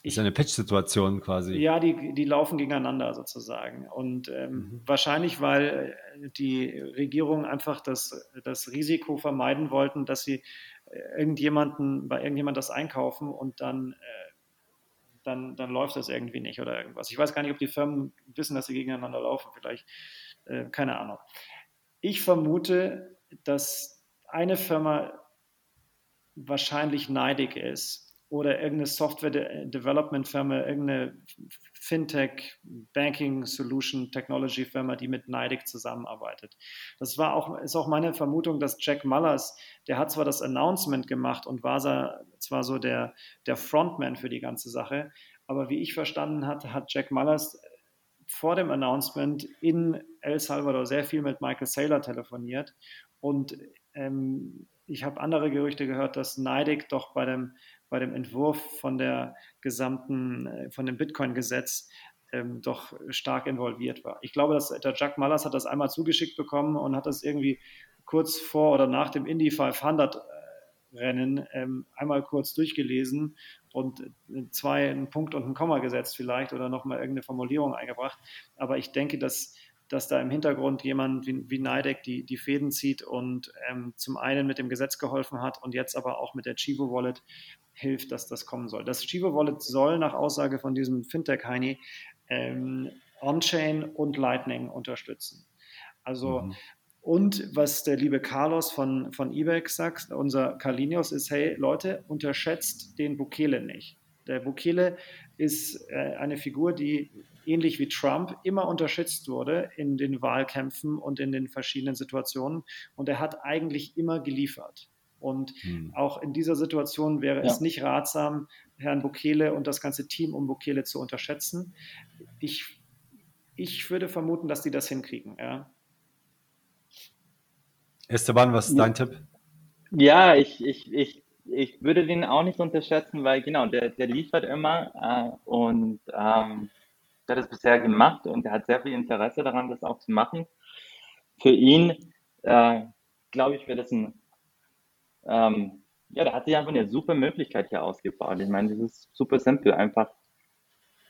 ist eine Pitch-Situation quasi.
Ja, die, die laufen gegeneinander sozusagen. Und ähm, mhm. wahrscheinlich, weil äh, die Regierungen einfach das, das Risiko vermeiden wollten, dass sie äh, irgendjemanden, bei irgendjemand das einkaufen und dann, äh, dann, dann läuft das irgendwie nicht oder irgendwas. Ich weiß gar nicht, ob die Firmen wissen, dass sie gegeneinander laufen. Vielleicht äh, keine Ahnung. Ich vermute, dass eine Firma wahrscheinlich neidig ist oder irgendeine Software-Development-Firma, irgendeine Fintech, Banking Solution, Technology-Firma, die mit Neidig zusammenarbeitet. Das war auch, ist auch meine Vermutung, dass Jack Mullers, der hat zwar das Announcement gemacht und war zwar so der, der Frontman für die ganze Sache, aber wie ich verstanden hatte, hat Jack Mullers vor dem Announcement in El Salvador sehr viel mit Michael Saylor telefoniert und ähm, ich habe andere Gerüchte gehört, dass Neidig doch bei dem bei dem Entwurf von der gesamten, äh, von dem Bitcoin-Gesetz ähm, doch stark involviert war. Ich glaube, dass der Jack Mallas hat das einmal zugeschickt bekommen und hat das irgendwie kurz vor oder nach dem Indy 500 äh, Rennen ähm, einmal kurz durchgelesen und äh, zwei einen Punkt und ein Komma gesetzt vielleicht oder nochmal irgendeine Formulierung eingebracht. Aber ich denke, dass dass da im Hintergrund jemand wie, wie Nidec die, die Fäden zieht und ähm, zum einen mit dem Gesetz geholfen hat und jetzt aber auch mit der Chivo Wallet hilft, dass das kommen soll. Das Chivo Wallet soll nach Aussage von diesem Fintech-Heini ähm, On-Chain und Lightning unterstützen. Also mhm. Und was der liebe Carlos von, von eBay sagt, unser Carlinius, ist, hey Leute, unterschätzt den Bukele nicht. Der Bukele ist äh, eine Figur, die ähnlich wie Trump immer unterschätzt wurde in den Wahlkämpfen und in den verschiedenen Situationen. Und er hat eigentlich immer geliefert. Und hm. auch in dieser Situation wäre ja. es nicht ratsam, Herrn Bukele und das ganze Team um Bukele zu unterschätzen. Ich, ich würde vermuten, dass die das hinkriegen. Ja.
Esteban, was ist dein Tipp?
Ja, ich, ich, ich, ich würde den auch nicht unterschätzen, weil genau, der, der liefert immer äh, und ähm, der hat es bisher gemacht und er hat sehr viel Interesse daran, das auch zu machen. Für ihn, äh, glaube ich, wäre das ein ähm, ja, da hat sich einfach eine super Möglichkeit hier ausgebaut. Ich meine, das ist super simpel. Einfach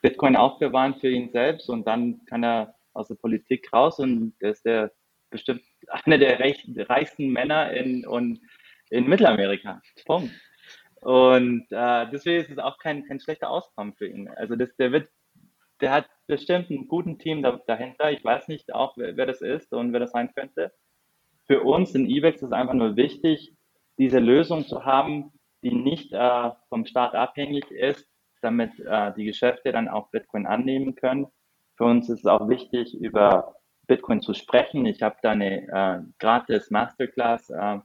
Bitcoin aufbewahren für ihn selbst und dann kann er aus der Politik raus und er ist der bestimmt einer der reichsten Männer in, und in Mittelamerika. Punkt. Und äh, deswegen ist es auch kein, kein schlechter Auskommen für ihn. Also das, der wird, der hat bestimmt einen guten Team da, dahinter. Ich weiß nicht auch, wer, wer, das ist und wer das sein könnte. Für uns in eBay ist es einfach nur wichtig, diese Lösung zu haben, die nicht äh, vom Staat abhängig ist, damit äh, die Geschäfte dann auch Bitcoin annehmen können. Für uns ist es auch wichtig, über Bitcoin zu sprechen. Ich habe da eine äh, gratis Masterclass äh,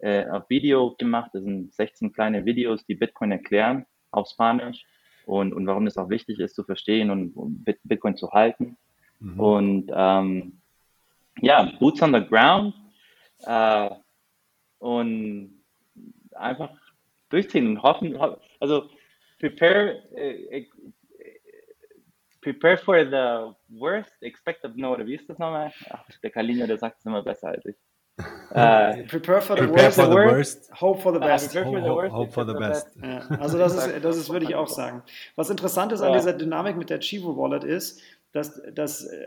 äh, auf Video gemacht. Das sind 16 kleine Videos, die Bitcoin erklären auf Spanisch und, und warum es auch wichtig ist zu verstehen und um Bitcoin zu halten. Mhm. Und ähm, ja, Boots on the Ground. Äh, und einfach durchziehen und hoffen, also prepare, äh, äh, prepare for the worst, expect the, no, wie ist das nochmal? Ach, der Kalina, der sagt es immer besser als ich.
Uh, prepare for the, prepare worst, for the worst, hope for the best.
Uh, hope, hope, for the best.
Ja, also das ist, das ist, würde ich auch sagen. Was interessant ist an dieser Dynamik mit der Chivo Wallet ist, dass, dass äh,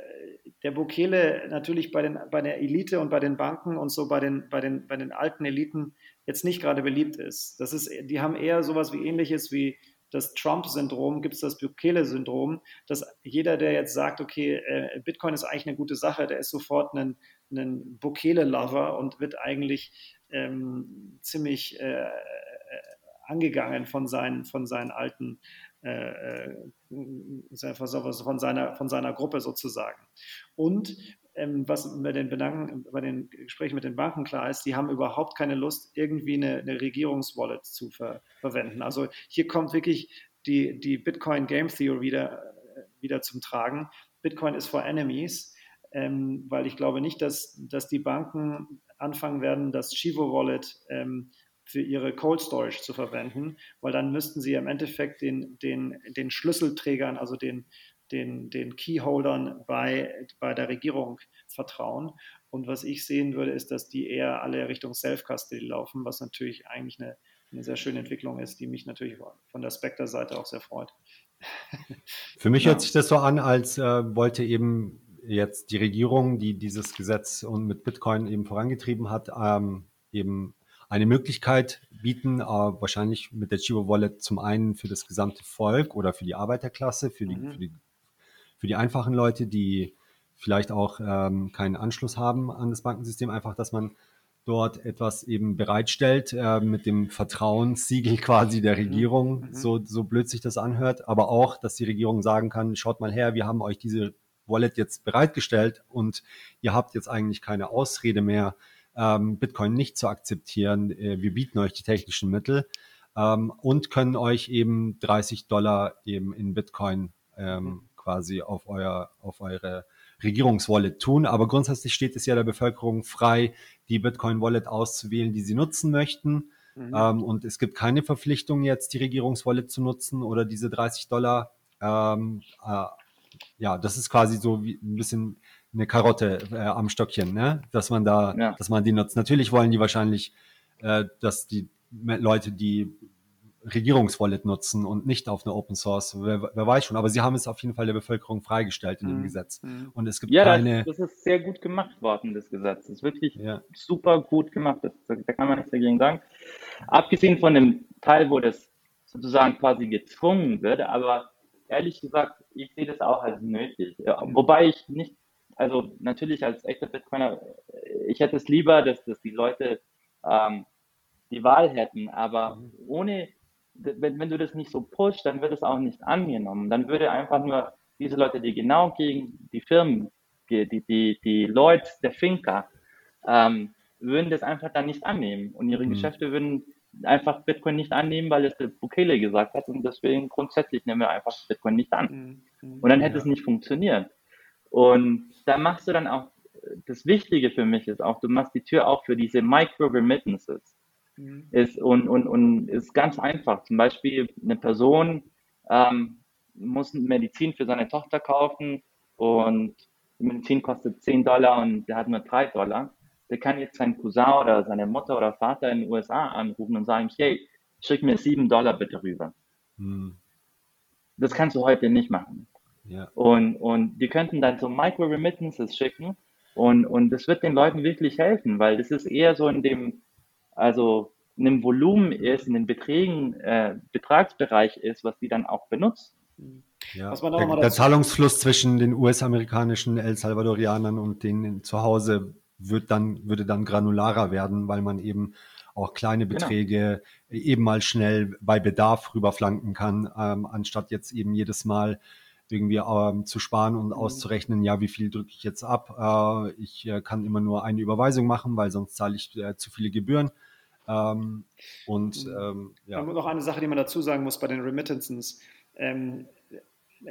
der Bukele natürlich bei, den, bei der Elite und bei den Banken und so bei den, bei den, bei den alten Eliten jetzt nicht gerade beliebt ist. Das ist, die haben eher sowas wie ähnliches wie das Trump-Syndrom, gibt es das Bukele-Syndrom, dass jeder, der jetzt sagt, okay, äh, Bitcoin ist eigentlich eine gute Sache, der ist sofort ein, ein Bukele-Lover und wird eigentlich ähm, ziemlich äh, äh angegangen von seinen, von seinen alten von, seiner, von seiner Gruppe sozusagen. Und ähm, was bei den, Bedanken, bei den Gesprächen mit den Banken klar ist, die haben überhaupt keine Lust, irgendwie eine, eine Regierungswallet zu ver verwenden. Also hier kommt wirklich die, die Bitcoin Game Theory wieder, äh, wieder zum Tragen. Bitcoin ist for enemies, ähm, weil ich glaube nicht, dass, dass die Banken anfangen werden, das Chivo Wallet ähm, für ihre Cold Storage zu verwenden, weil dann müssten sie im Endeffekt den, den, den Schlüsselträgern, also den, den, den Keyholdern bei, bei der Regierung vertrauen. Und was ich sehen würde, ist, dass die eher alle Richtung Self-Custody laufen, was natürlich eigentlich eine, eine sehr schöne Entwicklung ist, die mich natürlich von der Spectre-Seite auch sehr freut.
Für mich ja. hört sich das so an, als äh, wollte eben jetzt die Regierung, die dieses Gesetz mit Bitcoin eben vorangetrieben hat, ähm, eben eine Möglichkeit bieten, äh, wahrscheinlich mit der Chivo Wallet zum einen für das gesamte Volk oder für die Arbeiterklasse, für die, mhm. für die für die einfachen Leute, die vielleicht auch ähm, keinen Anschluss haben an das Bankensystem, einfach, dass man dort etwas eben bereitstellt äh, mit dem Vertrauenssiegel quasi der mhm. Regierung, mhm. so, so blöd sich das anhört, aber auch, dass die Regierung sagen kann, schaut mal her, wir haben euch diese Wallet jetzt bereitgestellt und ihr habt jetzt eigentlich keine Ausrede mehr, ähm, Bitcoin nicht zu akzeptieren. Äh, wir bieten euch die technischen Mittel ähm, und können euch eben 30 Dollar eben in Bitcoin ähm, quasi auf euer, auf eure Regierungswallet tun. Aber grundsätzlich steht es ja der Bevölkerung frei, die Bitcoin-Wallet auszuwählen, die sie nutzen möchten. Mhm. Ähm, und es gibt keine Verpflichtung jetzt, die Regierungswallet zu nutzen oder diese 30 Dollar. Ähm, äh, ja, das ist quasi so wie ein bisschen eine Karotte äh, am Stockchen, ne? dass man da, ja. dass man die nutzt. Natürlich wollen die wahrscheinlich, äh, dass die Leute, die Regierungswallet nutzen und nicht auf eine Open Source. Wer, wer, weiß schon, aber sie haben es auf jeden Fall der Bevölkerung freigestellt in dem mhm. Gesetz.
Mhm. Und es gibt ja, keine. Das, das, ist sehr gut gemacht worden, das Gesetz. Das ist wirklich ja. super gut gemacht. Das, da kann man nichts dagegen sagen. Abgesehen von dem Teil, wo das sozusagen quasi gezwungen wird, aber ehrlich gesagt, ich sehe das auch als nötig. Ja, wobei ich nicht, also natürlich als echter Bitcoiner, ich hätte es lieber, dass, dass die Leute ähm, die Wahl hätten, aber mhm. ohne wenn, wenn du das nicht so pusht, dann wird es auch nicht angenommen. Dann würde einfach nur diese Leute, die genau gegen die Firmen, die, die, die Leute der Finca, ähm, würden das einfach dann nicht annehmen. Und ihre mhm. Geschäfte würden einfach Bitcoin nicht annehmen, weil es der Bukele gesagt hat. Und deswegen grundsätzlich nehmen wir einfach Bitcoin nicht an. Mhm. Und dann hätte ja. es nicht funktioniert. Und da machst du dann auch, das Wichtige für mich ist auch, du machst die Tür auch für diese Micro-Remittances. Mhm. Ist, und, und, und ist ganz einfach. Zum Beispiel eine Person ähm, muss Medizin für seine Tochter kaufen und die Medizin kostet 10 Dollar und der hat nur 3 Dollar. Der kann jetzt seinen Cousin oder seine Mutter oder Vater in den USA anrufen und sagen, hey, schick mir 7 Dollar bitte rüber. Mhm. Das kannst du heute nicht machen. Ja. Und, und die könnten dann so Micro-Remittances schicken und, und das wird den Leuten wirklich helfen, weil das ist eher so in dem also in einem Volumen ist, in den Beträgen, äh, Betragsbereich ist, was die dann auch benutzen.
Ja, der, der Zahlungsfluss zwischen den US-amerikanischen El Salvadorianern und denen zu Hause wird dann, würde dann granularer werden, weil man eben auch kleine genau. Beträge genau. eben mal schnell bei Bedarf rüberflanken kann, ähm, anstatt jetzt eben jedes Mal irgendwie ähm, zu sparen und mhm. auszurechnen, ja, wie viel drücke ich jetzt ab. Äh, ich äh, kann immer nur eine Überweisung machen, weil sonst zahle ich äh, zu viele Gebühren. Ähm, und
mhm. ähm, ja. Noch eine Sache, die man dazu sagen muss bei den Remittances. Ähm,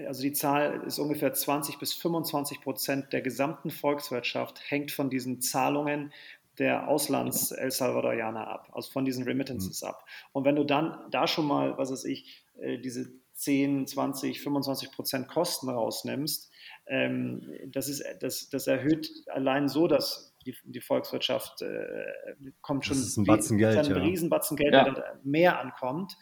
also die Zahl ist ungefähr 20 bis 25 Prozent der gesamten Volkswirtschaft hängt von diesen Zahlungen der Auslands-El Salvadorianer ab, also von diesen Remittances mhm. ab. Und wenn du dann da schon mal, was weiß ich, äh, diese 10, 20, 25 Prozent Kosten rausnimmst, ähm, das, ist, das, das erhöht allein so dass die, die Volkswirtschaft äh, kommt schon
das ist ein Batzen Geld,
ein ja. Riesenbatzen Geld, ja. der mehr ankommt.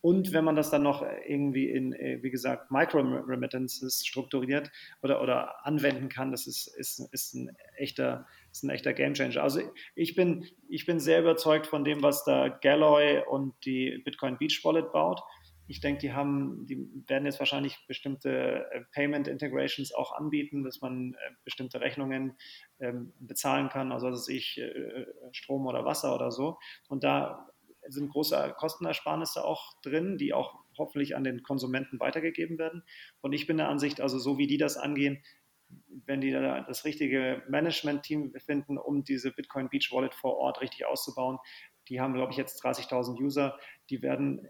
Und wenn man das dann noch irgendwie in, äh, wie gesagt, Micro-Remittances strukturiert oder, oder anwenden kann, das ist, ist, ist, ein echter, ist ein echter Gamechanger. Also ich bin, ich bin sehr überzeugt von dem, was da Galloy und die Bitcoin Beach Wallet baut. Ich denke, die haben, die werden jetzt wahrscheinlich bestimmte äh, Payment Integrations auch anbieten, dass man äh, bestimmte Rechnungen ähm, bezahlen kann, also dass ich äh, Strom oder Wasser oder so. Und da sind große Kostenersparnisse auch drin, die auch hoffentlich an den Konsumenten weitergegeben werden. Und ich bin der Ansicht, also so wie die das angehen, wenn die da das richtige Management-Team finden, um diese Bitcoin Beach Wallet vor Ort richtig auszubauen, die haben, glaube ich, jetzt 30.000 User, die werden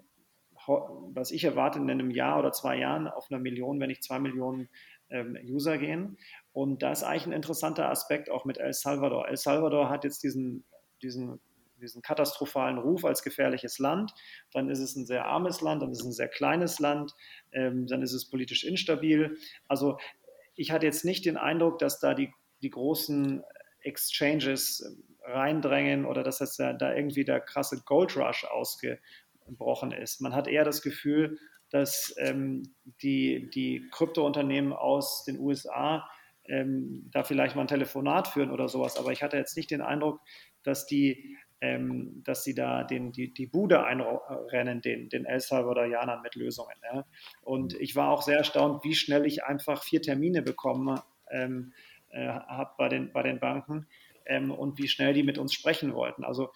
was ich erwarte, in einem Jahr oder zwei Jahren auf einer Million, wenn nicht zwei Millionen ähm, User gehen. Und da ist eigentlich ein interessanter Aspekt auch mit El Salvador. El Salvador hat jetzt diesen, diesen, diesen katastrophalen Ruf als gefährliches Land. Dann ist es ein sehr armes Land, dann ist es ein sehr kleines Land, ähm, dann ist es politisch instabil. Also ich hatte jetzt nicht den Eindruck, dass da die, die großen Exchanges reindrängen oder dass das da, irgendwie der krasse Gold Rush ausge, gebrochen ist. Man hat eher das Gefühl, dass ähm, die, die Kryptounternehmen aus den USA ähm, da vielleicht mal ein Telefonat führen oder sowas. Aber ich hatte jetzt nicht den Eindruck, dass die, ähm, dass sie da den, die, die Bude einrennen, den, den El Salvadorianern mit Lösungen. Ja. Und ich war auch sehr erstaunt, wie schnell ich einfach vier Termine bekomme ähm, äh, hat bei den, bei den Banken ähm, und wie schnell die mit uns sprechen wollten. Also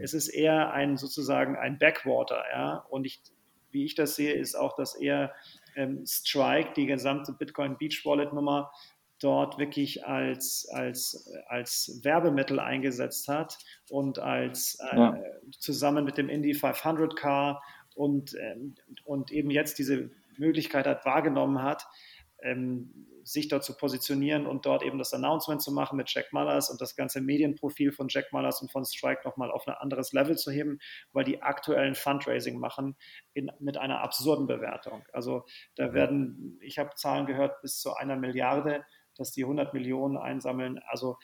es ist eher ein sozusagen ein Backwater, ja. Und ich, wie ich das sehe, ist auch, dass eher ähm, Strike, die gesamte Bitcoin Beach Wallet Nummer, dort wirklich als, als, als Werbemittel eingesetzt hat und als äh, ja. zusammen mit dem Indy 500 Car und, äh, und eben jetzt diese Möglichkeit hat, wahrgenommen hat, ähm, sich dort zu positionieren und dort eben das Announcement zu machen mit Jack Mullers und das ganze Medienprofil von Jack Mullers und von Strike nochmal auf ein anderes Level zu heben, weil die aktuellen Fundraising machen in, mit einer absurden Bewertung. Also da mhm. werden, ich habe Zahlen gehört, bis zu einer Milliarde dass die 100 Millionen einsammeln, also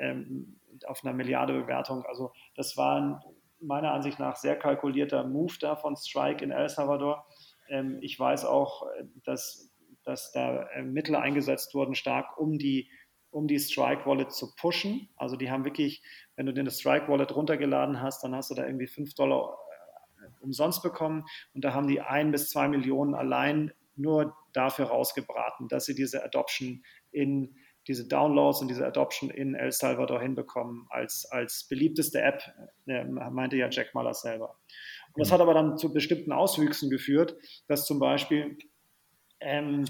ähm, auf einer Milliarde Bewertung. Also das war ein meiner Ansicht nach sehr kalkulierter Move da von Strike in El Salvador. Ähm, ich weiß auch, dass, dass da äh, Mittel eingesetzt wurden, stark um die um die Strike Wallet zu pushen. Also die haben wirklich, wenn du den Strike Wallet runtergeladen hast, dann hast du da irgendwie 5 Dollar äh, umsonst bekommen und da haben die ein bis zwei Millionen allein nur dafür rausgebraten, dass sie diese Adoption in diese Downloads und diese Adoption in El Salvador hinbekommen als, als beliebteste App, meinte ja Jack Muller selber. Und das mhm. hat aber dann zu bestimmten Auswüchsen geführt, dass zum Beispiel ähm,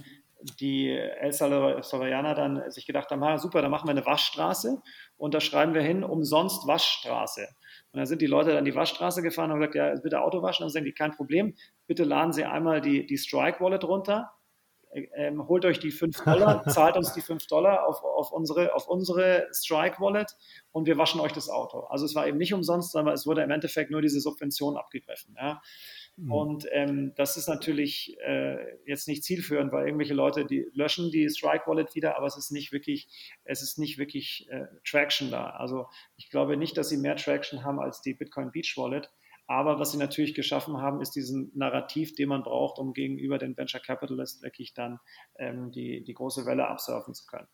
die El Salvadorianer dann sich gedacht haben, ah, super, dann machen wir eine Waschstraße und da schreiben wir hin, umsonst Waschstraße. Und dann sind die Leute dann die Waschstraße gefahren und haben gesagt, ja, bitte Auto waschen. Und dann sagen die, kein Problem, bitte laden Sie einmal die, die Strike-Wallet runter ähm, holt euch die 5 Dollar, zahlt uns die 5 Dollar auf, auf, unsere, auf unsere Strike Wallet und wir waschen euch das Auto. Also es war eben nicht umsonst, sondern es wurde im Endeffekt nur diese Subvention abgegriffen. Ja. Mhm. Und ähm, das ist natürlich äh, jetzt nicht zielführend, weil irgendwelche Leute, die löschen die Strike Wallet wieder, aber es ist nicht wirklich, es ist nicht wirklich äh, Traction da. Also ich glaube nicht, dass sie mehr Traction haben als die Bitcoin Beach Wallet. Aber was sie natürlich geschaffen haben, ist diesen Narrativ, den man braucht, um gegenüber den Venture Capitalists wirklich dann ähm, die, die große Welle absurfen zu können.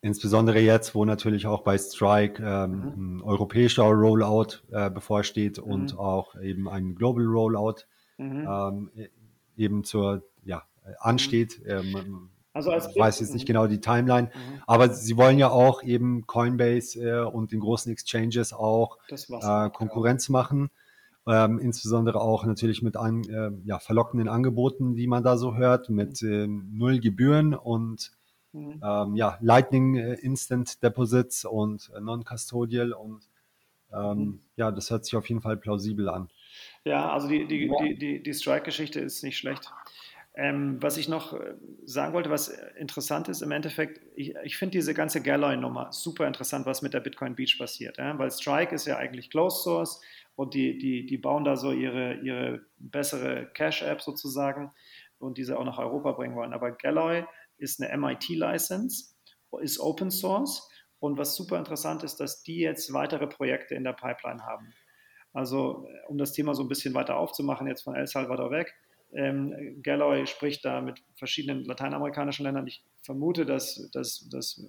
Insbesondere jetzt, wo natürlich auch bei Strike ähm, mhm. ein europäischer Rollout äh, bevorsteht mhm. und auch eben ein Global Rollout mhm. ähm, e-, eben zur, ja, ansteht. Mhm. Ähm, also als ich weiß jetzt nicht genau die Timeline, mhm. aber sie wollen ja auch eben Coinbase äh, und den großen Exchanges auch äh, Konkurrenz ja. machen. Ähm, insbesondere auch natürlich mit an, äh, ja, verlockenden Angeboten, die man da so hört, mit äh, null Gebühren und mhm. ähm, ja, Lightning äh, Instant Deposits und äh, Non-Custodial und ähm, mhm. ja, das hört sich auf jeden Fall plausibel an.
Ja, also die, die, ja. die, die, die Strike-Geschichte ist nicht schlecht. Ähm, was ich noch äh, sagen wollte, was interessant ist im Endeffekt, ich, ich finde diese ganze Galloy-Nummer super interessant, was mit der Bitcoin Beach passiert. Ja? Weil Strike ist ja eigentlich Closed Source und die, die, die bauen da so ihre, ihre bessere Cash-App sozusagen und diese auch nach Europa bringen wollen. Aber Galloy ist eine MIT-License, ist Open Source und was super interessant ist, dass die jetzt weitere Projekte in der Pipeline haben. Also um das Thema so ein bisschen weiter aufzumachen, jetzt von El Salvador weg. Ähm, Galloy spricht da mit verschiedenen lateinamerikanischen Ländern. Ich vermute, dass, dass, dass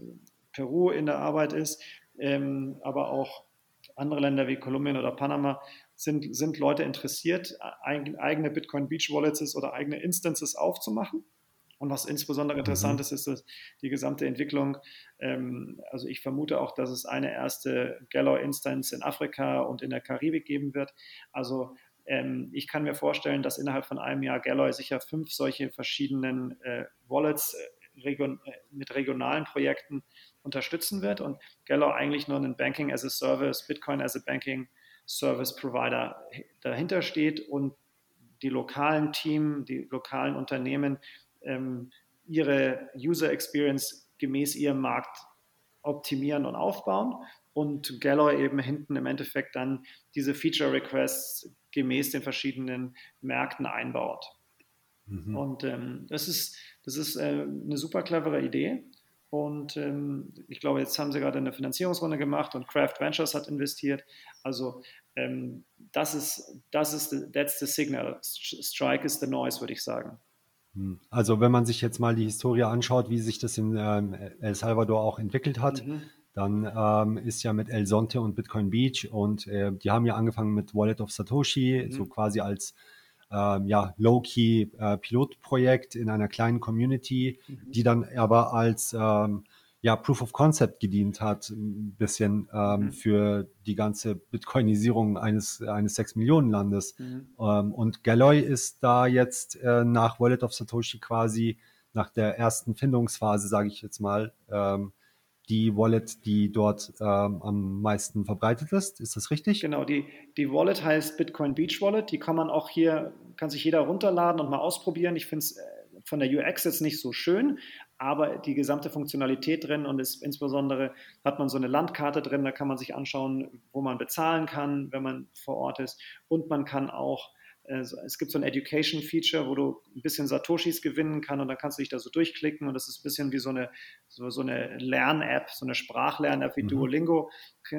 Peru in der Arbeit ist, ähm, aber auch andere Länder wie Kolumbien oder Panama sind, sind Leute interessiert, eigene Bitcoin Beach Wallets oder eigene Instances aufzumachen. Und was insbesondere mhm. interessant ist, ist dass die gesamte Entwicklung. Ähm, also ich vermute auch, dass es eine erste Gallo-Instance in Afrika und in der Karibik geben wird. Also ähm, ich kann mir vorstellen, dass innerhalb von einem Jahr Galloy sicher fünf solche verschiedenen äh, Wallets äh, region, äh, mit regionalen Projekten unterstützen wird und Gallo eigentlich nur ein Banking as a Service, Bitcoin as a Banking Service Provider dahinter steht und die lokalen Teams, die lokalen Unternehmen ähm, ihre User Experience gemäß ihrem Markt optimieren und aufbauen und Gallo eben hinten im Endeffekt dann diese Feature Requests gemäß den verschiedenen Märkten einbaut. Mhm. Und ähm, das ist, das ist äh, eine super clevere Idee. Und ähm, ich glaube, jetzt haben sie gerade eine Finanzierungsrunde gemacht und Craft Ventures hat investiert. Also ähm, das ist, das ist, the, that's the signal. Strike is the noise, würde ich sagen.
Hm. Also wenn man sich jetzt mal die Historie anschaut, wie sich das in ähm, El Salvador auch entwickelt hat, mhm. dann ähm, ist ja mit El Sonte und Bitcoin Beach und äh, die haben ja angefangen mit Wallet of Satoshi, mhm. so quasi als ähm, ja, Low-Key-Pilotprojekt äh, in einer kleinen Community, mhm. die dann aber als ähm, ja, Proof of Concept gedient hat, ein bisschen ähm, mhm. für die ganze Bitcoinisierung eines, eines 6 Millionen Landes. Mhm. Ähm, und Galloy ist da jetzt äh, nach Wallet of Satoshi quasi nach der ersten Findungsphase, sage ich jetzt mal, ähm, die Wallet, die dort ähm, am meisten verbreitet ist. Ist das richtig?
Genau, die, die Wallet heißt Bitcoin Beach Wallet. Die kann man auch hier, kann sich jeder runterladen und mal ausprobieren. Ich finde es äh, von der UX jetzt nicht so schön, aber die gesamte Funktionalität drin und ist insbesondere hat man so eine Landkarte drin, da kann man sich anschauen, wo man bezahlen kann, wenn man vor Ort ist. Und man kann auch es gibt so ein Education-Feature, wo du ein bisschen Satoshis gewinnen kannst und dann kannst du dich da so durchklicken und das ist ein bisschen wie so eine, so, so eine Lern-App, so eine Sprachlern-App wie mhm. Duolingo.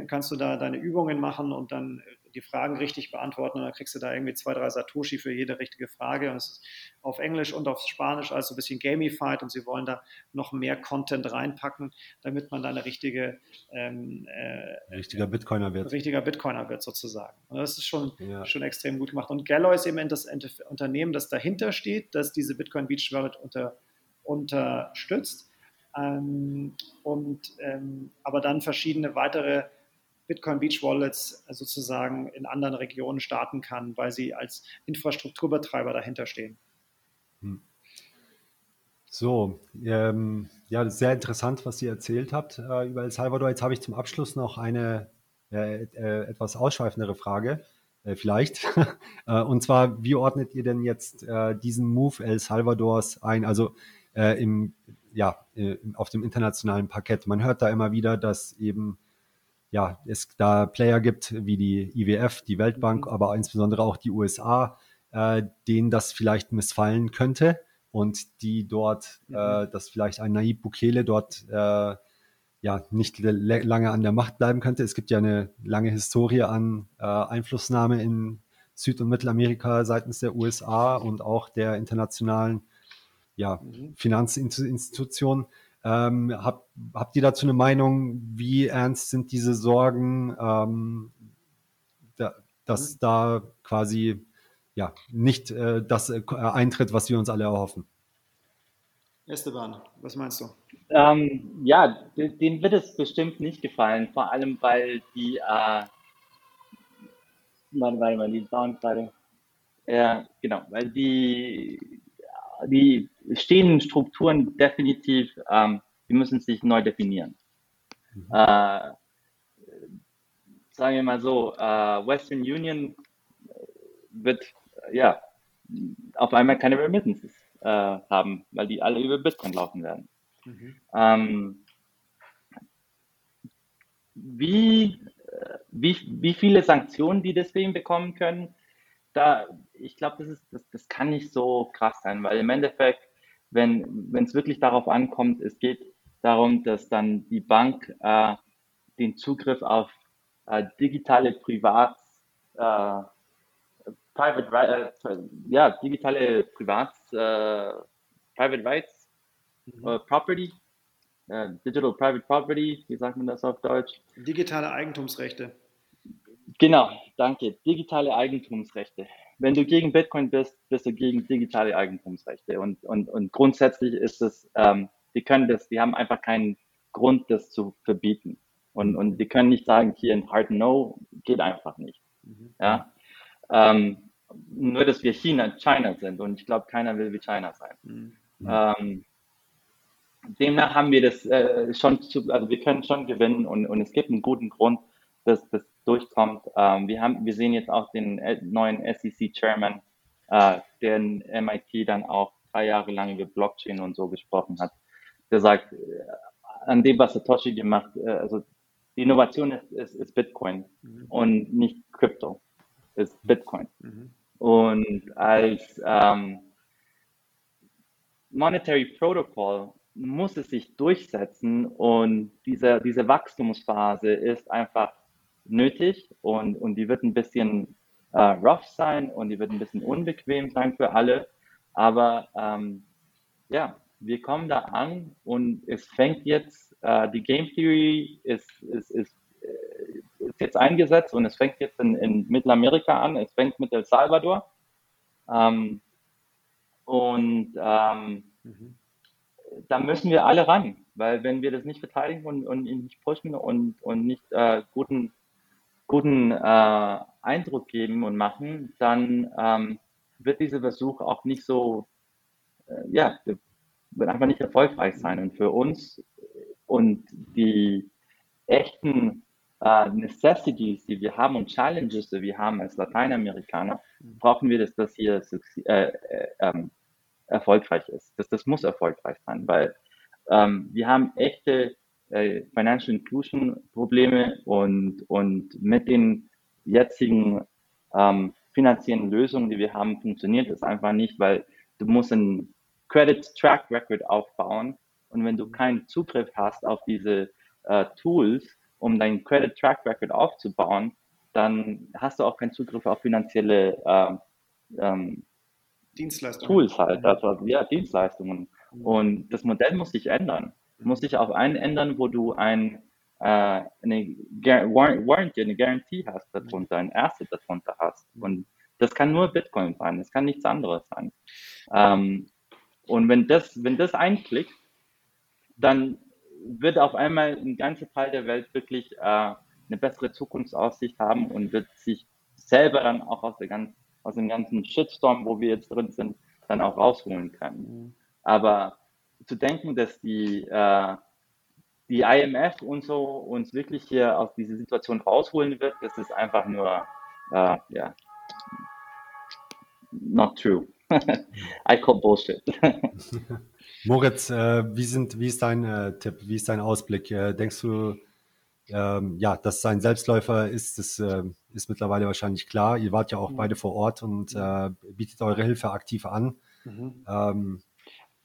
Kannst du da deine Übungen machen und dann die Fragen richtig beantworten und dann kriegst du da irgendwie zwei, drei Satoshi für jede richtige Frage und es ist auf Englisch und auf Spanisch, also ein bisschen gamified und sie wollen da noch mehr Content reinpacken, damit man da eine richtige
ähm, äh, richtiger Bitcoiner wird.
Richtiger Bitcoiner wird sozusagen. Und das ist schon, ja. schon extrem gut gemacht. Und Galloy ist eben das Unternehmen, das dahinter steht, das diese Bitcoin Beach Wallet unter, unterstützt. Ähm, und ähm, aber dann verschiedene weitere Bitcoin Beach Wallets sozusagen in anderen Regionen starten kann, weil sie als Infrastrukturbetreiber dahinter stehen. Hm.
So, ähm, ja, sehr interessant, was ihr erzählt habt äh, über El Salvador. Jetzt habe ich zum Abschluss noch eine äh, äh, etwas ausschweifendere Frage, äh, vielleicht. Äh, und zwar, wie ordnet ihr denn jetzt äh, diesen Move El Salvadors ein? Also im, ja, auf dem internationalen Parkett. Man hört da immer wieder, dass eben ja, es da Player gibt wie die IWF, die Weltbank, mhm. aber insbesondere auch die USA, äh, denen das vielleicht missfallen könnte und die dort, mhm. äh, dass vielleicht ein Naib Bukele dort äh, ja nicht lange an der Macht bleiben könnte. Es gibt ja eine lange Historie an äh, Einflussnahme in Süd- und Mittelamerika seitens der USA und auch der internationalen ja, mhm. Finanzinstitutionen. Ähm, hab, habt ihr dazu eine Meinung? Wie ernst sind diese Sorgen, ähm, da, dass mhm. da quasi ja nicht äh, das äh, eintritt, was wir uns alle erhoffen?
Esteban, was meinst du?
Ähm, ja, denen wird es bestimmt nicht gefallen, vor allem weil die, äh, warte, warte mal, die gerade. Ja, genau, weil die die stehenden Strukturen definitiv, ähm, die müssen sich neu definieren. Mhm. Äh, sagen wir mal so, äh, Western Union wird ja auf einmal keine Remittances äh, haben, weil die alle über Bitcoin laufen werden. Mhm. Ähm, wie, wie, wie viele Sanktionen die deswegen bekommen können, da, ich glaube, das, das, das kann nicht so krass sein, weil im Endeffekt, wenn es wirklich darauf ankommt, es geht darum, dass dann die Bank äh, den Zugriff auf äh, digitale Privats, äh, Private, äh, ja, digitale Privats, äh, Private Rights, mhm. Äh, Property, Digital Private Property, wie sagt man das auf Deutsch?
Digitale Eigentumsrechte.
Genau, danke. Digitale Eigentumsrechte. Wenn du gegen Bitcoin bist, bist du gegen digitale Eigentumsrechte. Und, und, und grundsätzlich ist es, ähm, die können das, die haben einfach keinen Grund, das zu verbieten. Und, und die können nicht sagen, hier ein Hard No geht einfach nicht. Mhm. Ja? Ähm, nur, dass wir China, China sind. Und ich glaube, keiner will wie China sein. Mhm. Ähm, demnach haben wir das äh, schon, zu, also wir können schon gewinnen und, und es gibt einen guten Grund, dass das durchkommt. Ähm, wir, haben, wir sehen jetzt auch den neuen SEC-Chairman, äh, der in MIT dann auch drei Jahre lang über Blockchain und so gesprochen hat. Der sagt, äh, an dem, was Satoshi gemacht, äh, also die Innovation ist, ist, ist Bitcoin mhm. und nicht Krypto, ist Bitcoin. Mhm. Und als ähm, Monetary Protocol muss es sich durchsetzen und diese, diese Wachstumsphase ist einfach nötig und, und die wird ein bisschen äh, rough sein und die wird ein bisschen unbequem sein für alle. Aber ähm, ja, wir kommen da an und es fängt jetzt, äh, die Game Theory ist, ist, ist, äh, ist jetzt eingesetzt und es fängt jetzt in, in Mittelamerika an, es fängt mit El Salvador. Ähm, und ähm, mhm. da müssen wir alle ran. Weil wenn wir das nicht verteidigen und, und nicht pushen und, und nicht äh, guten, guten äh, Eindruck geben und machen, dann ähm, wird dieser Versuch auch nicht so, äh, ja, wird einfach nicht erfolgreich sein. Und für uns und die echten äh, Necessities, die wir haben und Challenges, die wir haben als Lateinamerikaner, brauchen wir, dass das hier äh, äh, ähm, erfolgreich ist. Das, das muss erfolgreich sein, weil ähm, wir haben echte äh, Financial Inclusion Probleme und, und mit den jetzigen ähm, finanziellen Lösungen, die wir haben, funktioniert es einfach nicht, weil du musst ein Credit Track Record aufbauen und wenn du keinen Zugriff hast auf diese äh, Tools, um dein Credit Track Record aufzubauen, dann hast du auch keinen Zugriff auf finanzielle äh, ähm, Dienstleistungen. Tools halt, also ja, Dienstleistungen. Mhm. Und das Modell muss sich ändern. Es muss sich auf einen ändern, wo du ein, äh, eine Warranty, eine Garantie hast darunter, ein Asset darunter hast. Und das kann nur Bitcoin sein, das kann nichts anderes sein. Ähm, und wenn das, wenn das einklickt, dann wird auf einmal ein ganzer Teil der Welt wirklich äh, eine bessere Zukunftsaussicht haben und wird sich selber dann auch aus, der ganzen, aus dem ganzen Shitstorm, wo wir jetzt drin sind, dann auch rausholen können. Mhm. Aber zu denken, dass die, äh, die IMF und so uns wirklich hier aus dieser Situation rausholen wird, das ist einfach nur, äh, ja, not true. I call bullshit.
Moritz, äh, wie, sind, wie ist dein äh, Tipp, wie ist dein Ausblick? Äh, denkst du, ähm, ja, dass sein Selbstläufer ist, das äh, ist mittlerweile wahrscheinlich klar. Ihr wart ja auch mhm. beide vor Ort und äh, bietet eure Hilfe aktiv an. Mhm. Ähm,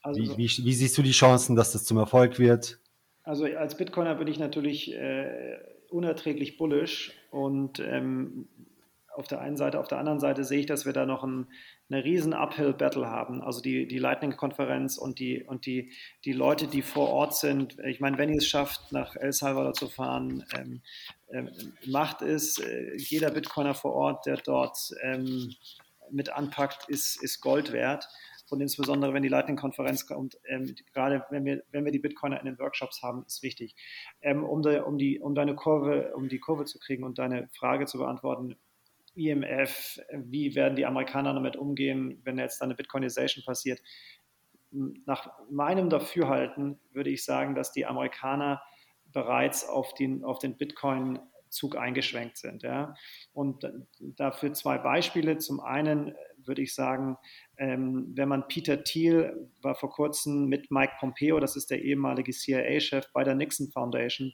also, wie, wie, wie, siehst du die Chancen, dass das zum Erfolg wird?
Also als Bitcoiner bin ich natürlich äh, unerträglich bullish und ähm, auf der einen Seite, auf der anderen Seite sehe ich, dass wir da noch ein, eine riesen Uphill-Battle haben. Also die, die Lightning-Konferenz und, die, und die, die Leute, die vor Ort sind. Ich meine, wenn ihr es schafft, nach El Salvador zu fahren, ähm, ähm, macht es. Äh, jeder Bitcoiner vor Ort, der dort ähm, mit anpackt, ist, ist Gold wert. Und insbesondere, wenn die Lightning-Konferenz kommt, ähm, gerade wenn wir, wenn wir die Bitcoiner in den Workshops haben, ist wichtig. Ähm, um, de, um, die, um deine Kurve, um die Kurve zu kriegen und deine Frage zu beantworten, IMF, wie werden die Amerikaner damit umgehen, wenn jetzt eine Bitcoinization passiert. Nach meinem Dafürhalten würde ich sagen, dass die Amerikaner bereits auf den, auf den Bitcoin-Zug eingeschränkt sind. Ja. Und dafür zwei Beispiele. Zum einen würde ich sagen, ähm, wenn man Peter Thiel war vor kurzem mit Mike Pompeo, das ist der ehemalige CIA-Chef bei der Nixon Foundation,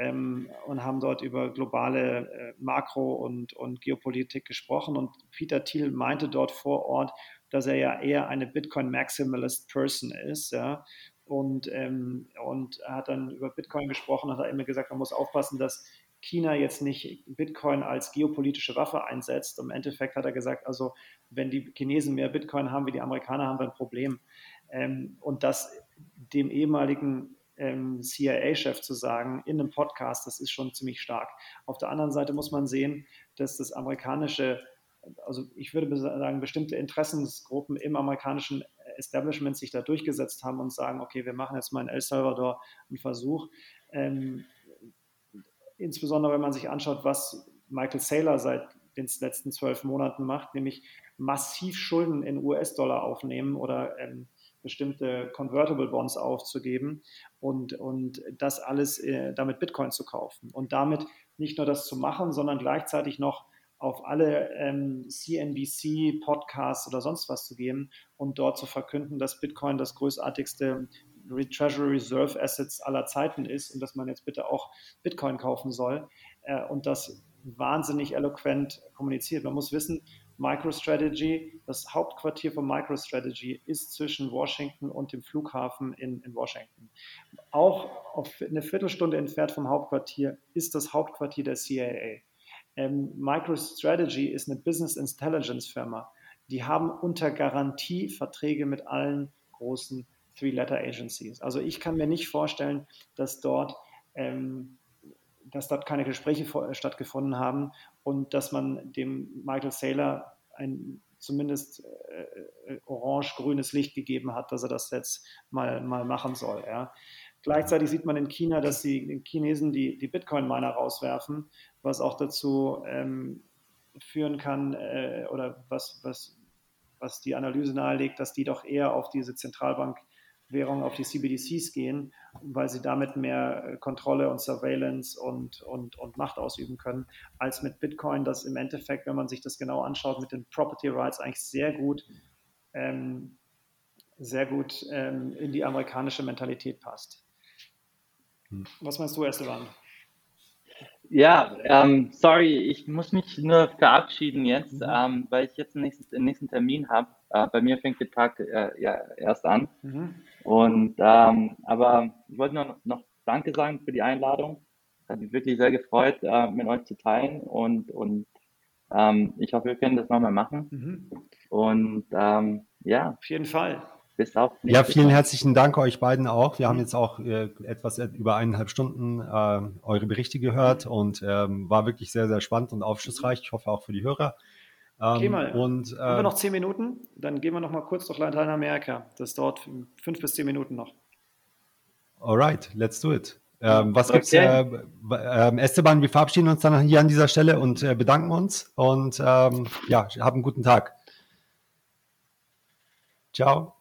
ähm, und haben dort über globale äh, Makro- und, und Geopolitik gesprochen. Und Peter Thiel meinte dort vor Ort, dass er ja eher eine Bitcoin-Maximalist-Person ist. Ja? Und, ähm, und er hat dann über Bitcoin gesprochen und hat immer gesagt, man muss aufpassen, dass China jetzt nicht Bitcoin als geopolitische Waffe einsetzt. Im Endeffekt hat er gesagt, also wenn die Chinesen mehr Bitcoin haben wie die Amerikaner, haben wir ein Problem. Ähm, und das dem ehemaligen ähm, CIA-Chef zu sagen in einem Podcast, das ist schon ziemlich stark. Auf der anderen Seite muss man sehen, dass das amerikanische, also ich würde sagen, bestimmte Interessensgruppen im amerikanischen Establishment sich da durchgesetzt haben und sagen, okay, wir machen jetzt mal in El Salvador einen Versuch. Ähm, insbesondere wenn man sich anschaut, was Michael Saylor seit den letzten zwölf Monaten macht, nämlich massiv Schulden in US-Dollar aufnehmen oder ähm, bestimmte Convertible Bonds aufzugeben und, und das alles äh, damit Bitcoin zu kaufen. Und damit nicht nur das zu machen, sondern gleichzeitig noch auf alle ähm, CNBC-Podcasts oder sonst was zu gehen und dort zu verkünden, dass Bitcoin das großartigste Treasury Reserve Assets aller Zeiten ist und dass man jetzt bitte auch Bitcoin kaufen soll äh, und das wahnsinnig eloquent kommuniziert. Man muss wissen, MicroStrategy, das Hauptquartier von MicroStrategy ist zwischen Washington und dem Flughafen in, in Washington. Auch auf eine Viertelstunde entfernt vom Hauptquartier ist das Hauptquartier der CIA. Ähm, MicroStrategy ist eine Business Intelligence Firma. Die haben unter Garantie Verträge mit allen großen Three-Letter Agencies. Also ich kann mir nicht vorstellen, dass dort ähm, dass dort keine Gespräche vor, stattgefunden haben und dass man dem Michael Saylor ein zumindest äh, äh, orange-grünes Licht gegeben hat, dass er das jetzt mal, mal machen soll. Ja. Gleichzeitig sieht man in China, dass die Chinesen die, die Bitcoin-Miner rauswerfen, was auch dazu ähm, führen kann äh, oder was, was, was die Analyse nahelegt, dass die doch eher auf diese Zentralbankwährung, auf die CBDCs gehen, weil sie damit mehr äh, Kontrolle und Surveillance und, und, und Macht ausüben können, als mit Bitcoin, das im Endeffekt, wenn man sich das genau anschaut, mit den Property Rights eigentlich sehr gut ähm, sehr gut ähm, in die amerikanische Mentalität passt. Hm. Was meinst du, Esteban?
Ja, ähm, sorry, ich muss mich nur verabschieden jetzt, mhm. ähm, weil ich jetzt den nächsten, den nächsten Termin habe. Äh, bei mir fängt der Tag äh, ja erst an. Mhm. Und ähm, aber ich wollte noch, noch Danke sagen für die Einladung. Hat mich wirklich sehr gefreut, äh, mit euch zu teilen und und ähm, ich hoffe, wir können das nochmal machen. Mhm. Und ähm, ja.
Auf jeden Fall.
Bis auf ja, vielen herzlichen Dank euch beiden auch. Wir haben jetzt auch äh, etwas über eineinhalb Stunden äh, eure Berichte gehört und ähm, war wirklich sehr, sehr spannend und aufschlussreich. Ich hoffe auch für die Hörer.
Ähm, okay, mal. Und, äh, haben wir noch zehn Minuten? Dann gehen wir noch mal kurz durch Lateinamerika. Das dauert fünf bis zehn Minuten noch.
Alright, let's do it. Ähm, was okay. gibt's? Äh, äh, Esteban, wir verabschieden uns dann hier an dieser Stelle und äh, bedanken uns und ähm, ja, haben einen guten Tag. Ciao.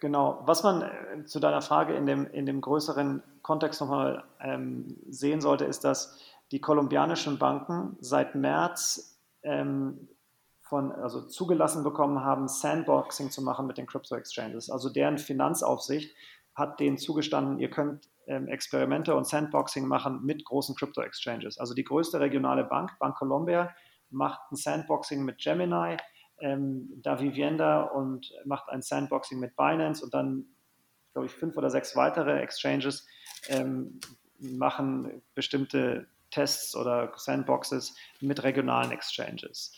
Genau, was man äh, zu deiner Frage in dem, in dem größeren Kontext nochmal ähm, sehen sollte, ist, dass die kolumbianischen Banken seit März ähm, von, also zugelassen bekommen haben, Sandboxing zu machen mit den Crypto Exchanges. Also deren Finanzaufsicht hat denen zugestanden, ihr könnt ähm, Experimente und Sandboxing machen mit großen Crypto Exchanges. Also die größte regionale Bank, Bank Colombia, macht ein Sandboxing mit Gemini ähm, Da Vivienda und macht ein Sandboxing mit Binance und dann, glaube ich, fünf oder sechs weitere Exchanges ähm, machen bestimmte Tests oder Sandboxes mit regionalen Exchanges.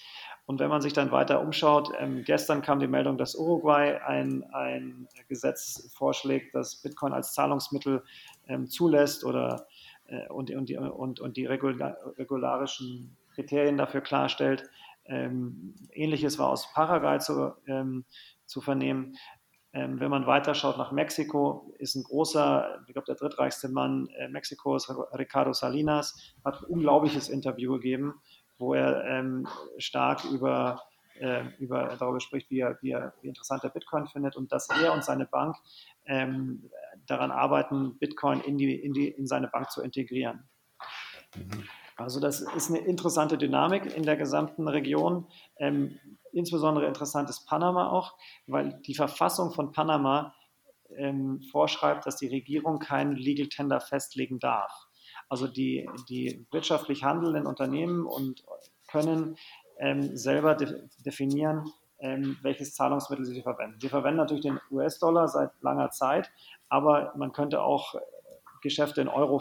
Und wenn man sich dann weiter umschaut, ähm, gestern kam die Meldung, dass Uruguay ein, ein Gesetz vorschlägt, das Bitcoin als Zahlungsmittel ähm, zulässt oder äh, und, und, und, und die regularischen Kriterien dafür klarstellt. Ähm, Ähnliches war aus Paraguay zu, ähm, zu vernehmen. Ähm, wenn man weiterschaut nach Mexiko, ist ein großer, ich glaube, der drittreichste Mann äh, Mexikos, Ricardo Salinas, hat ein unglaubliches Interview gegeben, wo er ähm, stark über, äh, über darüber spricht, wie, er, wie, er, wie interessant er Bitcoin findet und dass er und seine Bank ähm, daran arbeiten, Bitcoin in, die, in, die, in seine Bank zu integrieren. Mhm. Also das ist eine interessante Dynamik in der gesamten Region. Ähm, insbesondere interessant ist Panama auch, weil die Verfassung von Panama ähm, vorschreibt, dass die Regierung keinen Legal Tender festlegen darf. Also die, die wirtschaftlich handelnden Unternehmen und können ähm, selber de definieren, ähm, welches Zahlungsmittel sie verwenden. Sie verwenden natürlich den US-Dollar seit langer Zeit, aber man könnte auch Geschäfte in Euro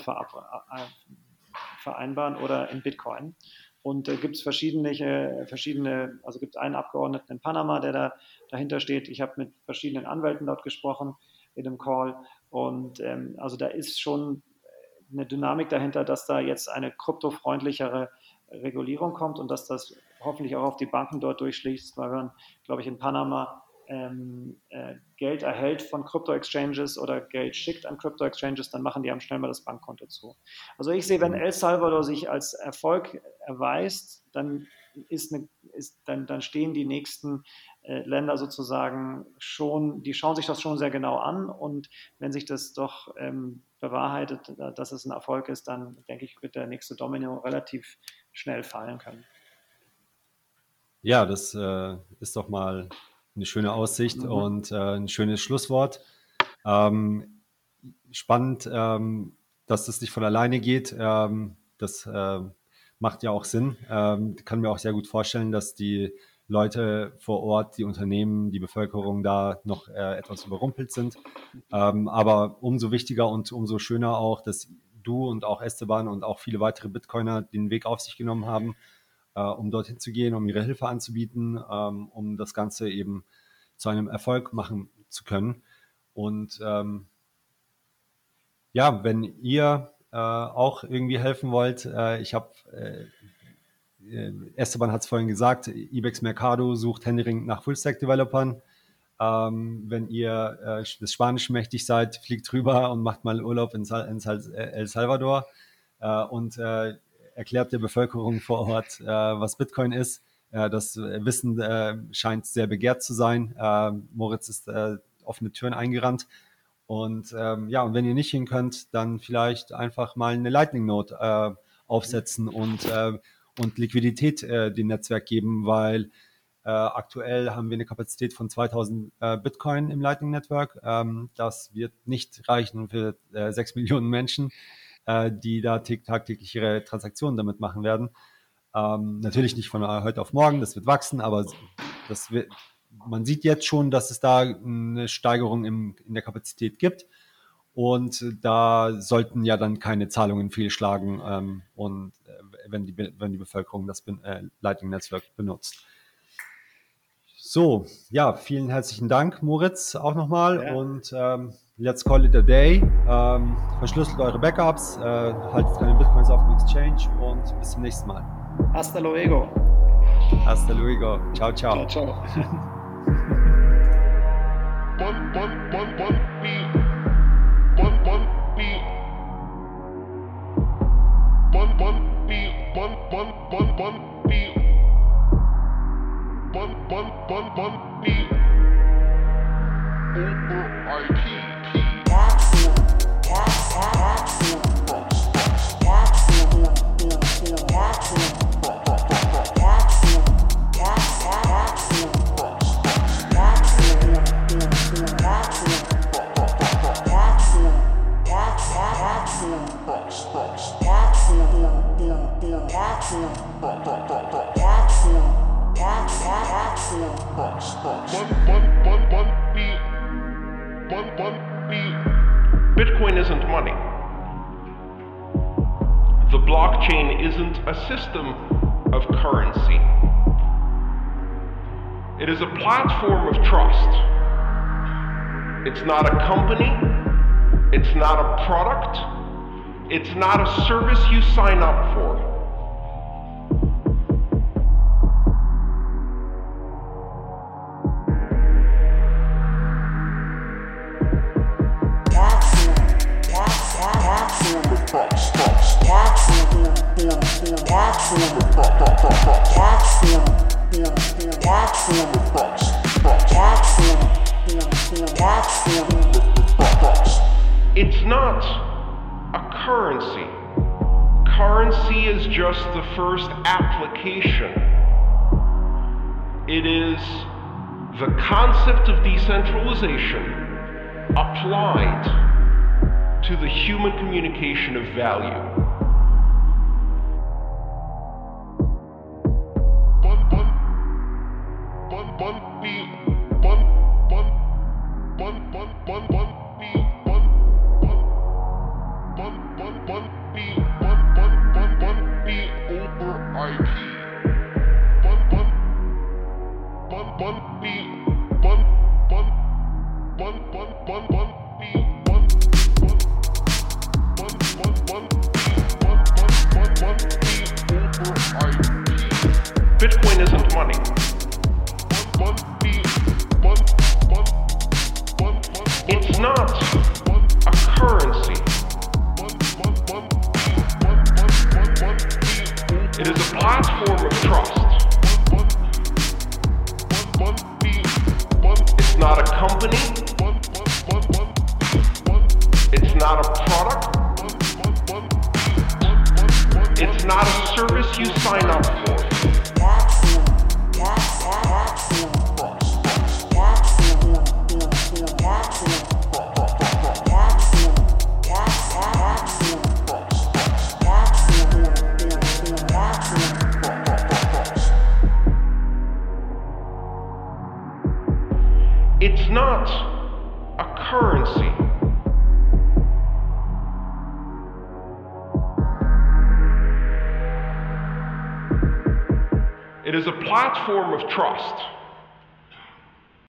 vereinbaren oder in Bitcoin. Und äh, gibt es verschiedene, verschiedene, also gibt einen Abgeordneten in Panama, der da dahinter steht. Ich habe mit verschiedenen Anwälten dort gesprochen in dem Call. Und ähm, also da ist schon eine Dynamik dahinter, dass da jetzt eine kryptofreundlichere Regulierung kommt und dass das hoffentlich auch auf die Banken dort durchschließt, weil man, glaube ich, in Panama ähm, äh, Geld erhält von Crypto-Exchanges oder Geld schickt an Crypto-Exchanges, dann machen die am schnell mal das Bankkonto zu. Also ich sehe, wenn El Salvador sich als Erfolg erweist, dann, ist eine, ist, dann, dann stehen die nächsten Länder sozusagen schon, die schauen sich das schon sehr genau an und wenn sich das doch ähm, bewahrheitet, dass es ein Erfolg ist, dann denke ich, wird der nächste Domino relativ schnell fallen können.
Ja, das äh, ist doch mal eine schöne Aussicht mhm. und äh, ein schönes Schlusswort. Ähm, spannend, ähm, dass das nicht von alleine geht. Ähm, das äh, macht ja auch Sinn. Ähm, kann mir auch sehr gut vorstellen, dass die Leute vor Ort, die Unternehmen, die Bevölkerung da noch äh, etwas überrumpelt sind. Ähm, aber umso wichtiger und umso schöner auch, dass du und auch Esteban und auch viele weitere Bitcoiner den Weg auf sich genommen haben, äh, um dorthin zu gehen, um ihre Hilfe anzubieten, ähm, um das Ganze eben zu einem Erfolg machen zu können. Und ähm, ja, wenn ihr äh, auch irgendwie helfen wollt, äh, ich habe, äh, Esteban hat es vorhin gesagt, Ibex Mercado sucht händeringend nach Fullstack-Developern. Ähm, wenn ihr äh, das Spanisch mächtig seid, fliegt rüber und macht mal Urlaub in, in El Salvador äh, und äh, erklärt der Bevölkerung vor Ort, äh, was Bitcoin ist. Äh, das Wissen äh, scheint sehr begehrt zu sein. Moritz ist offene Türen eingerannt. Und ähm, ja, und wenn ihr nicht hin könnt, dann vielleicht einfach mal eine Lightning Note äh, aufsetzen und, äh, und Liquidität äh, dem Netzwerk geben, weil äh, aktuell haben wir eine Kapazität von 2000 äh, Bitcoin im Lightning Network. Ähm, das wird nicht reichen für äh, 6 Millionen Menschen, äh, die da tagtäglich ihre Transaktionen damit machen werden. Ähm, natürlich nicht von heute auf morgen, das wird wachsen, aber das wird, man sieht jetzt schon, dass es da eine Steigerung im, in der Kapazität gibt. Und da sollten ja dann keine Zahlungen fehlschlagen, ähm, und äh, wenn, die, wenn die Bevölkerung das äh, Lightning Netzwerk benutzt. So, ja, vielen herzlichen Dank, Moritz, auch nochmal. Ja. Und ähm, let's call it a day. Ähm, verschlüsselt eure Backups, äh, haltet keine Bitcoins auf dem Exchange und bis zum nächsten Mal.
Hasta luego.
Hasta luego. Ciao, ciao.
Ciao, ciao. company. It's not a product. It's not a service you sign up for. Of decentralization applied to the human communication of value.